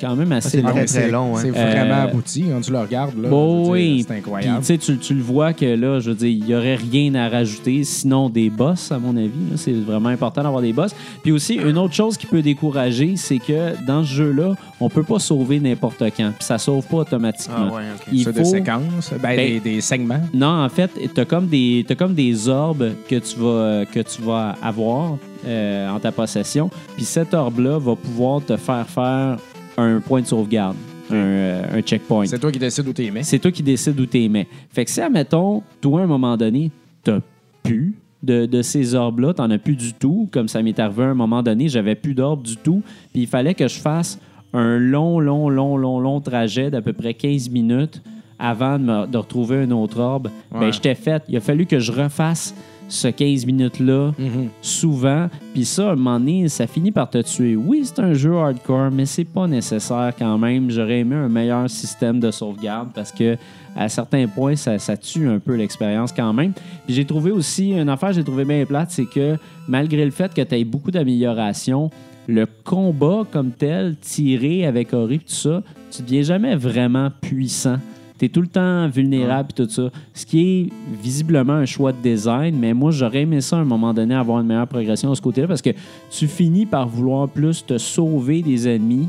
quand même assez c'est long. très, mais très c'est- long, hein. C'est vraiment Euh, abouti quand tu le regardes. Là, Bon, oui. C'est incroyable. tu sais, tu, tu le vois que là, je veux dire, il n'y aurait rien à rajouter, sinon des boss, à mon avis. C'est vraiment important d'avoir des boss. Puis aussi, une autre chose qui peut décourager, c'est que dans ce jeu-là, on peut pas sauver n'importe quand. Puis ça sauve pas automatiquement. Ah ouais, ok. Il C'est des faut- séquences, ben, Ben, des, des segments. Non, en fait, tu as comme des t'as comme des orbes que tu vas que tu vas avoir euh, en ta possession. Puis cet orbe-là va pouvoir te faire faire un point de sauvegarde, un, euh, un checkpoint. C'est toi qui décides où t'es mis. C'est toi qui décides où t'es mets. Fait que si, admettons, toi, à un moment donné, t'as plus de, de ces orbes-là, t'en as plus du tout, comme ça m'est arrivé à un moment donné, j'avais plus d'orbes du tout, puis il fallait que je fasse un long, long, long, long, long trajet d'à peu près 15 minutes avant de, me- de retrouver un autre orbe. Ouais. Ben, j'étais fait. Il a fallu que je refasse ce 15 minutes-là Mhm. souvent. Puis ça, à un moment donné, ça finit par te tuer. Oui, c'est un jeu hardcore, mais c'est pas nécessaire quand même. J'aurais aimé un meilleur système de sauvegarde parce que à certains points, ça, ça tue un peu l'expérience quand même. Puis j'ai trouvé aussi, une affaire que j'ai trouvé bien plate, c'est que malgré le fait que tu aies beaucoup d'améliorations, le combat comme tel, tiré avec Ori tout ça, tu deviens jamais vraiment puissant. Tu es tout le temps vulnérable et tout ça. Ce qui est visiblement un choix de design, mais moi, j'aurais aimé ça à un moment donné, avoir une meilleure progression de ce côté-là, parce que tu finis par vouloir plus te sauver des ennemis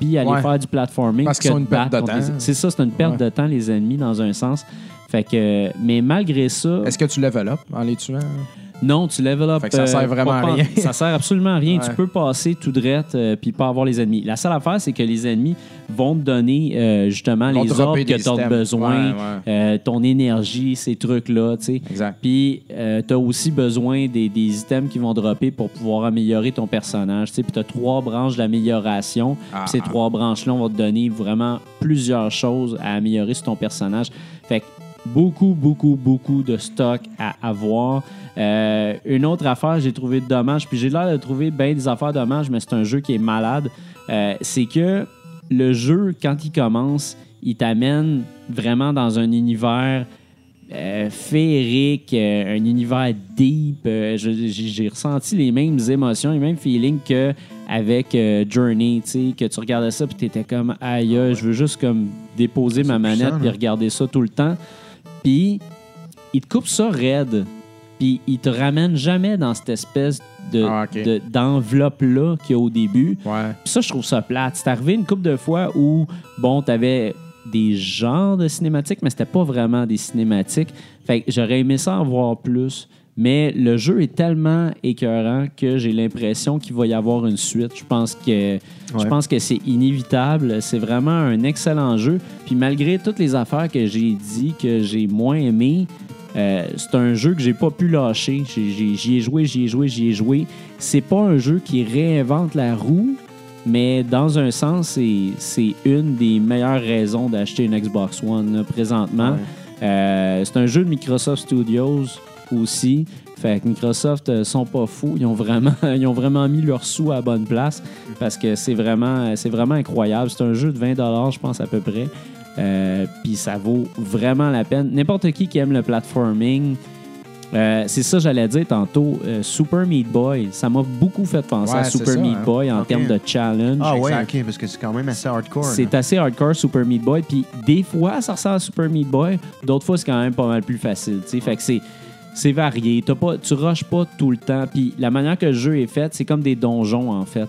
puis aller Ouais. faire du platforming. Parce qu'ils que sont une perte de temps. les- C'est ça, c'est une perte Ouais. de temps, les ennemis, dans un sens. Fait que, mais malgré ça, Est-ce que tu level up en les tuant? Non, tu level up. Fait que ça sert vraiment pas- à rien. Ça sert absolument à rien. Ouais. Tu peux passer tout droit euh, puis pas avoir les ennemis. La seule affaire, c'est que les ennemis vont te donner euh, justement les orbes que tu as besoin, Ouais, euh, ton énergie, ces trucs-là. Exact. Puis, tu as aussi besoin des, des items qui vont dropper pour pouvoir améliorer ton personnage. Puis, tu as trois branches d'amélioration. Ah, ces ah. trois branches-là vont te donner vraiment plusieurs choses à améliorer sur ton personnage. Fait que beaucoup, beaucoup, beaucoup de stock à avoir. Euh, une autre affaire, j'ai trouvé dommage, puis j'ai l'air de trouver bien des affaires dommages, mais c'est un jeu qui est malade. Euh, c'est que le jeu, quand il commence, il t'amène vraiment dans un univers euh, féerique, un univers deep. J'ai ressenti les mêmes émotions, les mêmes feelings que avec Journey, tu sais, que tu regardais ça puis t'étais comme aïe, aïe, je veux juste comme déposer ma manette là. regarder ça tout le temps. Puis il te coupe ça raide Puis il te ramène jamais dans cette espèce de, Ah, de- d'enveloppe-là qu'il y a au début. Ouais. Puis ça, je trouve ça plate. C'est arrivé une couple de fois où, bon, t'avais des genres de cinématiques, mais c'était pas vraiment des cinématiques. Fait que j'aurais aimé ça en voir plus. Mais le jeu est tellement écœurant que j'ai l'impression qu'il va y avoir une suite. Je pense que je Ouais. pense que c'est inévitable. C'est vraiment un excellent jeu. Puis malgré toutes les affaires que j'ai dit que j'ai moins aimé, euh, c'est un jeu que j'ai pas pu lâcher. J'y ai joué, j'y ai joué, j'y ai joué. C'est pas un jeu qui réinvente la roue, mais dans un sens, c'est- une des meilleures raisons d'acheter une Xbox One là, présentement. Euh, c'est un jeu de Microsoft Studios aussi. Fait que Microsoft euh, sont pas fous. Ils ont vraiment, ils ont vraiment mis leurs sous à la bonne place parce que c'est vraiment, c'est vraiment incroyable. C'est un jeu de 20 je pense à peu près. Euh, Puis ça vaut vraiment la peine. N'importe qui qui aime le platforming, euh, c'est ça j'allais dire tantôt. euh, Super Meat Boy, ça m'a beaucoup fait penser Ouais, à Super ça, Meat hein. Boy en termes de challenge. Ah ouais, ok, parce que c'est quand même assez hardcore. C'est assez hardcore Super Meat Boy. Puis des fois, ça ressemble à Super Meat Boy. D'autres fois, c'est quand même pas mal plus facile. Fait que c'est. C'est varié. T'as pas, tu rushes pas tout le temps. Puis la manière que le jeu est fait, c'est comme des donjons, en fait.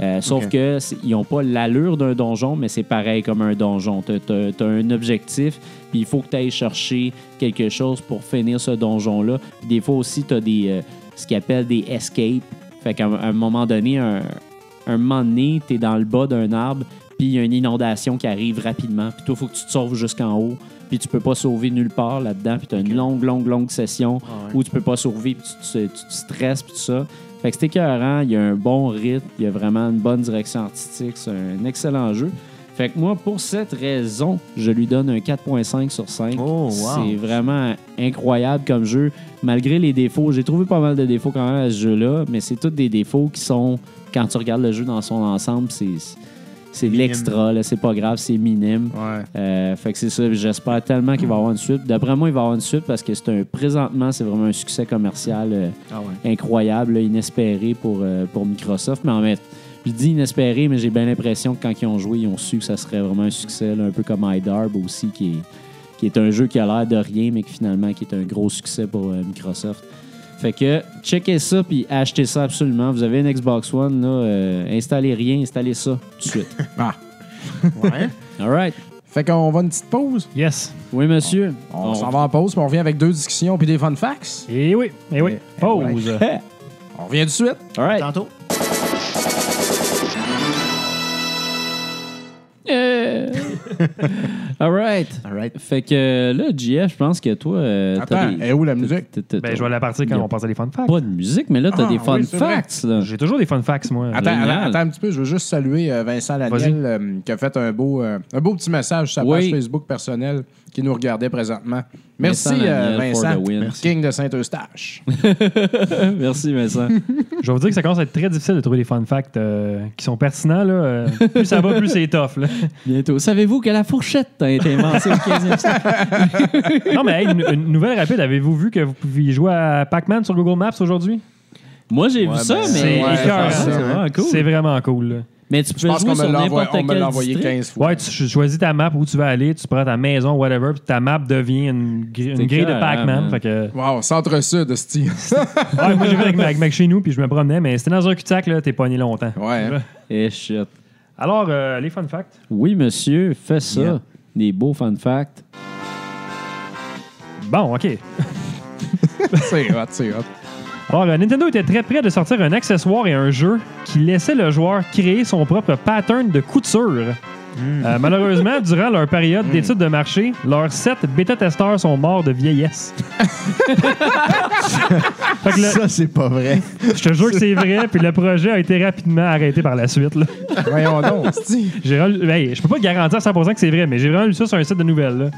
Euh, sauf que c'est- ils n'ont pas l'allure d'un donjon, mais c'est pareil comme un donjon. Tu as, un objectif, puis il faut que tu ailles chercher quelque chose pour finir ce donjon-là. Des fois aussi, tu as des, euh, ce qu'ils appellent des escapes. Fait qu'à un moment donné, un, un moment donné, tu es dans le bas d'un arbre, puis il y a une inondation qui arrive rapidement. Puis toi, il faut que tu te sauves jusqu'en haut. Puis tu peux pas sauver nulle part là-dedans. Puis tu as une longue, longue, longue session Ah ouais. où tu peux pas sauver, puis tu, te- tu te stresses, puis tout ça. Fait que c'est écœurant, il y a un bon rythme, il y a vraiment une bonne direction artistique, c'est un excellent jeu. Fait que moi, pour cette raison, je lui donne un 4.5 sur 5. Oh, wow. C'est vraiment incroyable comme jeu, malgré les défauts. J'ai trouvé pas mal de défauts quand même à ce jeu-là, mais c'est tous des défauts qui sont, quand tu regardes le jeu dans son ensemble, c'est c'est de l'extra, là, c'est pas grave, c'est minime. Ouais. Euh, fait que c'est ça. J'espère tellement qu'il va y avoir une suite. D'après moi, il va y avoir une suite parce que c'est un présentement, c'est vraiment un succès commercial euh, Ah ouais. incroyable, là, inespéré pour, euh, pour Microsoft. Mais en fait, je dis inespéré, mais j'ai bien l'impression que quand ils ont joué, ils ont su que ça serait vraiment un succès, là, un peu comme iDarb aussi, qui est, qui est un jeu qui a l'air de rien, mais qui finalement qui est un gros succès pour Microsoft. Fait que checkez ça puis achetez ça absolument. Vous avez une Xbox One, là, euh, installez rien, installez ça tout de suite. Ah. Ouais. All right. Fait qu'on va une petite pause. Yes. Oui, monsieur. On s'en va en pause, puis on revient avec deux discussions puis des fun facts. Et oui, et oui. Et- et Pause. On revient tout de suite. All right. Tantôt. Euh. All right. All right. Fait que là, JF, je pense que toi. euh, t'as Attends, des- est où la musique? t'as- t'as- Ben, je vais la partir quand on passe à des fun facts. Pas de musique, mais là, t'as Ah, des fun oui, c'est vrai. facts. Là. J'ai toujours des fun facts, moi. Attends, Génial. attends, attends un petit peu, je veux juste saluer euh, Vincent Laniel euh, qui a fait un beau, euh, un beau petit message sur sa Oui. page Facebook personnelle qui nous regardait présentement. Merci Vincent euh, Vincent. King de Saint-Eustache. Merci, Vincent. Je vais vous dire que ça commence à être très difficile de trouver des fun facts euh, qui sont pertinents. Là. Euh, plus ça va, plus c'est tough. Là. Bientôt. Savez-vous que la fourchette a été inventée au 15e siècle? Non, mais hey, une, une nouvelle rapide. Avez-vous vu que vous pouviez jouer à Pac-Man sur Google Maps aujourd'hui? Moi, j'ai Ouais, vu ça, ben, mais. c'est Ouais, vraiment cool. C'est vraiment cool. là. Mais tu Je peux pense jouer qu'on me sur l'a envoyé, n'importe on me quel l'a envoyé district. 15 fois. Ouais, tu ch- choisis ta map où tu veux aller, tu prends ta maison, whatever, puis ta map devient une, grille de Pac-Man. man. Fait que, Wow, centre-sud, Steve. ouais, moi, j'ai vu avec, avec Mac chez nous, puis je me promenais, mais c'était dans un cul-de-sac, là, t'es pogné longtemps. Ouais. hein. Eh, shit. Alors, euh, les fun facts. Oui, monsieur, fais ça. Yeah. Des beaux fun facts. Bon, OK. c'est hot, c'est hot. Alors, euh, Nintendo était très près de sortir un accessoire et un jeu qui laissait le joueur créer son propre pattern de couture. Euh, malheureusement, durant leur période d'études de marché, leurs sept bêta-testeurs sont morts de vieillesse. Le- Ça, c'est pas vrai. je te jure que c'est vrai, puis le projet a été rapidement arrêté par la suite. là. Voyons donc. J'ai relu- hey, je peux pas garantir à 100% que c'est vrai, mais j'ai vraiment lu ça sur un site de nouvelles. là.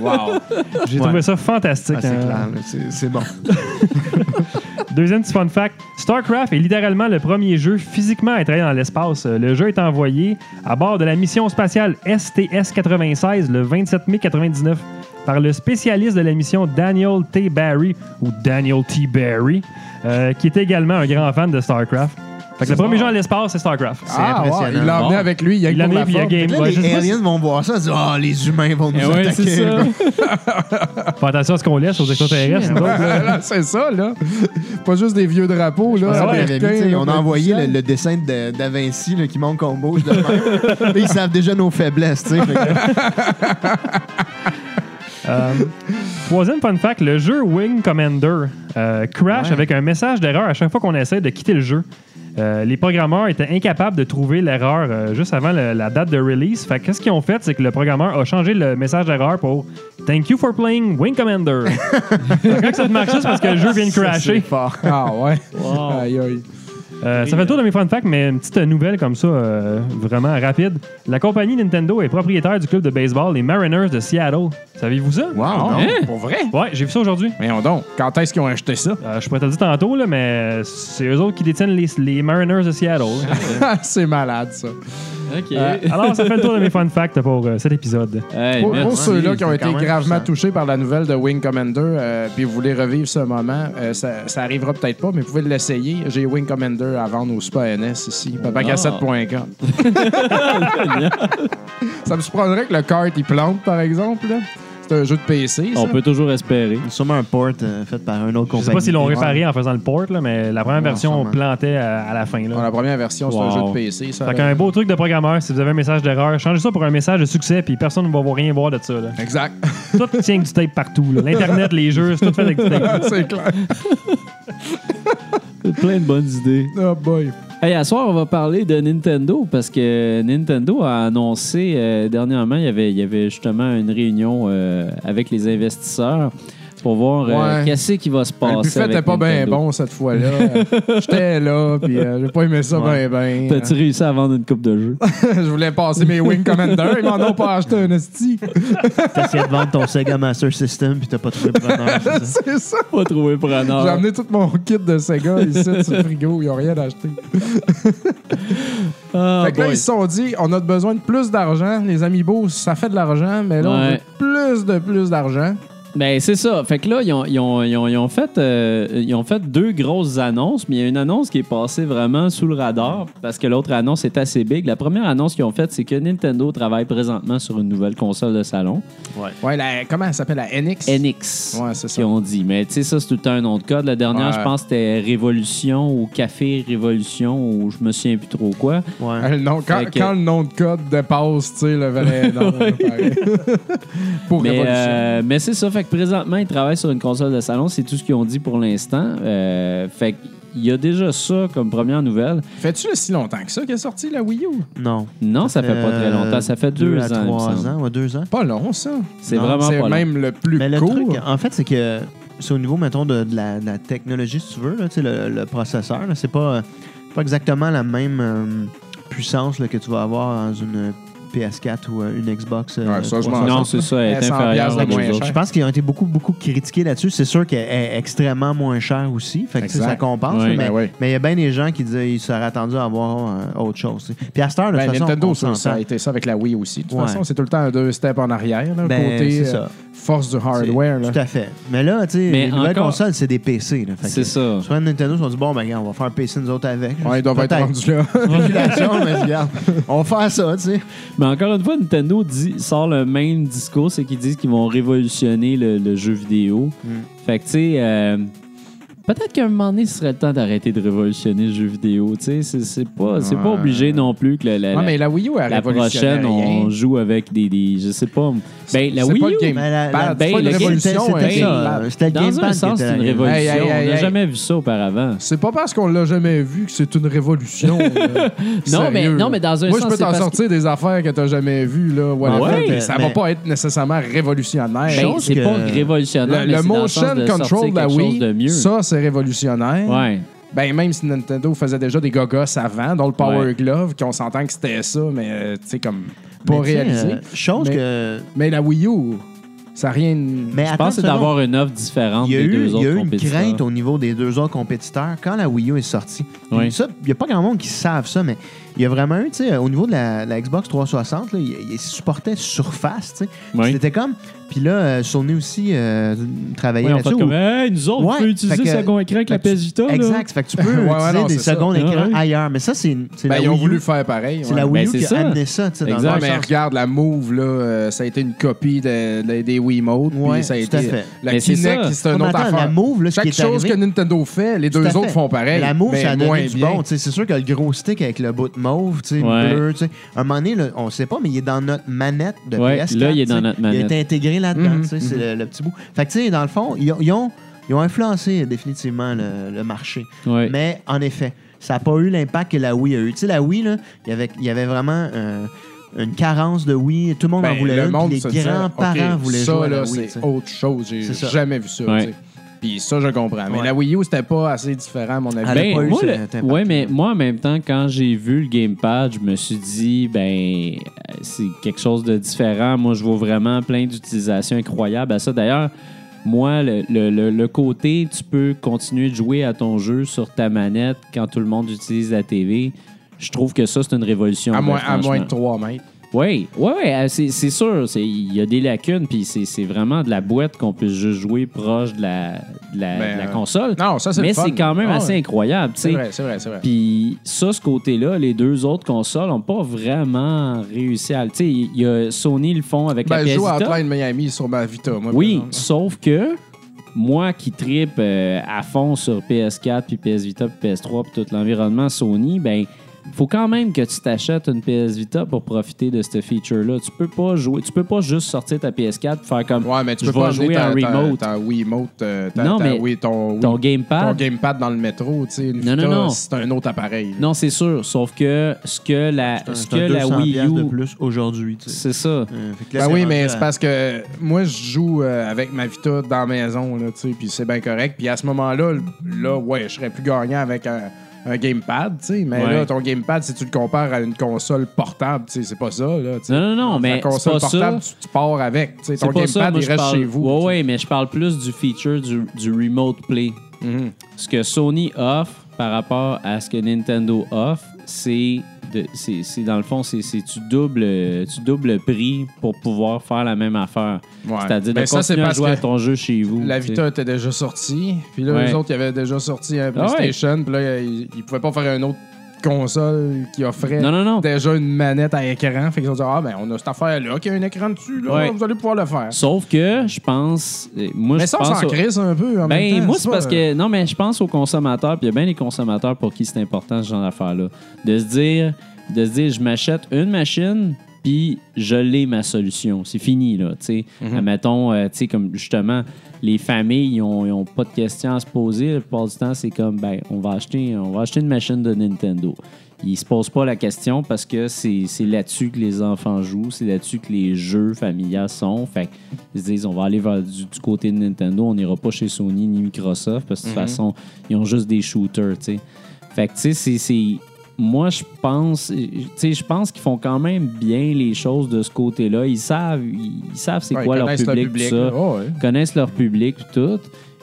Wow. J'ai Ouais. trouvé ça fantastique. Ah, c'est hein. clair. C'est bon. Deuxième petit fun fact, StarCraft est littéralement le premier jeu physiquement à être allé dans l'espace. Euh, Le jeu est envoyé à bord de la mission spatiale STS-96 le 27 mai 99 par le spécialiste de la mission Daniel T. Barry, ou Daniel T. Barry, euh, qui est également un grand fan de StarCraft. Fait que le premier jeu à l'espace, c'est StarCraft. C'est Ah, ouais, impressionnant. il l'a emmené Bon. avec lui. Il a Il l'a pour mis, la puis il a forme. game. Fait que là, Ouais, je sais les pas aliens vont voir ça et dire Ah, les humains vont nous Eh ouais, attaquer. c'est ça. Fais attention à ce qu'on laisse aux extraterrestres. nous autres, là. Là, c'est ça, là. Pas juste des vieux drapeaux, là. Américains, on, avait mis, tu sais, là, on a envoyé le dessin de- là, qui montre qu'on bouge de même. Là, ils savent déjà nos faiblesses. tu sais. Fait que- Euh, troisième fun fact, le jeu Wing Commander euh, crash Ouais. avec un message d'erreur à chaque fois qu'on essaie de quitter le jeu. Euh, les programmeurs étaient incapables de trouver l'erreur euh, juste avant le- la date de release. Fait que qu'est-ce qu'ils ont fait, c'est que le programmeur a changé le message d'erreur pour Thank you for playing Wing Commander. Fait que quand ça te marche, c'est parce que le jeu vient de Ça, crasher. fort. Ah, ouais. Wow. Aïe, aïe. Euh, ça fait le tour de mes fun facts, mais une petite nouvelle comme ça, euh, vraiment rapide. La compagnie Nintendo est propriétaire du club de baseball les Mariners de Seattle. Saviez-vous ça? Wow, non. Hein? pour vrai? Ouais, j'ai vu ça aujourd'hui. Mais on donc, quand est-ce qu'ils ont acheté ça? Euh, je pourrais te le dire tantôt, là, mais c'est eux autres qui détiennent les, les Mariners de Seattle. c'est malade, ça. OK. Euh, alors, ça fait le tour de mes fun facts pour euh, cet épisode. Hey, Pour, ceux-là qui ont été gravement touchés par la nouvelle de Wing Commander, euh, puis vous voulez revivre ce moment, euh, ça, ça arrivera peut-être pas, mais vous pouvez l'essayer. J'ai Wing Commander à vendre au Super NS ici, papacassette.com. ça me surprendrait que le kart il plante, par exemple. là. C'est un jeu de PC. Ça? On peut toujours espérer. Sûrement un port euh, fait par un autre Je compagnie. sais pas s'ils l'ont Ouais. réparé en faisant le port, là, mais la première Ouais, version sûrement. plantait à, à la fin. Dans Là. la première version, c'est un Wow. jeu de PC. Ça, Fait là. qu'un beau truc de programmeur, si vous avez un message d'erreur, changez ça pour un message de succès, puis personne ne va voir rien voir de ça. Là. Exact. Tout tient que du tape partout. là. L'Internet, les jeux, c'est tout fait avec du tape. c'est clair. Plein de bonnes idées. Oh boy. Hey, à soir, on va parler de Nintendo parce que Nintendo a annoncé euh, dernièrement, il y, avait, il y avait justement une réunion euh, avec les investisseurs pour voir euh, Ouais. qu'est-ce qui va se Le passer. buffet avec n'était pas bien Nintendo. bon cette fois-là. J'étais là, puis euh, j'ai pas aimé ça Ouais. bien, bien. T'as-tu réussi à vendre une coupe de jeux? Je voulais passer mes Wing Commander, ils m'en ont pas acheté un esti. T'as essayé de vendre ton Sega Master System puis t'as pas trouvé preneur. c'est ça? C'est ça. pas trouvé preneur. J'ai amené tout mon kit de Sega ici sur le frigo, ils ont rien acheté. Ah, fait que là, boy. ils se sont dit, on a besoin de plus d'argent. Les Amiibo, ça fait de l'argent, mais là, on Ouais. veut plus de plus d'argent. Ben, c'est ça. Fait que là, ils ont, ils ont- ils ont- ils ont fait, euh, ils ont fait deux grosses annonces, mais il y a une annonce qui est passée vraiment sous le radar parce que l'autre annonce est assez big. La première annonce qu'ils ont faite, c'est que Nintendo travaille présentement sur une nouvelle console de salon, Ouais, la, comment elle s'appelle, la NX? NX. Ouais, c'est ça. Qu'ils ont dit. Mais tu sais, ça, c'est tout le temps un nom de code. La dernière, Ouais. je pense, c'était Révolution ou Café Révolution ou je me souviens plus trop quoi. Ouais. Euh, nom- quand, que- quand le nom de code dépasse, tu sais, le vrai nom. là, pareil. Pour Mais, Révolution. euh, mais c'est ça. Fait que présentement, ils travaillent sur une console de salon. C'est tout ce qu'ils ont dit pour l'instant. Euh, fait qu'il y a déjà ça comme première nouvelle. Fais-tu si longtemps que ça qu'est sorti la Wii U? Non. Non, ça fait pas très longtemps. Ça fait deux, à ans. il me trois ans. Ouais, deux ans. Pas long, ça. C'est vraiment C'est pas long. même le plus Mais le court. truc, en fait, c'est que c'est au niveau, mettons, de, de la, de la technologie, si tu veux, là, le, le processeur. C'est pas, pas exactement la même euh, puissance là, que tu vas avoir dans une PS4 ou euh, une Xbox. euh, Ouais, ça, je 360. m'en Non, c'est ça. Elle est 100 inférieure. Je pense qu'ils ont été beaucoup, beaucoup critiqués là-dessus. C'est sûr qu'elle est extrêmement moins chère aussi. Fait que ça compense. Mais Ben oui. mais il y a bien des gens qui disaient qu'ils seraient attendus à avoir euh, autre chose. Puis à cette heure, de Ben, toute façon, Nintendo, ça, a été ça avec la Wii aussi. De toute Ouais. façon, c'est tout le temps un deux steps en arrière. Là, Ben, côté c'est euh, ça. Force du hardware. Là. Tout à fait. Mais là, tu sais, Mais les nouvelles encore- consoles, c'est des PC. C'est ça. Sur Nintendo, ils se sont dit, bon, ben, regarde, on va faire un PC nous autres avec. Ouais, ils doivent être rendus là. Spéculation, mais regarde, on va faire ça, tu sais. Mais encore une fois, Nintendo dit, sort le même discours, c'est qu'ils disent qu'ils vont révolutionner le, le jeu vidéo. Mm. Fait que, tu sais, euh, peut-être qu'à un moment donné, ce serait le temps d'arrêter de révolutionner le jeu vidéo. C'est- c'est pas, c'est pas obligé non plus que la, la- Ouais, mais la Wii U, elle la prochaine, rien. on joue avec des, des- je sais pas. Ben, la C'est Wii pas U, ben, pas une le game- révolution. c'était- hein. c'était. C'était dans un sens, c'est une la révolution. Hey, hey, hey, on n'a hey. jamais vu ça auparavant. C'est pas parce qu'on l'a jamais vu que c'est une révolution. là. Non, mais, non, mais dans un Moi, sens, je peux t'en parce que- sortir des affaires que t'as jamais vues, là. Ouais, mais ça mais- va pas être nécessairement révolutionnaire. Ben, c'est que- pas révolutionnaire, le mais le motion control sortir de la Wii, ça, c'est révolutionnaire. Ouais. Ben, même si Nintendo faisait déjà des gogos avant, dont le Power Ouais. Glove, qu'on s'entend que c'était ça, mais euh, tu sais, comme pas Mais réalisé. euh, chose Mais- que. Mais la Wii U, ça a rien. Mais Je pense c'est d'avoir une offre différente Il y a des eu, deux il y a autres eu une compétiteurs. crainte au niveau des deux autres compétiteurs quand la Wii U est sortie. Oui. Ça, il n'y a pas grand monde qui savent ça, mais il y a vraiment eu, tu sais, au niveau de la, la Xbox 360, là, il, il supportait Surface, tu sais. C'était comme. Puis là, euh, Sony aussi euh, travaillait fait là-dessus. comme, où- hey, nous autres, Ouais, on peut utiliser que- second écran avec la PS Vita. là. Exact. Fait que tu peux Ouais, ouais, utiliser non, des seconds Ah, écrans ouais. ailleurs. Mais ça, c'est Ben, la ils ont Wii U. voulu faire pareil. C'est ouais. la Wii Ben, U qui a ça. amené ça, tu sais, dans Exact. le Ouais, mais sens- regarde, la Move, là, euh, ça a été une copie de- de- des Wiimote. Ouais, ça a tout été, à fait. La Mais Kinect, c'est une autre affaire. la Move, là, Chaque chose que Nintendo fait, les deux autres font pareil. La mais ça a moins donné du bien. bon. tu sais, C'est sûr que le gros stick avec le bout de mauve, tu sais, Ouais. bleu, tu sais, un moment donné, là, on sait pas, mais il est dans notre manette de Ouais, PS4. là, il est tu sais. dans notre Il a manette. été intégré là-dedans, Mhm, tu sais, c'est le, le petit bout. Fait que, tu sais, dans le fond, ils ont, ils ont, ils ont influencé définitivement le, le marché. Ouais. Mais, en effet, ça n'a pas eu l'impact que la Wii a eu. Tu sais, la Wii, là, il y avait, il y avait vraiment euh, une carence de Wii. Tout le monde en Ben, voulait le une, monde se les disait, grands-parents OK, voulaient ça, jouer à la là, Wii. tu sais. c'est autre chose. J'ai C'est ça. jamais vu ça. Ouais. tu sais. Puis ça, je comprends. Mais Ouais. la Wii U, c'était pas assez différent, à mon avis. Elle a Ben, pas eu moi, le- ouais, mais moi, en même temps, quand j'ai vu le gamepad, je me suis dit, ben, euh, c'est quelque chose de différent. Moi, je vois vraiment plein d'utilisations incroyables à ça. D'ailleurs, moi, le, le- le- le côté, tu peux continuer de jouer à ton jeu sur ta manette quand tout le monde utilise la TV. Je trouve que ça, c'est une révolution. à, là, moins, à moins de franchement. 3 mètres. Oui, ouais, ouais, euh, c'est sûr. Il y a des lacunes, puis c'est vraiment de la boîte qu'on peut juste jouer proche de la, de la, Ben, de la euh, console. Non, ça, c'est Mais c'est quand même Ah, assez incroyable. tu C'est sais. vrai, c'est vrai, c'est vrai. Puis ça, ce côté-là, les deux autres consoles n'ont pas vraiment réussi à... Tu sais, il y a Sony le font avec Ben, la je PS joue à Vita. Hotline Miami sur ma Vita, moi. Oui, sauf que moi qui tripe euh, à fond sur PS4, puis PS Vita, puis PS3, puis tout l'environnement Sony, ben faut quand même que tu t'achètes une PS Vita pour profiter de ce feature-là. Tu peux pas jouer, tu peux pas juste sortir ta PS4 et faire comme Ouais, mais tu je peux pas jouer en remote. Ta, ta Wiimote, euh, ta, Non, ta mais Wii- ton, gamepad. ton gamepad dans le métro, tu sais. Une Non, Vita, non, non. c'est un autre appareil. Non, c'est sûr. Sauf que ce que la, ce C'est que la 200 Wii piastres de U, plus aujourd'hui. tu sais. c'est ça. Euh, là, Ben oui, mais c'est parce que moi, je joue euh, avec ma Vita dans la maison, là, tu sais, puis c'est bien correct. Puis à ce moment-là, là, ouais, je serais plus gagnant avec un, un gamepad, tu sais. Mais Ouais. là, ton gamepad, si tu le compares à une console portable, tu sais, c'est pas ça, là. Non, non, non, La mais c'est console pas portable, ça. tu, tu pars avec. tu sais. C'est Ton pas ça, gamepad, moi, il reste parle... chez vous. Ouais, ouais, mais je parle plus du feature du, du remote play. Mhm. Ce que Sony offre par rapport à ce que Nintendo offre, c'est c'est dans le fond, c'est tu doubles tu doubles le prix pour pouvoir faire la même affaire. Ouais. C'est-à-dire de Ben, ça, c'est continuer à jouer à ton jeu chez vous. La tu. Vita était déjà sortie. Puis là, Ouais. les autres, ils avaient déjà sorti un Ah ouais. PlayStation. Puis là, ils, ils pouvaient pas faire une autre console qui offrait Non, non, non. déjà une manette à écran. Fait qu'ils ont dit Ah, ben, on a cette affaire-là qui a un écran dessus. Là, Ouais. Vous allez pouvoir le faire. Sauf que je pense. euh, Moi, Mais ça, on pense s'en au- crisse un peu. En même Ben, temps, moi, c'est parce que. Non, mais je pense aux consommateurs, puis il y a bien des consommateurs pour qui c'est important, ce genre d'affaires-là. De se dire, de se dire, je m'achète une machine, puis je l'ai ma solution. C'est fini, là. Tu sais, Mhm. Admettons, euh, tu sais, comme justement, les familles, ils ont, pas de questions à se poser. La plupart du temps, c'est comme, ben, on va acheter, on va acheter une machine de Nintendo. Ils se posent pas la question parce que c'est là-dessus que les enfants jouent, c'est là-dessus que les jeux familiaux sont. Fait ils se disent, on va aller vers du, du côté de Nintendo, on n'ira pas chez Sony ni Microsoft parce que de toute façon, ils ont juste des shooters, tu sais. Fait que, tu sais, c'est. Moi, je pense, sais, je pense qu'ils font quand même bien les choses de ce côté-là. Ils savent, ils, savent c'est Ouais, quoi leur public, tout ça. Oh, ouais. connaissent leur public tout.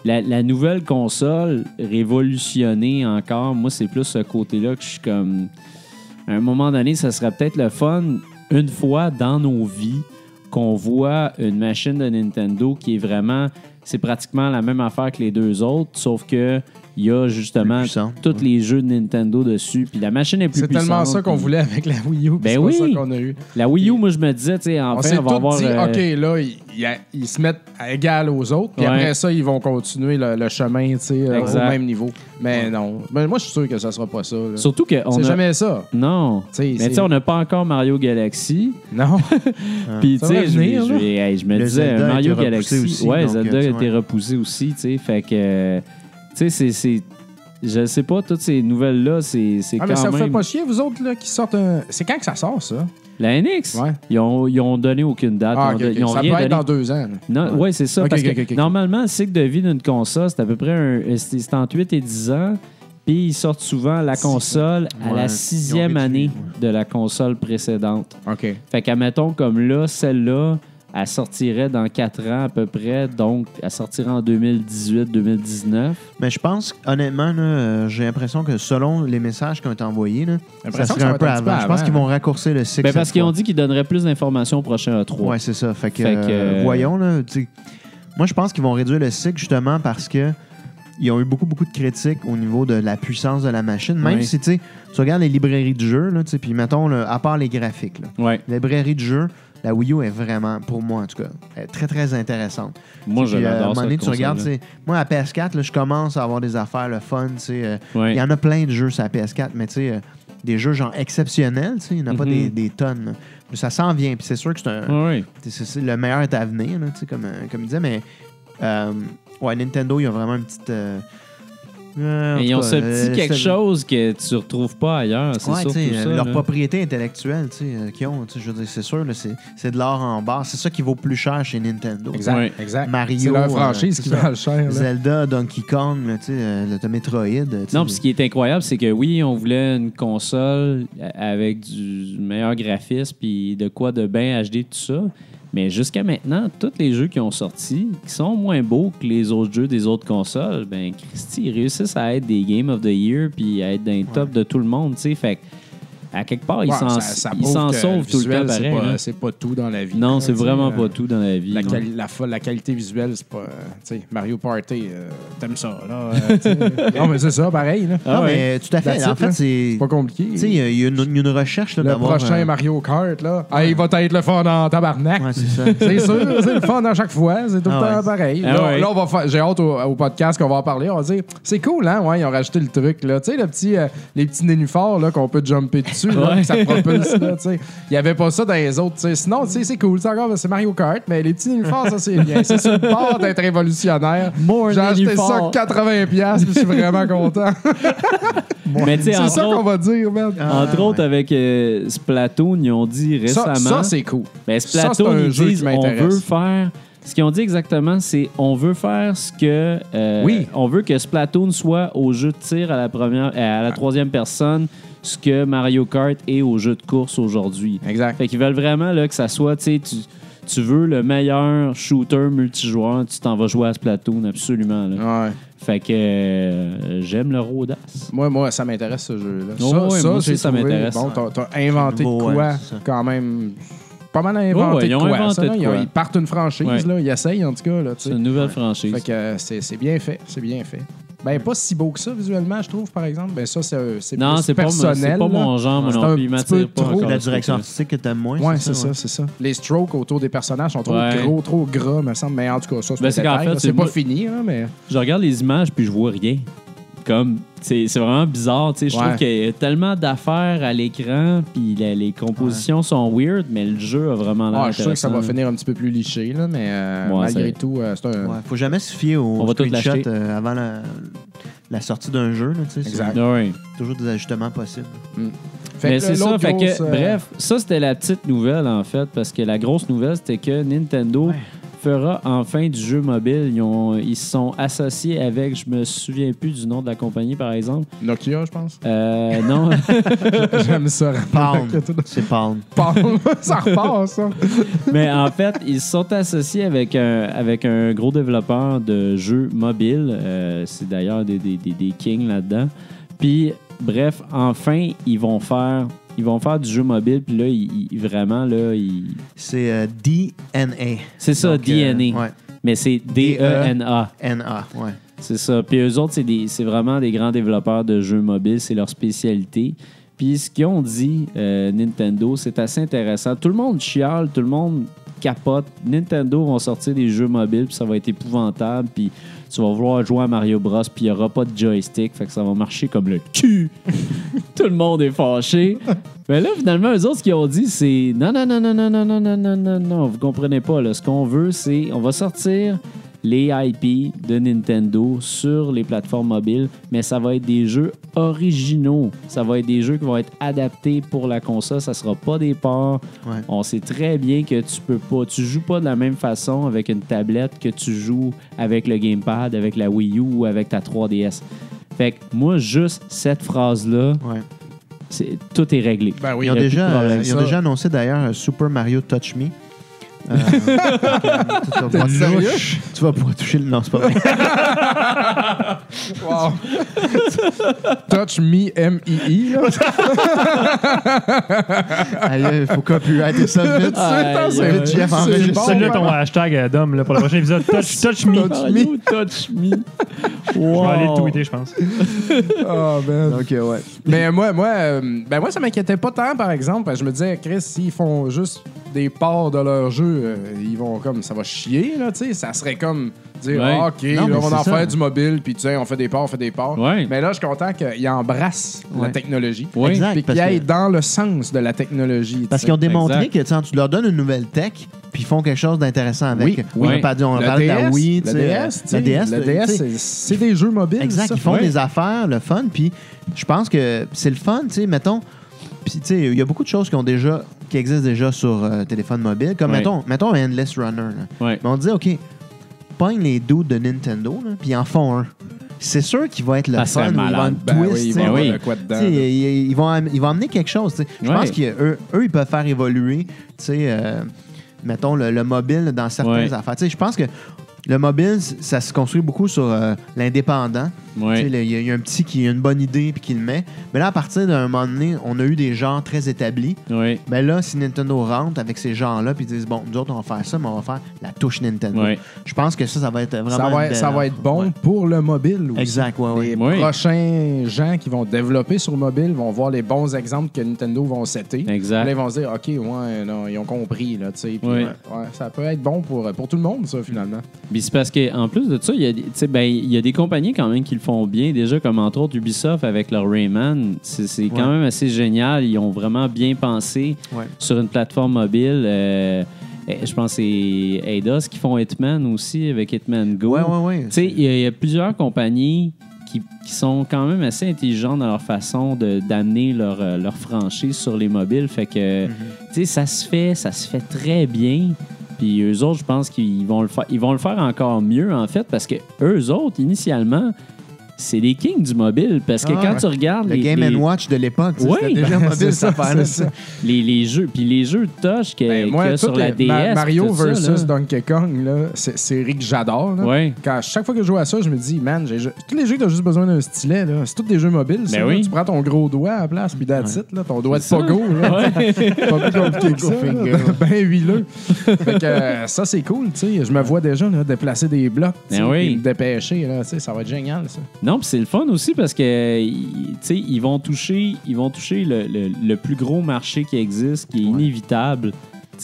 La, la nouvelle console révolutionnée encore, moi, c'est plus ce côté-là que je suis comme. À un moment donné, ça serait peut-être le fun, une fois dans nos vies, qu'on voit une machine de Nintendo qui est vraiment. C'est pratiquement la même affaire que les deux autres, sauf que il y a justement tous les jeux de Nintendo dessus. Puis la machine est plus C'est puissante. tellement ça qu'on puis voulait avec la Wii U. Ben oui. ça qu'on a eu. La Wii U, moi, je me disais, tu sais, On enfin, s'est on, va avoir. dit, euh, OK, là, ils, se mettent à égal aux autres, puis Ouais. après ça, ils vont continuer le, le chemin, tu sais, euh, au même niveau. Mais non. Mais moi, je suis sûr que ça sera pas ça. là. Surtout qu'on C'est a... jamais ça. Non. Mais tu sais, on n'a pas encore Mario Galaxy. Non. Puis, tu Ça va sais, je, me disais, Mario Galaxy. aussi, ouais, Zelda a été repoussé aussi, tu sais. Fait que, tu sais, c'est-. Je sais pas, toutes ces nouvelles-là, c'est c'est Ah, mais quand ça vous fait pas chier, vous autres, là, qui sortent un. C'est quand que ça sort, ça? La NX, Ouais. ils, ont, ils ont donné aucune date. Ah, ils ont Ça rien peut être donné. dans deux ans. là. Non, ouais, c'est ça. Parce que normalement, le cycle de vie d'une console, c'est à peu près un, c'est c'est entre 8 et 10 ans. Puis ils sortent souvent la console à Ouais, la sixième année de la console précédente. OK. Fait qu'admettons, comme là, celle-là, elle sortirait dans 4 ans à peu près, donc elle sortirait en 2018-2019. Mais je pense, honnêtement, euh, j'ai l'impression que selon les messages qui ont été envoyés, là, ça serait un peu avant. Je pense qu'ils vont raccourcir le cycle. Ben, parce qu'ils ont dit qu'ils donneraient plus d'informations au prochain E3. Ouais, c'est ça. Fait que, Fait que, euh, euh, voyons, là, moi, je pense qu'ils vont réduire le cycle justement parce que ils ont eu beaucoup, beaucoup de critiques au niveau de la puissance de la machine. Même Oui. si, tu regardes les librairies de jeux, puis mettons, là, à part les graphiques, là, Ouais. la librairie de jeux, la Wii U est vraiment, pour moi en tout cas, est très, très intéressante. Moi, je Puis, euh, à un l'adore, moment donné, tu regardes, moi, à PS4, là, je commence à avoir des affaires, le fun, euh, Il Ouais. y en a plein de jeux sur la PS4, mais tu sais, euh, des jeux genre exceptionnels, tu sais, il n'y en a pas Mhm. des, des tonnes. Mais ça s'en vient, puis c'est sûr que c'est un, c'est- le meilleur est à venir, là, tu sais, comme, comme il disait, mais euh, ouais, Nintendo, il y a vraiment une petite. euh, euh, Mais ils ont cas, ce euh, petit quelque c'est- chose que tu retrouves pas ailleurs. C'est Ouais, surtout ça. euh, leur là. propriété intellectuelle tu sais, euh, qu'ils ont, tu sais, je veux dire, c'est sûr, c'est c'est de l'or en barre. C'est ça qui vaut plus cher chez Nintendo. Exact, Ouais. exact. Mario, C'est leur euh, franchise c'est qui ça. va le cher. là. Zelda, Donkey Kong, là, tu sais, euh, le Metroid. euh, Non, puis ce qui est incroyable, c'est que oui, on voulait une console avec du meilleur graphisme puis de quoi de bien HD, tout ça. Mais jusqu'à maintenant, tous les jeux qui ont sorti, qui sont moins beaux que les autres jeux des autres consoles, ben Christy, ils réussissent à être des Game of the Year puis à être dans les top de tout le monde, tu sais. Fait que, à quelque part, Ouais, ils s'en sauvent tout le visuel, temps c'est pareil. pas-. C'est pas tout dans la vie. Non, c'est vraiment euh, pas tout dans la vie. La, quali- la, la qualité visuelle, c'est pas. euh, tu sais, Mario Party, euh, t'aimes ça, là. euh, non, mais c'est ça, pareil, là. Ah Non, ouais. mais tout à fait. En it, fait, c'est. C'est pas compliqué. Tu sais, il y a- il y, a une- il y a une recherche là, le prochain euh, Mario Kart, là, ah, il va être le fun en tabarnak. Ouais, c'est ça. C'est sûr, c'est le fun à chaque fois. C'est tout le Ah temps ouais. pareil. Ah là, on va faire. J'ai hâte au, au podcast qu'on va en parler. On va dire, c'est cool, hein? Ouais, ils ont rajouté le truc, là. Tu sais, le petit, euh, les petits nénuphars, là, qu'on peut jumper dessus, là, Ouais. puis ça propulse, là, tu sais. Il y avait pas ça dans les autres. Sinon, c'est cool. C'est encore, c'est Mario Kart, mais les petits nénuphars, ça, c'est bien. C'est sur le bord d'être révolutionnaire. More J'ai acheté ça nénuphars. 80$, puis je suis vraiment content. Mais c'est ça qu'on autres, va dire, man. Ah, entre autres, ouais. avec euh, Splatoon, ils ont dit Ça, récemment. ça c'est cool. Ben, Ça, c'est Splatoon, un ils jeu qui disent on m'intéresse. veut faire. Ce qu'ils ont dit exactement, c'est on veut faire ce que. euh, Oui. On veut que Splatoon soit au jeu de tir à la, première, à la troisième personne, ce que Mario Kart est au jeu de course aujourd'hui. Exact. Fait qu'ils veulent vraiment là, que ça soit, tu sais, tu- veux le meilleur shooter multijoueur, tu t'en vas jouer à Splatoon, absolument. là. Ouais. Fait que euh, j'aime le Rodas. Moi, moi, ça m'intéresse ce jeu-là. Oh, ça, ouais, ça, moi aussi, ça m'intéresse. Bon, t'as, t'as inventé de quoi, ouais, quand même. Pas mal inventé Ouais, ouais, ils quoi. inventé ça, de. Ils, quoi. ils partent une franchise, Ouais. là. Ils essayent, en tout cas. C'est sais. une nouvelle franchise. Fait que euh, c'est, c'est bien fait. C'est bien fait. Ben, pas si beau que ça, visuellement, je trouve, par exemple. Ben, ça, c'est, euh, c'est non, c'est pas, mon- personnel. c'est pas là. mon genre, moi C'est non un plus. Il petit m'attire peu pas trop. La direction artistique que t'aimes moins. Ouais, c'est ça, ouais. c'est ça. Les strokes autour des personnages sont trop Ouais. gros, trop gras, me semble. Mais en tout cas, ça, c'est Ben, pas fini, là, mais. Je regarde les images puis je vois rien. Comme, c'est c'est vraiment bizarre. tu sais. Je Ouais. trouve qu'il y a tellement d'affaires à l'écran puis la- les compositions sont weird, mais le jeu a vraiment l'air Ah, je suis sûr que ça va finir un petit peu plus liché, là, mais euh, Ouais, malgré tout, euh, c'est un. Ouais, faut jamais se fier On au va tout screenshot l'acheter. euh, avant la, la sortie d'un jeu. Là, tu sais, Exact. toujours des ajustements possibles. Fait mais c'est ça, fait grosse, que, euh, bref, ça c'était la petite nouvelle en fait, parce que la grosse nouvelle c'était que Nintendo fera enfin du jeu mobile. Ils, ont, ils sont associés avec, je me souviens plus du nom de la compagnie par exemple. Nokia, je pense. Euh, non, J'aime ça. Pound. C'est Pound. Palm. ça repart, ça. mais en fait, ils sont associés avec un, avec un gros développeur de jeux mobiles. Euh, c'est d'ailleurs des, des, des, des kings là-dedans. Puis, bref, enfin, ils vont faire. Ils vont faire du jeu mobile, puis là, ils, ils- vraiment, là, ils... C'est euh, DNA. c'est ça, Donc, euh, DNA. ouais. Mais c'est D-E-N-A. NA, ouais. C'est ça. Puis eux autres, c'est, des- c'est vraiment des grands développeurs de jeux mobiles. C'est leur spécialité. Puis ce qu'ils ont dit, euh, Nintendo, c'est assez intéressant. Tout le monde chiale, tout le monde capote. Nintendo vont sortir des jeux mobiles, puis ça va être épouvantable. Puis tu vas vouloir jouer à Mario Bros, puis il n'y aura pas de joystick. Fait que ça va marcher comme le cul. tout le monde est fâché. Mais là, finalement, eux autres, ce qu'ils ont dit, c'est non, non, non, non, non, non, non, non, non, non, non, vous comprenez pas. Là. Ce qu'on veut, c'est on va sortir les IP de Nintendo sur les plateformes mobiles, mais ça va être des jeux originaux. Ça va être des jeux qui vont être adaptés pour la console. Ça sera pas des ports. Ouais. On sait très bien que tu peux pas, tu joues pas de la même façon avec une tablette que tu joues avec le gamepad, avec la Wii U ou avec ta 3DS. Fait que moi, juste cette phrase-là, ouais. tout est réglé. Ben oui. Ils ont, Il y a déjà, euh, ils ont déjà annoncé d'ailleurs un Super Mario Touch Me. Euh, tu, vas pouvoir- sérieux? tu vas pouvoir toucher le. Non, c'est pas vrai. Wow. Touch me M-I-I. Il faut copyrighter ça vite. Aïe, C'est aïe. vite, Jeff, C'est enregistre bon. ça. C'est là ton hashtag, euh, Dom, là, pour le prochain épisode. Touch, touch me. Touch Ah, me. touch me. Je vais aller le tweeter, je pense. Oh, man. Donc, euh, ouais. Mais moi, moi, euh, ben moi, ça m'inquiétait pas tant, par exemple. parce que Je me disais, Chris, s'ils font juste des parts de leur jeu, euh, ils vont comme, ça va chier, là, tu sais. Ça serait comme dire, Ouais. Ah, OK, Non, là, on va en ça. faire du mobile, puis tu sais, on fait des parts, on fait des parts. Ouais. Mais là, je suis content qu'ils embrassent la technologie. Ouais. Exact. Puis parce qu'ils que- aillent dans le sens de la technologie. Parce qu'ils ont démontré Exact. que tu leur donnes une nouvelle tech, puis ils font quelque chose d'intéressant avec. Oui, on oui. a pas dit, on a Le parlé de la Wii, tu le sais, DS, la DS, c'est- c'est des jeux mobiles. Exact, ça. ils font Ouais. des affaires, le fun, puis je pense que c'est le fun, tu sais, mettons, puis tu sais, il y a beaucoup de choses qui ont déjà, qui existent déjà sur euh, téléphone mobile, comme Ouais. mettons, mettons Endless Runner, là. Ouais. Mais on dit, OK, pogne les dudes de Nintendo, là, puis ils en font un. C'est sûr qu'il va être le c'est fun, ou il malade. une Ben twist, oui, tu ils sais. vont avoir oui. de quoi dedans. Tu sais, là. ils, ils vont, am- ils vont amener quelque chose. tu sais. Je Ouais. pense qu'eux, eux, ils peuvent faire évoluer, tu sais, euh, mettons, le, le mobile dans certaines Ouais. affaires. Tu sais, je pense que le mobile, ça se construit beaucoup sur euh, l'indépendant. Tu sais, Il y, a- il y a un petit qui a une bonne idée puis qui le met. Mais là, à partir d'un moment donné, on a eu des genres très établis. Ouais. Mais là, si Nintendo rentre avec ces genres-là puis ils disent, bon, nous autres, on va faire ça, mais on va faire la touche Nintendo. Je pense que ça, ça va être vraiment Ça va, belle ça va être bon Ouais. pour le mobile aussi. Exact, ouais, ouais. Les Oui. prochains gens qui vont développer sur mobile vont voir les bons exemples que Nintendo vont setter. Exact. Là, ils vont se dire, OK, ouais, non, ils ont compris. Là, tu sais. Puis, Oui. ouais, ouais, ça peut être bon pour, pour tout le monde, ça, finalement. Puis c'est parce qu'en plus de ça, il y, a ben, il y a des compagnies quand même qui le font bien. Déjà, comme entre autres Ubisoft avec leur Rayman, c'est c'est quand même assez génial. Ils ont vraiment bien pensé Ouais. sur une plateforme mobile. Euh, je pense que c'est Eidos qui font Hitman aussi avec Hitman Go. Ouais, ouais, ouais. Tu sais, il y, a- il y a plusieurs compagnies qui, qui sont quand même assez intelligentes dans leur façon de- d'amener leur, euh, leur franchise sur les mobiles. Fait que, Mhm. tu sais, ça se fait, ça se fait très bien. Puis eux autres, je pense qu'ils vont le faire, ils vont le faire encore mieux en fait, parce que eux autres, initialement, c'est les kings du mobile. Parce que Ah, quand ouais. tu regardes Le les, Game les, Watch de l'époque, tu sais, Oui, c'était déjà ben, mobile, ça, ça. les, les jeux, puis les jeux de touch que- Ben, qu'il moi, y a sur la DS, Ma- Mario ça, versus. Donkey Kong, là, c'est Rick que j'adore. Ouais. Quand, chaque fois que je joue à ça, je me dis, man, j'ai- tous les jeux que tu as juste besoin d'un stylet, c'est tous des jeux mobiles. ça, Ben là. oui. Tu prends ton gros doigt à la place, puis that's it, là, ton doigt de pogo. Là, Ouais. pas plus compliqué que ça. Finger. là. ben huileux. fait que euh, ça, c'est cool. tu sais. Je me vois déjà là, déplacer des blocs, tu sais, Ben oui. me dépêcher. Là, tu sais, ça va être génial, ça. Non, puis c'est le fun aussi parce que ils- tu sais, ils vont toucher, ils vont toucher le, le- le plus gros marché qui existe, qui est inévitable.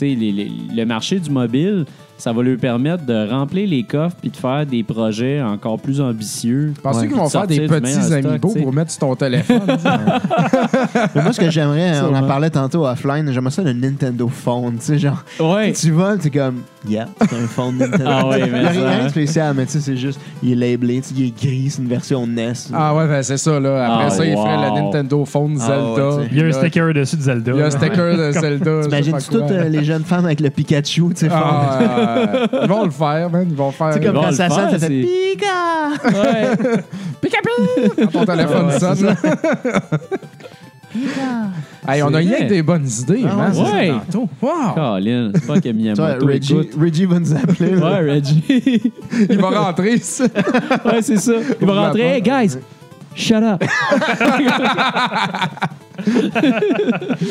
Les- les- le marché du mobile, ça va leur permettre de remplir les coffres puis de faire des projets encore plus ambitieux. Penses-tu Ouais. qu'ils vont faire des petits amiibo pour mettre sur ton téléphone? moi, ce que j'aimerais, on en parlait tantôt offline, j'aimerais ça le Nintendo Phone. Tu sais, genre, Ouais. tu vas, tu es comme, yeah, c'est un phone Nintendo. Ah ouais, mais Il n'y a ça, rien hein. de spécial, mais tu sais, c'est juste, il est labelé, tu sais, il est gris, c'est une version NES. ah ouais, ben c'est ça. Là. Après Ah, ça, ils wow. feraient le Nintendo Phone Ah, Zelda. ouais, Il y a un sticker dessus de Zelda. Il y a un sticker de Zelda. T'imagines-tu toutes euh, les jeunes femmes avec le Pikachu, tu sais? Ah, euh, ils vont le faire, man. Ils vont faire. Sais, comme quand ça sonne, ça fait c'est- Pika! Ouais. Quand ton téléphone Ouais, sonne. c'est là. Hey, on a C'est rien que des bonnes idées, Ah, man. ouais. c'est. Wow. Colin, c'est pas que Tu vois, Miyamoto Reggie, écoute. Reggie va nous appeler. là. Ouais, Reggie. Il va rentrer, ça. ouais, c'est ça. Il va rentrer. Hey, guys, shut up.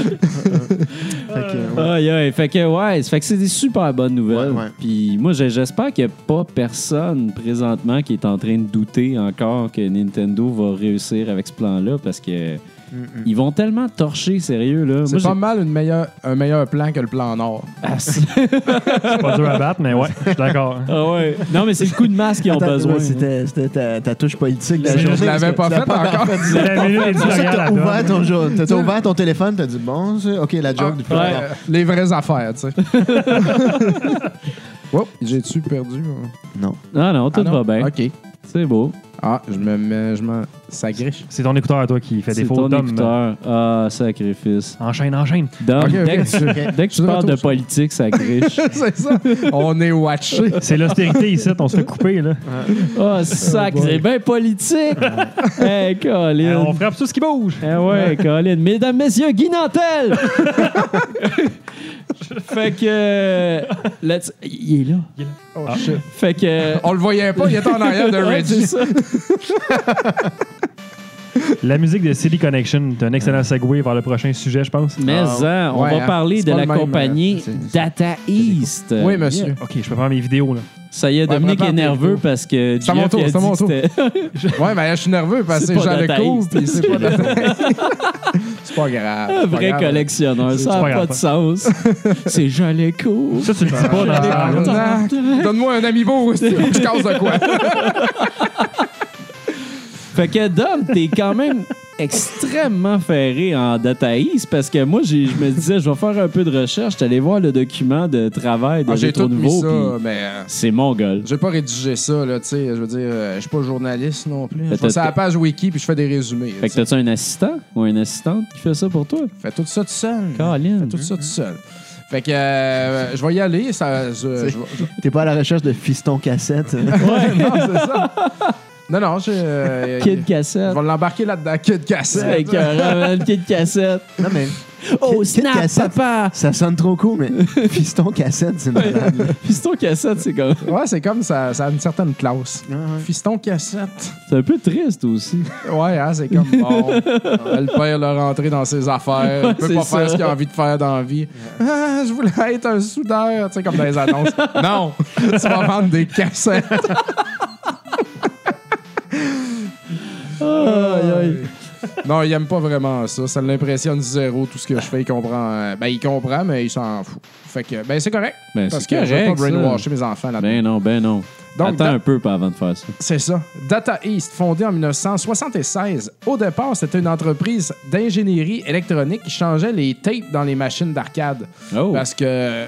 Fait que, ouais. Aïe, aïe. Fait que, ouais, fait que c'est des super bonnes nouvelles. Ouais, ouais. Puis moi, j'ai- j'espère qu'il n'y a pas personne présentement qui est en train de douter encore que Nintendo va réussir avec ce plan-là parce que ils vont tellement torcher, sérieux. là. C'est Moi, pas j'ai- mal une meilleure, un meilleur plan que le plan Nord. Ah, c'est- C'est pas dur à battre, mais ouais, je suis d'accord. Ah ouais. Non, mais c'est le coup de masque qu'ils ont Attends, besoin. ouais, C'était c'était ta, ta touche politique. de la Je journée, l'avais parce pas que tu l'as faite encore. C'est la minute C'est pour ça que éditoriale à t'as ouvert, ton, jour- t'as- t'as ouvert ton téléphone, t'as dit bon, c'est- ok, la joke. ouais. longtemps. Euh, les vraies affaires, tu sais. oh, j'ai-tu perdu? Non. Ah non, tout Ah non? va bien. OK. C'est beau. Ah, je me mets, je m'en... Ça griche. C'est ton écouteur, toi, qui fait C'est défaut. ton Dom. écouteur. Ah, sacrifice. Enchaîne, enchaîne. Ok. dès, que tu, dès que tu Je parles de politique, ça griche. c'est ça. On est watché. C'est l'austérité ici, on se fait couper. Là. Ah, sac, c'est bien politique. hey, Colin. Euh, on frappe tout ce qui bouge. Eh ouais, Colin. Mesdames, messieurs, Guy Nantel! fait que. euh, let's- Il est là. Oh, shit. Fait que. On le voyait pas, il était en arrière de Ouais, c'est Reggie. ça. La musique de City Connection, c'est un excellent segue vers le prochain sujet, je pense. Mais hein, on Ouais, va hein. parler de la même, compagnie euh, Data East. Oui, monsieur. Ok, je peux faire mes vidéos, là. Ça y est, Dominique est nerveux parce que C'est à mon tour, c'est à mon c'était Ouais, mais je suis nerveux parce que Lecourt, East. puis c'est pas c'est pas grave. un c'est pas vrai grave. collectionneur. C'est Ça n'a pas de sens. C'est Jean Lecourt. Ça, tu le dis pas dans. Donne-moi un faut que je casse de quoi. Fait que Dom, t'es quand même extrêmement ferré en Data East parce que moi, j'ai- je me disais, je vais faire un peu de recherche. J'étais allé voir le document de travail de Ah, J'ai tout mis ça, mais euh, C'est mon gueule. j'ai pas rédigé ça, là, tu sais. Je veux dire, euh, je suis pas journaliste non plus. Je ça à la page wiki puis je fais des résumés. Fait que t'as-tu un assistant ou une assistante qui fait ça pour toi? Fais tout ça tout seul. Colin. Fais tout ça tout seul. Fait que euh, je vais y aller. Ça, je- je- je- T'es pas à la recherche de fiston cassette. Ouais, non, c'est ça. Non, non, je. euh, Kid Je cassette. vais l'embarquer là-dedans. Kid cassette. C'est écœurant, man, Kid cassette. non, mais Oh, Kid snap, cassette. papa! ça sonne trop cool, mais fiston cassette, c'est malade. là. Piston cassette, c'est comme... Ouais, c'est comme ça, ça a une certaine classe. Ah, ouais. Fiston cassette. C'est un peu triste aussi. Ouais, hein, c'est comme bon. euh, le père l'a rentré dans ses affaires. Il peut c'est pas faire ce qu'il a envie de faire dans la vie. Ah, je voulais être un soudeur, tu sais, comme dans les annonces. non, tu vas vendre des cassettes. Aïe, aïe. Non, il aime pas vraiment ça. Ça l'impressionne zéro, tout ce que je fais. Il comprend. euh, Ben, il comprend, mais il s'en fout. Fait que, ben, c'est correct. Ben, parce c'est que je vais pas correct, ça. brainwasher mes enfants là-dedans. Ben non, ben non. Donc, Attends un peu pas avant de faire ça. C'est ça. Data East, fondée en 1976. Au départ, c'était une entreprise d'ingénierie électronique qui changeait les tapes dans les machines d'arcade. Oh. Parce que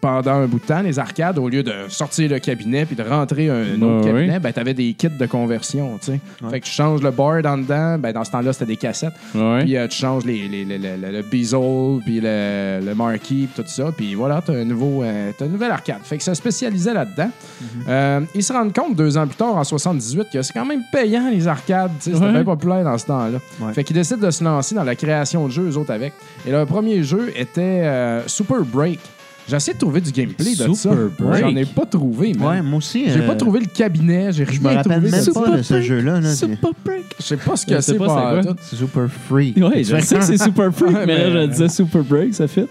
pendant un bout de temps, les arcades, au lieu de sortir le cabinet puis de rentrer un Ben autre oui. cabinet, ben, tu avais des kits de conversion. tu sais. Fait que tu changes le board en dedans. Ben, dans ce temps-là, c'était des cassettes. Ouais. Puis euh, tu changes les, les- les- le- le- le bezel, puis le, le marquee, puis tout ça. Puis voilà, tu as un nouveau, euh, t'as une nouvelle arcade. Fait que ça spécialisait là-dedans. Mhm. Euh, ils se rendent compte deux ans plus tard, en 78, que c'est quand même payant les arcades. tu sais, C'était Ouais. bien populaire dans ce temps-là. Ouais. Fait qu'ils décident de se lancer dans la création de jeux, eux autres avec. Et leur premier jeu était euh, Super Break. J'ai essayé de trouver du gameplay de ça. Super Break. J'en ai pas trouvé, man. Ouais, moi aussi. J'ai euh, pas trouvé le cabinet, j'ai rien Je me rappelle trouvé. même de pas de ce jeu-là. là. Super Break. Je sais pas ce Je que sais c'est pas pas c'est quoi. tout. c'est super free. Ouais, je sais que c'est Super Freak, Ouais, mais là, mais- je disais Super Break, ça fit.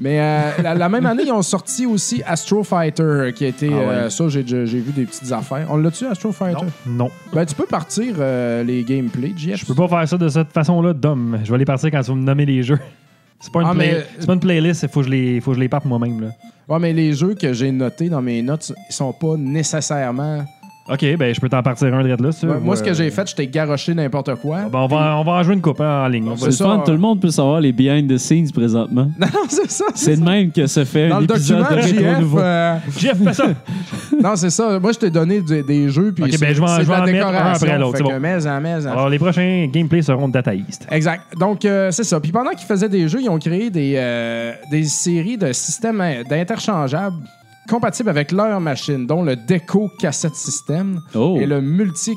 Mais euh, la, la même année, ils ont sorti aussi Astro Fighter, qui a été. Ah ouais. euh, ça, j'ai j'ai vu des petites affaires. On l'a-tu, Astro Fighter? Non. Ben, tu peux partir euh, les gameplays, JF. Je peux pas faire ça de cette façon-là, Dom. Je vais les partir quand tu vas me nommer les jeux. C'est pas une, Ah, play- mais- c'est pas une playlist, il faut que je les, faut que je les parte moi-même. Là. Ouais, mais les jeux que j'ai notés dans mes notes, ils sont pas nécessairement. OK, ben je peux t'en partir un de là, ça. Moi, ce que Euh, j'ai fait, je t'ai garoché n'importe quoi. ben, on, va, on va en jouer une coupe hein, en ligne. On va- C'est le ça, fun, euh, tout le monde peut savoir les behind the scenes présentement. Non, c'est ça. C'est de même que se fait Dans un le épisode document, de Rétro JF. Nouveau. euh, Jeff, fais ça! non, c'est ça. Moi, je t'ai donné des, des jeux, puis Ok, c'est ben, je vais en- c'est je de vais la en mettre un décoration. après l'autre, Fait c'est que bon. mais, en, mais, en. Alors, les prochains gameplays seront de Data East. Exact. Donc, euh, c'est ça. Puis pendant qu'ils faisaient des jeux, ils ont créé des, euh, des séries de systèmes in- d'interchangeables compatibles avec leur machine, dont le Deco Cassette System Oh. et le Multi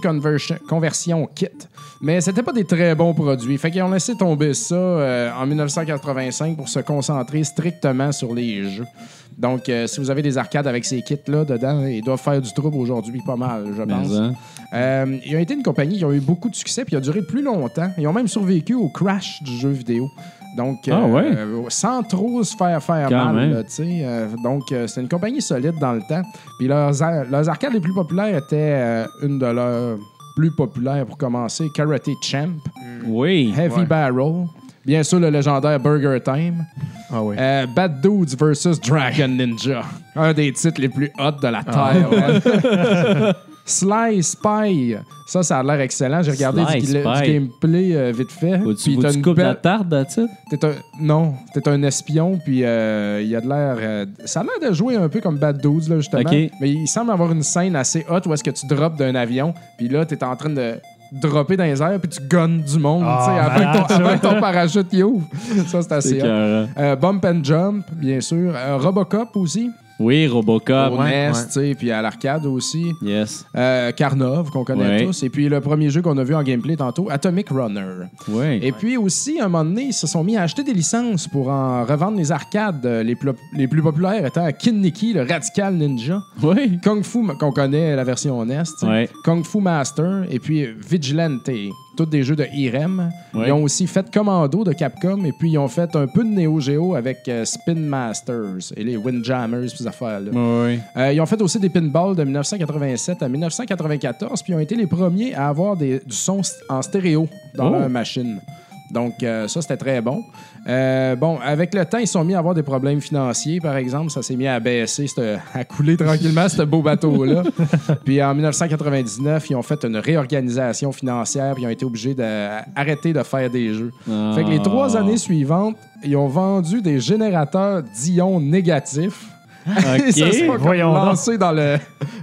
Conversion Kit. Mais c'était pas des très bons produits. Fait qu'ils ont laissé tomber ça euh, en 1985 pour se concentrer strictement sur les jeux. Donc, euh, si vous avez des arcades avec ces kits-là dedans, ils doivent faire du trouble aujourd'hui pas mal, je pense. hein. Euh, ils ont été une compagnie qui a eu beaucoup de succès puis qui a duré plus longtemps. Ils ont même survécu au crash du jeu vidéo. Donc, Ah ouais? euh, sans trop se faire faire Quand mal. là, tu sais. Euh, donc, euh, c'est une compagnie solide dans le temps. Puis leurs, arcades les plus populaires étaient euh, une de leurs plus populaires pour commencer, Karate Champ, Oui. Heavy Ouais. Barrel, bien sûr le légendaire Burger Time, Ah euh, Bad Dudes vs. Dragon Ninja. Un des titres les plus hot de la Terre. man. Sly Spy. Ça, ça a l'air excellent. J'ai regardé Sly du, gameplay euh, vite fait. Puis coupes la belle- un... Non, t'es un espion, puis euh, il y a de l'air... euh, Ça a l'air de jouer un peu comme Bad Dudes, là, justement. Mais il semble avoir une scène assez hot où est-ce que tu drops d'un avion, puis là, t'es en train de dropper dans les airs, puis tu gonnes du monde, Ah, tu sais, avant, que ton- avant ton parachute y ouvre. Ça, c'est assez. Euh, Bump and Jump, bien sûr. Euh, Robocop aussi. Oui, Robocop. au Ouais, NES, ouais. puis à l'arcade aussi. Yes. Euh, Karnov, qu'on connaît Ouais. tous. Et puis le premier jeu qu'on a vu en gameplay tantôt, Atomic Runner. Oui. Et puis aussi, à un moment donné, ils se sont mis à acheter des licences pour en revendre les arcades. Euh, Les plus, les plus populaires étant Kid Niki, le Radical Ninja, Oui. Kung Fu, qu'on connaît la version NES. Kung Fu Master, et puis Vigilante. Tous des jeux de Irem. Ouais. Ils ont aussi fait Commando de Capcom, et puis ils ont fait un peu de Neo Geo avec euh, Spin Masters et les Windjammers, ces affaires-là. Euh, ils ont fait aussi des pinballs de 1987 à 1994, puis ils ont été les premiers à avoir des- du son en stéréo dans Oh. leur machine. Donc, euh, ça, c'était très bon. Euh, bon, avec le temps, ils sont mis à avoir des problèmes financiers, par exemple. Ça s'est mis à baisser, à couler tranquillement, ce beau bateau-là. puis en 1999, ils ont fait une réorganisation financière, puis ils ont été obligés d'arrêter de faire des jeux. Fait que les trois Ah. années suivantes, ils ont vendu des générateurs d'ions négatifs. OK. Ils se sont comme voyons donc. lancés dans le,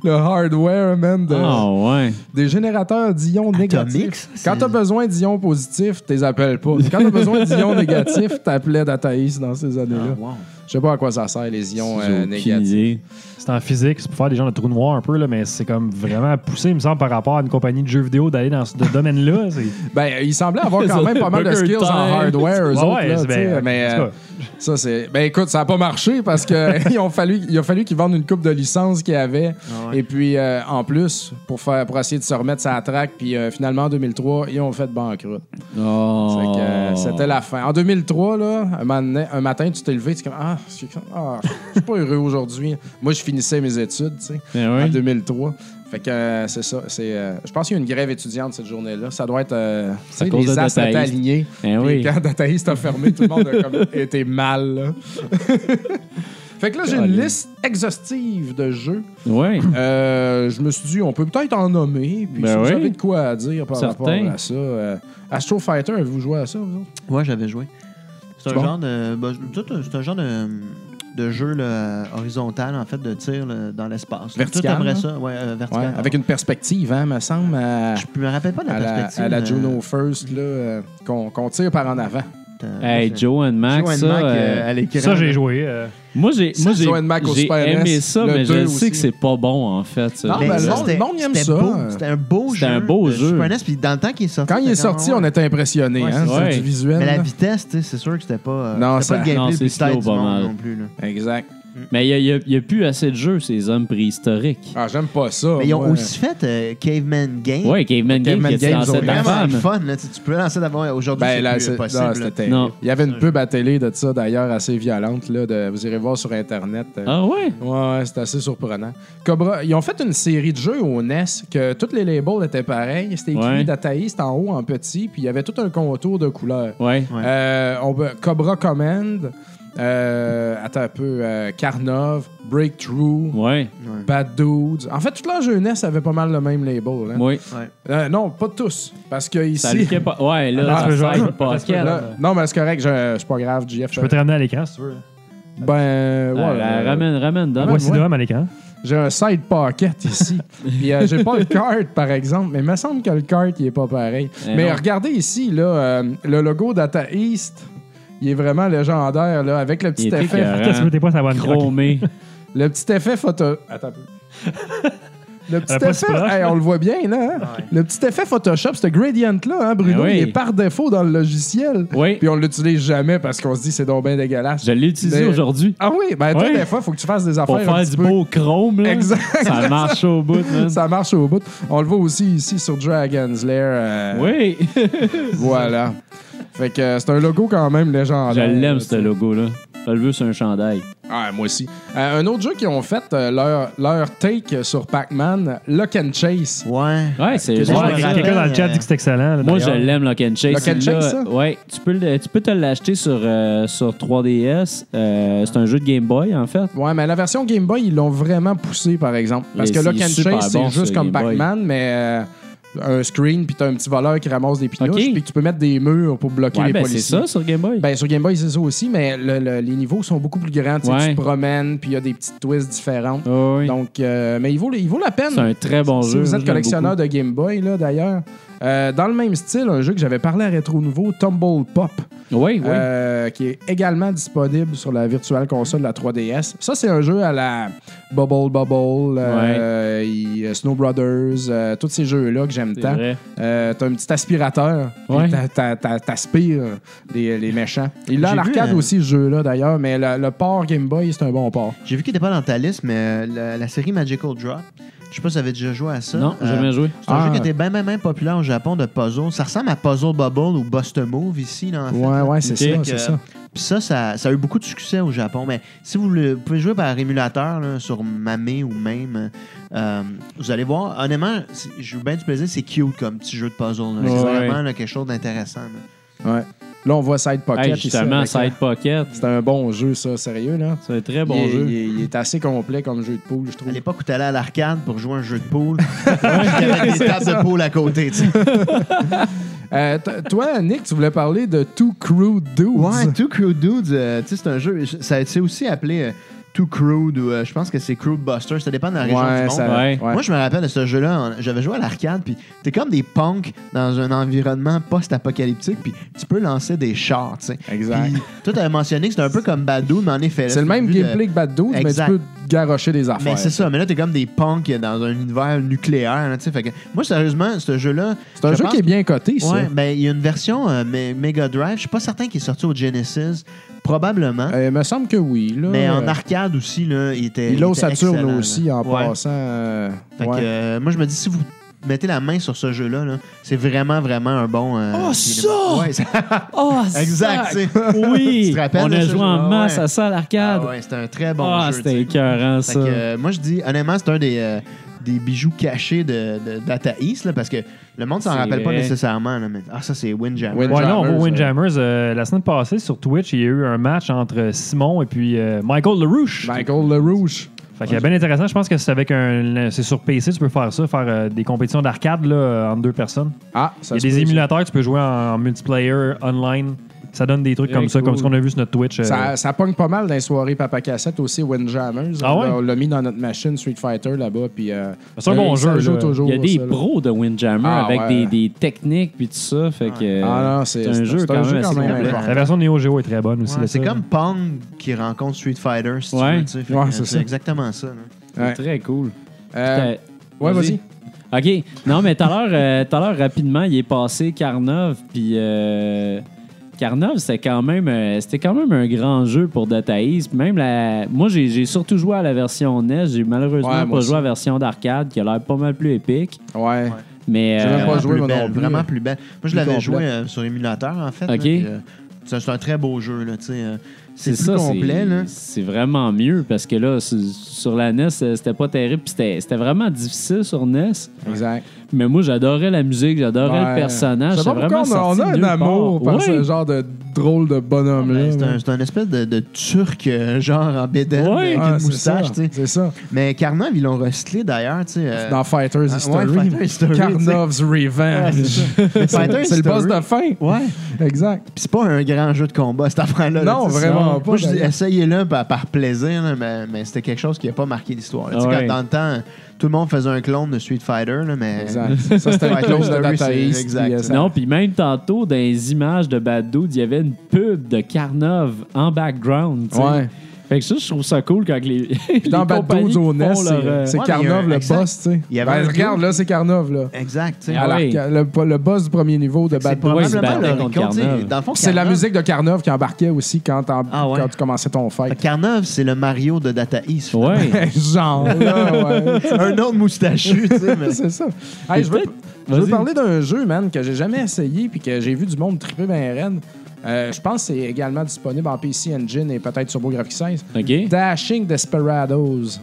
le hardware, man, de- Ah, ouais. des générateurs d'ions négatifs. Quand t'as besoin d'ions positifs, t'es appelles pas. Quand t'as besoin d'ions négatifs, t'appelais Dataïs dans ces années-là. wow. Je sais pas à quoi ça sert, les ions euh, négatifs. C'est en physique, c'est pour faire des gens de trou noir un peu, là, mais c'est comme vraiment poussé, il me semble, par rapport à une compagnie de jeux vidéo d'aller dans ce domaine-là. Ben, il semblait avoir quand même pas mal de skills en hardware, eux Ouais, autres. ouais, là, mais euh, ça, c'est. Ben, écoute, ça n'a pas marché parce que ils ont fallu, il a fallu qu'ils vendent une coupe de licence qu'ils avaient. Ah ouais. Et puis, euh, en plus, pour, faire, pour essayer de se remettre sa track, puis euh, finalement, en 2003, ils ont fait banqueroute. Oh. C'était la fin. En 2003, là, un, matin, un matin, tu t'es levé, tu es comme Ah, je suis ah, je suis pas heureux aujourd'hui. Moi, je finissais mes études, tu sais, Ben oui. en 2003. Fait que euh, c'est ça. C'est, euh, je pense qu'il y a une grève étudiante cette journée-là. Ça doit être. euh, cause les de étaient alignés. Ben Puis oui. quand Dataïst a fermé, tout le monde a comme été mal. là. fait que là, j'ai une liste exhaustive de jeux. Oui. Euh, je me suis dit, on peut peut-être en nommer. Puis Ben si vous oui. avez de quoi à dire par Certain. rapport à ça. euh, Astro Fighter, avez-vous joué à ça, vous autres? Ouais, j'avais joué. C'est un bon? genre de. bah, un- c'est un genre de, de jeu là, horizontal, en fait, de tir là, dans l'espace. Vertical, Tout après hein? ça. Ouais, euh, Ouais, vertical. avec une perspective, hein, me semble, à, Je me rappelle pas de la à la, perspective. à la Juno First, là, euh, qu'on qu'on tire par en avant. Euh, Hey, c'est- Joe and Max, Joe and ça, Mac, euh, euh, à l'écran. Ça, j'ai joué. euh, moi, j'ai moi, j'ai Joe and Mac au j'ai Super aimé NES, ça, le mais je 2 le sais aussi. que c'est pas bon, en fait. ça. Non, Mais ben, le monde- c'était- le monde aime c'était ça. beau. C'était un beau C'était jeu. un beau de jeu. Super NES, puis dans le temps qu'il est sorti. Quand il est c'était sorti, on était impressionnés. Ouais, hein, c'est du visuel. Mais la là. vitesse, tu sais, c'est sûr que c'était pas. euh, Non, c'était pas ça- le non, gameplay c'est le plus tight slow du pas monde mal. non plus. là. Exact. Mais il n'y a, plus assez de jeux, ces hommes préhistoriques. Ah, j'aime pas ça. Mais ils ont aussi fait euh, Caveman Game. Ouais, Caveman Game Caveman qui Game, Vraiment fun. Là. Tu, tu peux lancer d'abord. Aujourd'hui, Ben, c'est plus possible. non. Il y avait une pub à télé de ça, d'ailleurs, assez violente. Là, de, vous irez voir sur Internet. euh, Ah ouais? Ouais, c'est assez surprenant. Cobra, ils ont fait une série de jeux au NES que tous les labels étaient pareils. C'était écrit Ouais. Dataïst en haut, en petit, puis il y avait tout un contour de couleurs. Ouais. Ouais. Euh, on peut- Cobra Command, euh, attends un peu, euh, Karnov, Breakthrough, Ouais. Bad Dudes. En fait, toute leur jeunesse avait pas mal le même label. hein. Oui. Ouais. Euh, non, pas tous. Parce que ici. Ça allait pas. Ouais, là, Ah, ça pas. Là- non, mais c'est correct, je- c'est pas grave, JF. Je peux te ramener à l'écran si tu veux. Ben, ouais. Ah, euh, ramène, ramène, donne. Voici ouais. de à l'écran. J'ai un side pocket ici. Puis euh, j'ai pas le cart, par exemple, mais il me semble que le cart, il est pas pareil. Eh mais non. regardez ici, là, euh, le logo Data East, il est vraiment légendaire, là, avec le petit Il est effet. écœurant. Tu veux t'es Chromé. Le petit effet photo. Attends un peu. Le petit Elle a pas effet, si proche, Hey, là. on le voit bien, là. hein? Le petit effet Photoshop, ce gradient-là, hein, Bruno, Ben oui. il est par défaut dans le logiciel. Oui. Puis on l'utilise jamais parce qu'on se dit c'est donc bien dégueulasse. Je l'ai utilisé Mais- aujourd'hui. Ah oui, ben toi, Oui. des fois, il faut que tu fasses des affaires Pour un faire petit du peu- beau chrome, là. Exact. Ça marche au bout, man. Ça marche au bout. On le voit aussi ici sur Dragon's Lair. euh, Oui. Voilà. Fait que euh, c'est un logo quand même Je légendaire. l'aime, tu ce logo-là. Je le veux sur un chandail. Ah, moi aussi. Euh, un autre jeu qu'ils ont fait, euh, leur, leur take sur Pac-Man, Lock and Chase. Ouais. Ouais, c'est je. Quelqu'un dans le chat dit que c'est excellent. là, Moi, je d'ailleurs. l'aime, Lock and Chase. Lock and Chase, ça? Ouais, tu peux, le- tu peux te l'acheter sur, euh, sur 3DS. Euh, c'est un jeu de Game Boy, en fait. Ouais, mais la version Game Boy, ils l'ont vraiment poussé, par exemple. Parce Et que Lock c'est and super Chase, c'est bon, juste ce comme Game Boy. Pac-Man, mais euh, un screen, puis t'as un petit voleur qui ramasse des pinouches, Ok. puis tu peux mettre des murs pour bloquer Ouais, les ben, c'est policiers. ça sur Game Boy. Ben, sur Game Boy, c'est ça aussi, mais le- le- les niveaux sont beaucoup plus grands. Ouais. Tu te promènes, puis il y a des petites twists différentes. Ah oui. Donc, euh, mais il vaut, il vaut la peine. c'est un très bon si jeu. vous Moi, êtes collectionneur beaucoup. de Game Boy, là, d'ailleurs, euh, dans le même style, un jeu que j'avais parlé à Rétro Nouveau, Tumble Pop, Oui, oui. euh, qui est également disponible sur la Virtual Console de la 3DS. Ça, c'est un jeu à la Bubble Bubble, euh, et, Snow Brothers, euh, tous ces jeux-là que j'aime c'est tant. vrai. Euh, t'as un petit aspirateur, Ouais. t'a- t'a- t'a- t'aspires les, les méchants. Il l'a à l'arcade aussi, ce jeu-là, d'ailleurs, mais le, le port Game Boy, c'est un bon port. J'ai vu qu'il n'était pas dans ta liste, mais la, la série Magical Drop, je sais pas si vous avez déjà joué à ça. Non, j'ai Euh, jamais joué. C'est un Ah. jeu qui était bien, bien, bien populaire au Japon de puzzle. Ça ressemble à Puzzle Bubble ou Bust a Move ici, là, en fait. Ouais, ouais, c'est ça, c'est ça. Puis ça, ça, ça a eu beaucoup de succès au Japon. Mais si vous, le, vous pouvez jouer par émulateur là, sur Mame ou même, euh, vous allez voir, honnêtement, j'ai eu bien du plaisir. C'est cute comme petit jeu de puzzle. Ouais. C'est vraiment là, quelque chose d'intéressant. Là. Ouais. Là, on voit Side Pocket. Hey, justement, avec, euh, Side Pocket. C'est un bon jeu, ça, sérieux, là. C'est un très bon il, est, jeu. il est- il est assez complet comme jeu de poule, je trouve. À l'époque où tu allais à l'arcade pour jouer à un jeu de poule, il y avait des tables de poule à côté. tu sais. Euh, toi, Nick, tu voulais parler de Two Crew Dudes. Ouais, Two Crude Dudes, euh, tu sais, c'est un jeu. Ça c'est aussi appelé euh, Too Crude ou euh, je pense que c'est Crude Buster. Ça dépend de la région du monde. ça- Ouais. ouais. Moi, je me rappelle de ce jeu-là. en- J'avais joué à l'arcade, puis t'es comme des punks dans un environnement post-apocalyptique, puis tu peux lancer des chars, tu sais. Exact. Puis, toi, t'avais mentionné que c'était un peu comme Badou, mais en effet. là, C'est le même vu de- gameplay que Bad Dudes, mais tu Exact. peux garrocher des affaires. Mais c'est ça, mais là, t'es comme des punks dans un univers nucléaire, là, tu sais. Fait que, moi, sérieusement, ce jeu-là. C'est un je jeu pense qui est bien coté, ça. Ouais, ben, il y a une version euh, Me- Mega Drive. Je suis pas certain qu'il est sorti au Genesis. Probablement. Euh, il me semble que oui. Là, mais en Euh, arcade aussi, là, il était. Il l'a au était Saturn excellent, aussi, en Ouais. passant. euh, Fait que, ouais. euh, moi, je me dis, si vous mettez la main sur ce jeu-là, là, c'est vraiment, vraiment un bon. euh, Oh, ça! Ouais, ça- Oh, Exact. Oui! Tu te rappelles On a joué en Ah, masse ouais. à ça à l'arcade. Ah ouais, c'était un très bon Ah, jeu. c'était écœurant, Fait ça. que, euh, moi, je dis, honnêtement, c'est un des, euh, des bijoux cachés de, de Data East, là, parce que le monde s'en C'est rappelle pas vrai. nécessairement. là, mais, ah, ça, c'est Windjammer. Wind- Ouais, là, on voit Windjammers, Windjammers. euh, la semaine passée, sur Twitch, il y a eu un match entre Simon et puis euh, Michael LaRouche. Michael LaRouche. Fait qu'il est bien intéressant. Je pense que c'est avec un. C'est sur PC, tu peux faire ça, faire euh, des compétitions d'arcade là, euh, entre deux personnes. Ah, ça Il y a se des peut, ça. émulateurs, tu peux jouer en, en multiplayer, online. Ça donne des trucs Très comme ça, cool. comme ce qu'on a vu sur notre Twitch. euh. Ça, ça pogne pas mal dans les soirées Papa Cassette aussi, Windjammers. Ah On ouais? l'a- On l'a mis dans notre machine Street Fighter là-bas. Puis, euh, C'est un euh, bon jeu, joue là. toujours, Il y a des ça, là. pros de Windjammer Ah, avec ouais. des, des techniques puis tout ça. Fait que, Ah non, c'est c'est un jeu c'est quand même assez. La version Neo Geo est très bonne aussi. Ouais, c'est comme Pong qui rencontre Street Fighter, si Ouais. tu veux. c'est exactement ça. c'est très cool. Euh, ouais, vas-y. OK. Non, mais tout à l'heure, euh, tout à l'heure, rapidement, il est passé Carnov, puis Carnov, c'était quand même euh, c'était quand même un grand jeu pour Data East. Même la... Moi, j'ai j'ai surtout joué à la version NES. J'ai malheureusement Ouais, pas joué à la version d'arcade, qui a l'air pas mal plus épique. Ouais. Mais J'ai euh, même pas Vraiment joué, plus belle, plus. Vraiment plus belle. Moi, je l'avais complète. joué euh, sur émulateur, en fait. là, Ok. puis, euh, c'est c'est un très beau jeu. Là, tu sais, euh, c'est c'est plus ça, complet. c'est- Là. c'est vraiment mieux parce que là, sur la NES, c'était pas terrible. puis C'était c'était vraiment difficile sur NES. Exact. Mais moi, j'adorais la musique, j'adorais Ouais. le personnage. Je sais pas C'était pourquoi vraiment on a, on a un amour par Ouais. ce genre de drôle de bonhomme-là. Ben, c'est un, mais- c'est un espèce de, de turc, euh, genre en bédaine, Ouais. avec Ah, une c'est moustache. ça, tu sais. C'est ça. Mais Carnov, ils l'ont recyclé d'ailleurs. tu sais, euh, Dans Fighters ah, History. ouais, Fighters History, Revenge. c'est le boss de fin. Ouais. Exact. Puis c'est pas un grand jeu de combat, cette affaire-là. là, Non, vraiment pas, Moi, je dis, d'ailleurs. essayez-le par, plaisir, mais, c'était quelque chose qui n'a pas marqué l'histoire. Quand dans le temps, tout le monde faisait un clone de Street Fighter, là, mais. Exact. Ça, c'était Fighters close de Data East. exact. puis, euh, ça- Non, puis même tantôt, dans les images de Bad Dude, il y avait une pub de Carnov en background. tu sais. Ouais. Fait que ça, je trouve ça cool quand les. les Dans Bad au NES, c'est euh, c'est Ouais, Carnov le exact. boss, tu sais. Ben, regarde, là, c'est Carnov, là. Exact, tu sais. Ah l'arc- le, le boss du premier niveau de C'est Bad il se probablement C'est la musique de Carnov qui embarquait aussi quand, Ah ouais. quand tu commençais ton fight. Carnov, c'est le Mario de Data East. Ouais. Genre, là, ouais. un autre moustachu, tu sais. mais- c'est ça. Hey, je veux, parler d'un jeu, man, que j'ai jamais essayé puis que j'ai vu du monde triper ben raide. Euh, je pense que c'est également disponible en PC Engine et peut-être sur Graphics 16. OK. Dashing Desperados.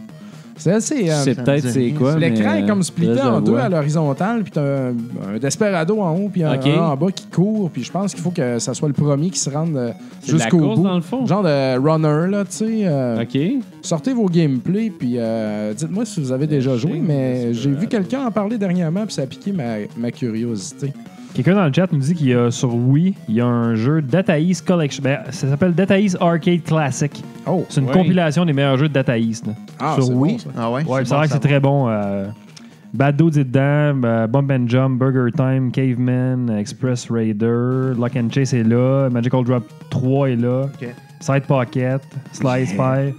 C'est euh, me peut-être c'est quoi. L'écran est comme euh, splitté je en deux à l'horizontale, puis t'as un, un Desperado en haut, puis un, en bas qui court, puis je pense qu'il faut que ça soit le premier qui se rende euh, C'est jusqu'au course, bout. dans le fond? Genre de runner, là, tu sais. euh, OK. Sortez vos gameplays, puis euh, dites-moi si vous avez déjà joué, mais j'ai vu quelqu'un en parler dernièrement, puis ça a piqué ma, ma curiosité. Quelqu'un dans le chat nous dit qu'il y a sur Wii, il y a un jeu Data East Collection. Ben, ça s'appelle Data East Arcade Classic. Oh! C'est une Ouais. compilation des meilleurs jeux de Data East. là. Ah, Sur c'est Wii? bon, ça. Ah ouais? Ouais, c'est l'air que c'est très bon. euh, Bad est dedans, euh, Bump and Jump, Burger Time, Caveman, Express Raider, Lock and Chase est là, Magical Drop 3 est là, Ok. Side Pocket, Slice Pie,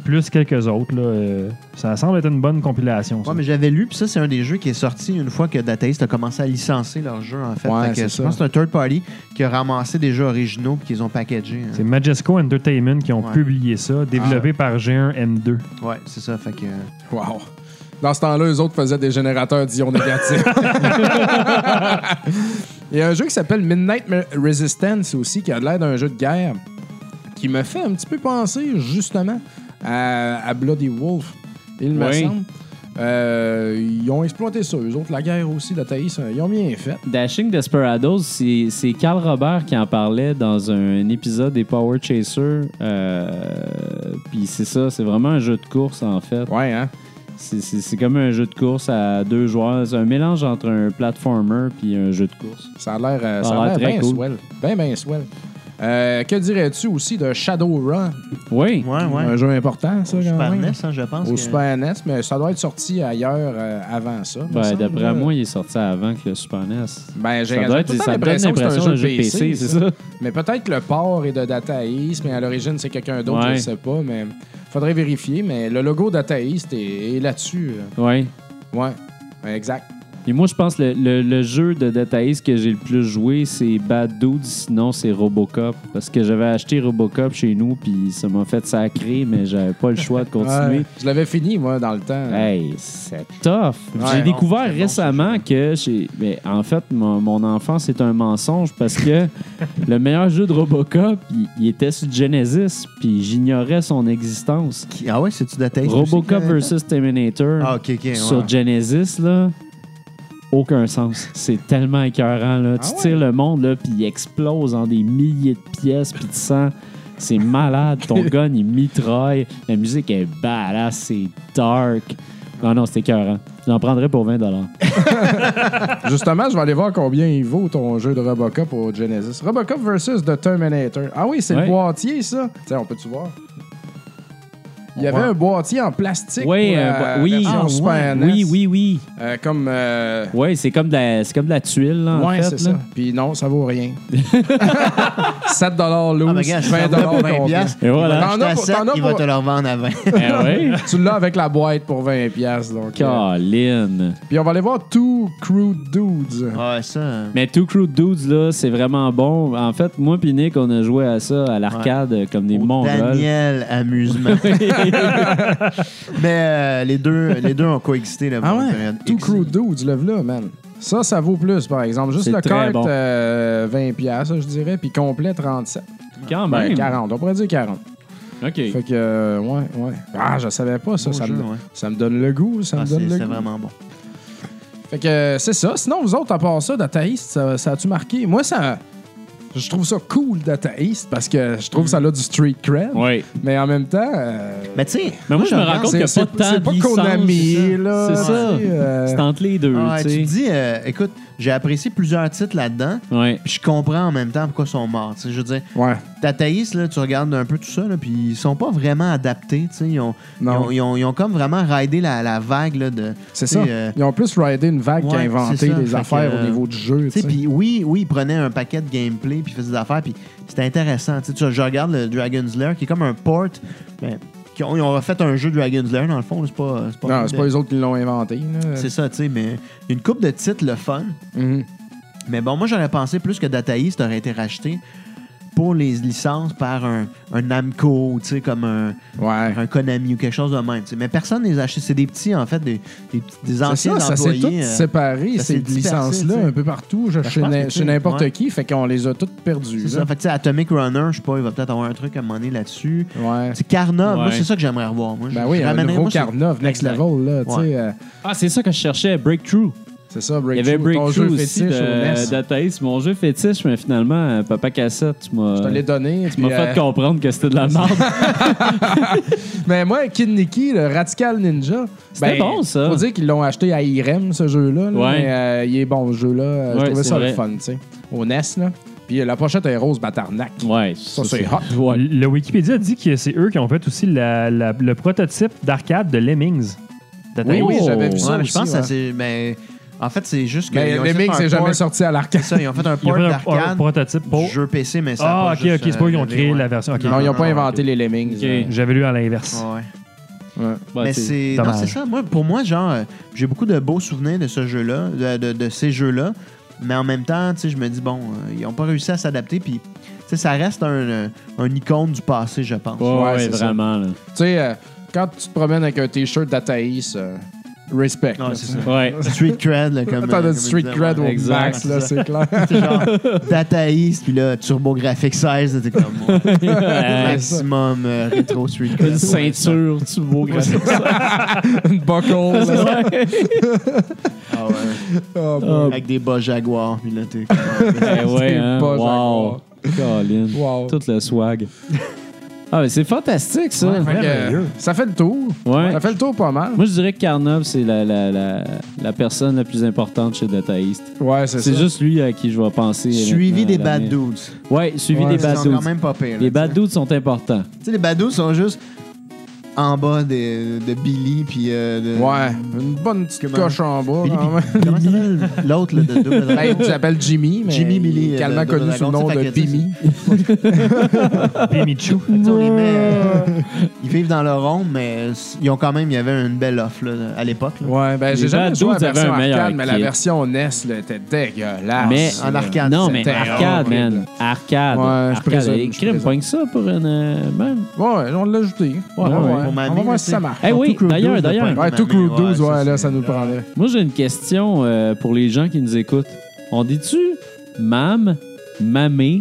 plus quelques autres. Là, euh, ça semble être une bonne compilation. ça. Ouais, mais j'avais lu, puis ça, c'est un des jeux qui est sorti une fois que Data East a commencé à licencer leur jeu, en fait. Ouais, Fait que c'est je pense ça. que c'est un third party qui a ramassé des jeux originaux puis qu'ils ont packagés. hein. C'est Majesco Entertainment qui ont Ouais. publié ça, développé par G1M2. Ouais, c'est ça. Fait que. euh, Wow! Dans ce temps-là, eux autres faisaient des générateurs d'ions négatifs. Il y a un jeu qui s'appelle Midnight Resistance aussi, qui a l'air d'un jeu de guerre, qui me fait un petit peu penser justement à, à Bloody Wolf, il me Oui. semble. Euh, ils ont exploité ça, eux autres, la guerre aussi, la Thaïs, ils ont bien fait. Dashing Desperados, c'est Carl Robert qui en parlait dans un épisode des Power Chasers. Euh, Puis c'est ça, c'est vraiment un jeu de course en fait. Ouais, hein? C'est- comme un jeu de course à deux joueurs. C'est un mélange entre un platformer puis un jeu de course. Ça a l'air euh, très bien cool. swell. Bien, bien swell. Euh, que dirais-tu aussi de Shadowrun? Oui. Ouais, ouais. Un jeu important, ça, quand Super même. NES, hein, je pense. Au que- Super NES, mais ça doit être sorti ailleurs euh, avant ça. me Ben, semble, D'après là. moi, il est sorti avant que le Super NES. Ben, j'ai Ça doit être tout le temps ça me donne l'impression que c'est un l'impression jeu d'un de PC, c'est ça? Mais peut-être que le port est de Data East, mais à l'origine, c'est quelqu'un d'autre, je Ouais. ne sais pas. Mais faudrait vérifier. Mais le logo Data East est, est là-dessus. là. Oui. Ouais, Ouais, exact. Et moi, je pense que le, le- le jeu de Data East que j'ai le plus joué, c'est Bad Dudes, sinon c'est Robocop. Parce que j'avais acheté Robocop chez nous, puis ça m'a fait sacrer, mais j'avais pas le choix de continuer. Ouais. Je l'avais fini, moi, dans le temps. Hey, c'est tough. Ouais, J'ai non, découvert c'est bon, récemment que, j'ai- mais en fait, mon, mon enfance est un mensonge parce que le meilleur jeu de Robocop, il, il était sur Genesis, puis j'ignorais son existence. Qui- Ah ouais, c'est-tu Data East? Robocop aussi, que- vs Terminator Ah, ok, ok. ouais. sur Genesis, là, aucun sens. C'est tellement écœurant. Là. Ah tu ouais? tires le monde, là, puis il explose en des milliers de pièces, puis de sang. C'est malade. Ton gun, il mitraille. La musique est badass, c'est dark. Non, non, c'est écœurant. J'en prendrais pour 20 Justement, je vais aller voir combien il vaut ton jeu de Robocop au Genesis. Robocop versus The Terminator. Ah oui, c'est Ouais. le boîtier, ça. Tiens, on peut-tu voir? Il y avait Ouais. un boîtier en plastique. Oui, oui. version Ah, Super NES. Oui, oui, oui. Euh, comme. euh, Oui, c'est comme, de la- c'est comme de la tuile, là, en fait. c'est là. ça. Puis non, ça vaut rien. 7 loose, Ah, mais gars, 20 dollars pour 20 complet. piastres. Et voilà. Il va T'en as l'acheter à pour- 7, t'en as il va te le revendre à 20. Eh oui. Tu l'as avec la boîte pour 20 piastres, donc. euh, Colin. Puis on va aller voir Two Crude Dudes. Ouais, ça. euh, Mais Two Crude Dudes, là, c'est vraiment bon. En fait, moi puis Nick, on a joué à ça à l'arcade comme des au mongols. Daniel Amusement. Mais euh, les, deux, les deux ont coexisté. Là, Ah ouais? X. Crude Dudes, lève-là, man. Ça, ça vaut plus, par exemple. Juste C'est le cart, bon. euh, 20 piastres, je dirais, puis complet, 37. Quand Ben, même. 40, on pourrait dire 40. OK. Fait que, euh, ouais, ouais. Ah, je savais pas ça. Ça, jeu, me, ouais. ça me donne le goût, ça Ah, me c'est donne le c'est goût. vraiment bon. Fait que c'est ça. Sinon, vous autres, à part ça, Data East, ça, ça a-tu marqué? Moi, ça. Je trouve ça cool, Data East, parce que je trouve ça a du street cred. Oui. Mais en même temps. euh, Mais tu sais, Mais moi, je me rends compte qu'il n'y a c'est- pas tant c'est de pas Konami, c'est là. C'est ça. euh, C'est entre les deux, Ah, tu dis, euh, écoute, j'ai apprécié plusieurs titres là-dedans, Ouais. puis je comprends en même temps pourquoi ils sont morts. tu sais. Je veux dire, Ouais. Tataïs, là, tu regardes un peu tout ça, là, puis ils sont pas vraiment adaptés. tu sais. Ils ont, ils, ont, ils ont- ils ont comme vraiment raidé la, la vague là, de. C'est ça. euh, Ils ont plus ridé une vague Ouais, qu'inventé des Fait affaires que, au niveau du jeu. Tu sais, tu sais. puis oui, oui, ils prenaient un paquet de gameplay puis ils faisaient des affaires, puis c'était intéressant. Tu sais, tu- je regarde le Dragon's Lair qui est comme un port. Ben, qui ont, ils ont refait un jeu Dragon's Lair dans le fond. C'est pas, c'est pas, Non, c'est pas les autres qui l'ont inventé. C'est ça, tu sais, mais il y a une coupe de titres le fun. Mhm. Mais bon, moi, j'aurais pensé plus que Data East aurait été racheté pour les licences par un, un Namco, tu sais, comme un, Ouais. un Konami ou quelque chose de même. Mais personne ne les a achetés. C'est des petits, en fait, des, des, petits- des C'est anciens ça, ça s'est tout employés. euh, séparé, ces licences-là, un peu partout, je- Ben, je chez c'est- n'importe ouais. qui, fait qu'on les a toutes perdues. c'est ça. Fait que, tu sais, Atomic Runner, je sais pas, il va peut-être avoir un truc à un moment donné là-dessus. Ouais. C'est Carnov, moi, c'est ça que j'aimerais revoir. Moi, Ben Je- oui, je un nouveau moi, c'est- Carnov, Next. Level, là, tu sais. Ouais. euh, Ah, c'est ça que je cherchais, Breakthrough. C'est ça, Il y avait Breakthrough, Breakthrough aussi d'Athaïs. Mon jeu fétiche, mais finalement, euh, Papa Cassette, tu m'as Je te l'ai donné. tu m'as fait euh, comprendre que c'était de la merde. Mais moi, Kid Nicky, le Radical Ninja. C'était bon, ça. Faut dire qu'ils l'ont acheté à IREM, ce jeu-là. là, Ouais. Mais euh, il est bon, ce jeu-là. Ouais, je trouvais ça le fun, tu sais. Au NES, là. Puis la pochette est rose Batarnac. ouais, Ça, c'est hot. Ouais. Le Wikipédia dit que c'est eux qui ont fait aussi la- la- le prototype d'arcade de Lemmings. Oui, oui, Oh. j'avais vu ça Ouais, mais aussi. je pense que ça c'est. Mais en fait, c'est juste que. Mais ils ont c'est jamais port- sorti à l'arcade. C'est ça, ils ont fait un Ils ont port fait un, un d'arcade prototype pour. du jeu PC, mais ça. a Ah, pas ok, juste, ok, c'est pas eux qui ont euh, créé ouais. la version. ok. Non, ils n'ont pas non, inventé les Lemmings. Ok. euh, J'avais lu à l'inverse. Ouais. ouais. Bah, mais c'est-. Non, dommage. c'est ça. Moi, pour moi, genre, euh, j'ai beaucoup de beaux souvenirs de ce jeu-là, de, de- de ces jeux-là. Mais en même temps, tu sais, je me dis, bon, euh, ils n'ont pas réussi à s'adapter. Puis, tu sais, ça reste un, euh, un icône du passé, je pense. Ouais, Ouais, ouais, c'est ça. vraiment. là. Tu sais, euh, quand tu te promènes avec un t-shirt d'Athaïs, euh, respect. Ouais, là, c'est ça. Ouais. Street cred, là, comme. T'as euh, comme street disait, cred au. Exact. max, là, c'est clair. C'est genre Dataïs, puis là, Turbo Graphics 16, c'était comme maximum euh, rétro street cred. Une ceinture, tu beau graphique. Une buckle. là. Ah ouais. Oh, boy. Avec des bas Jaguar, puis là, t'es comme- Eh ouais, hein. pas Wow. Colin. Wow. Tout le swag. Ah, mais c'est fantastique, ça. Fait que, euh, ça fait le tour. Ouais. Ça fait le tour pas mal. Moi, je dirais que Carnov, c'est la, la, la, la personne la plus importante chez Data East. Ouais, c'est ça. C'est juste lui à qui je vais penser. Suivi des bad dudes. Ouais, suivi Ouais, des Ils bad sont dudes. quand même pas pires. là, Les bad tu sais. dudes sont importants. Tu sais, les bad dudes sont juste en bas de, de Billy, puis euh, de... Ouais, une bonne petite Comment- coche en bas. Billy, comment l'autre là, de Double Dragon? Ben, il s'appelle Jimmy, mais Jimmy Billy, il est également euh, de connu sous le nom de que, Bimmy. Met, euh, ils vivent dans le rond, mais ils ont quand même, il y avait une belle offre là, à l'époque. là. Ouais, ben j'ai jamais joué à la version arcade, mais la version NES là, était dégueulasse. Mais- En arcade. Non, mais C'était arcade, man. Arcade. Ouais, je présume, je crime, présume. pogne ça pour une. euh, man. Ouais, on l'a ajouté. Ouais, ouais. Ouais. Pour On ma va mie, voir si ça marche. Eh oui, d'ailleurs, 12, d'ailleurs. Ouais, tout Crew mie, 12, ouais, ça, là, ça nous prendrait. Moi, j'ai une question euh, pour les gens qui nous écoutent. On dit-tu mam, mamé,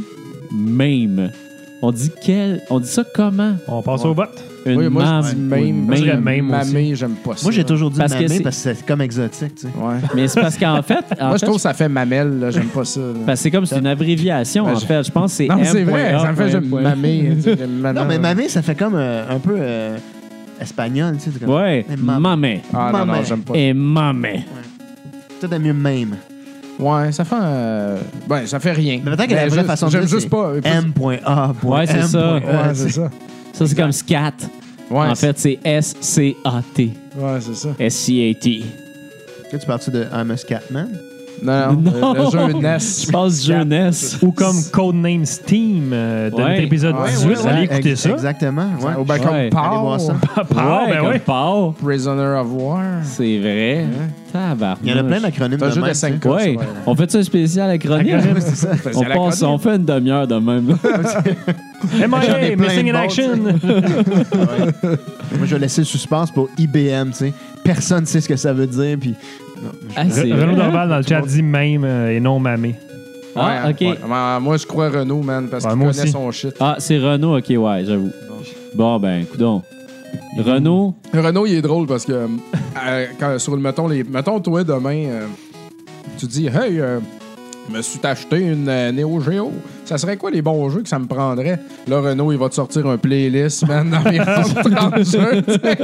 même? On dit quel. On dit ça comment? On passe Ouais. au vote. Une Oui, moi, je dis une je. Mamé, j'aime pas ça. Moi, j'ai toujours dit Parce que parce que c'est comme exotique, tu sais. Ouais. Mais c'est parce qu'en fait. en Moi, fait, je trouve que ça fait mamelle, là, j'aime pas ça. là. parce que c'est comme c'est une abréviation, Ben, en je- fait. Je pense que c'est Non, mais c'est vrai, ça me fait j'aime. Non, mais mamé, ça fait comme euh, un peu euh, espagnol, tu sais. comme- Ouais, Eh, mamé. Ah non, non, j'aime pas. Et mamé. Peut-être mieux même. Ouais, ça fait un... Ben, ça fait rien. Mais peut-être que la vraie façon de J'aime dire, juste pas. M.A. Ouais, c'est ça. Ouais, c'est ça. Ça, c'est comme scat. Ouais, en fait, c'est S-C-A-T. Ouais, c'est ça. S-C-A-T. Tu parles de I'm a Scatman? Non, non, Non. le jeu NES. Je pense jeunesse. Ou comme Codename Steam euh, de Ouais. notre épisode Ouais, 18. ouais, Allez Ouais, écouter ex- ça? Exactement. Ouais. Au bac comme Ouais. Allez voir ça. Ah, ouais, ben comme oui. Paul. Prisoner of War. C'est vrai. Tabarnak. Il y en a plein d'acronymes C'est un de jeu de même, 5 tu sais. Ouais, on fait ça un spécial acronyme? Acronyme. C'est ça. On, passe, on fait une demi-heure de même. J'en ai MIA, plein Missing de in bons, Action. Moi, je vais laisser le suspense pour IBM, tu sais. Personne ne sait ce que ça veut dire, puis... Ah, c'est Renaud vrai? Dorval dans le chat dit même euh, et non mamé. Ah, Ouais, ok. ouais. Ouais, Moi, je crois Renault, man, parce Ouais, qu'il moi connaît aussi. son shit. Ah, c'est Renault, ok, ouais, j'avoue. Bon, ben, coudon. Renault, Renault, il est drôle parce que euh, quand, sur le mettons, les, mettons toi demain, euh, tu dis Hey, euh, je me suis acheté une euh, Neo Geo. Ça serait quoi les bons jeux que ça me prendrait? Là, Renault, il va te sortir un playlist, man, d'environ 30 jeux. tu sais.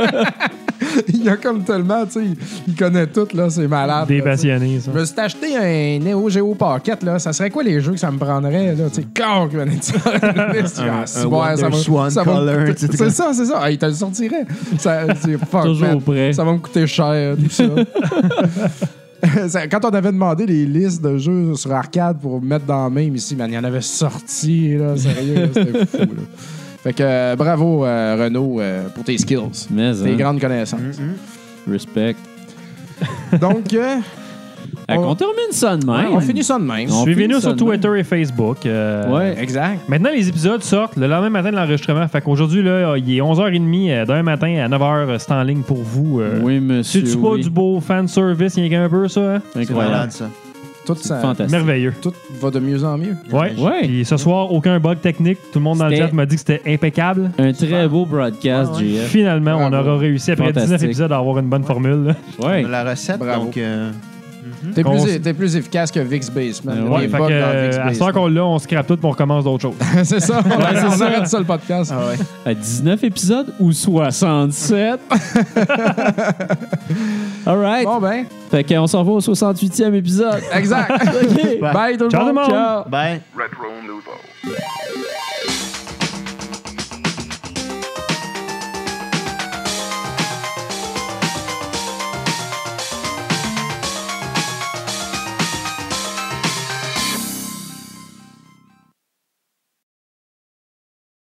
il y a comme tellement, tu sais, il- connaît tout, là, c'est malade. Des là, passionnés, ça. Je me suis acheté un Neo Geo Pocket, là. Ça serait quoi les jeux que ça me prendrait, là? Tu sais, quand que venait de ça ça va C'est ça, c'est ça. Ah, il te le sortirait. Ça, toujours man. prêt. Ça va me coûter cher, tout ça. Quand on avait demandé les listes de jeux sur arcade pour mettre dans la même ici, man, il y en avait sorti, là, sérieux, là, c'était fou. Là. Fait que euh, bravo, euh, Renaud, euh, pour tes skills, mais tes hein, grandes connaissances. Mm-hmm. respect. Donc, euh, Fait qu'on termine ça de même. on finit ça de même. On Suivez-nous ça sur de même. Twitter et Facebook. euh, Ouais. Exact. Maintenant, les épisodes sortent le lendemain matin de l'enregistrement. Fait qu'aujourd'hui, là, il est 11h30 euh, d'un matin à 9h, c'est en ligne pour vous. euh. Oui, monsieur. C'est-tu pas oui. du beau fan service, il y a un peu ça? hein? C'est Incroyable. malade, ça. Tout, ça, Fantastique. Merveilleux. tout va de mieux en mieux. Ouais. Ouais. Puis ce soir, aucun bug technique. Tout le monde dans le chat m'a dit que c'était impeccable. Un très beau broadcast, ouais. JF. Finalement, on aura réussi après Fantastique. 19 épisodes à avoir une bonne formule. là. Ouais. La recette, Bravo. donc... euh, T'es Qu'on plus, t'es plus efficace que Vix y a Ouais, fait que, dans euh, Vix à ce qu'on l'a, on scrape tout pour on commence d'autres choses. c'est ça. On, Ouais, c'est on ça. arrête ça le podcast. Ah ouais. À 19 épisodes ou 67? All right. Bon ben, Fait qu'on s'en va au 68e épisode. exact. OK. Bye tout le Ciao tout le monde. monde. Ciao. Bye. Retro Nouveau.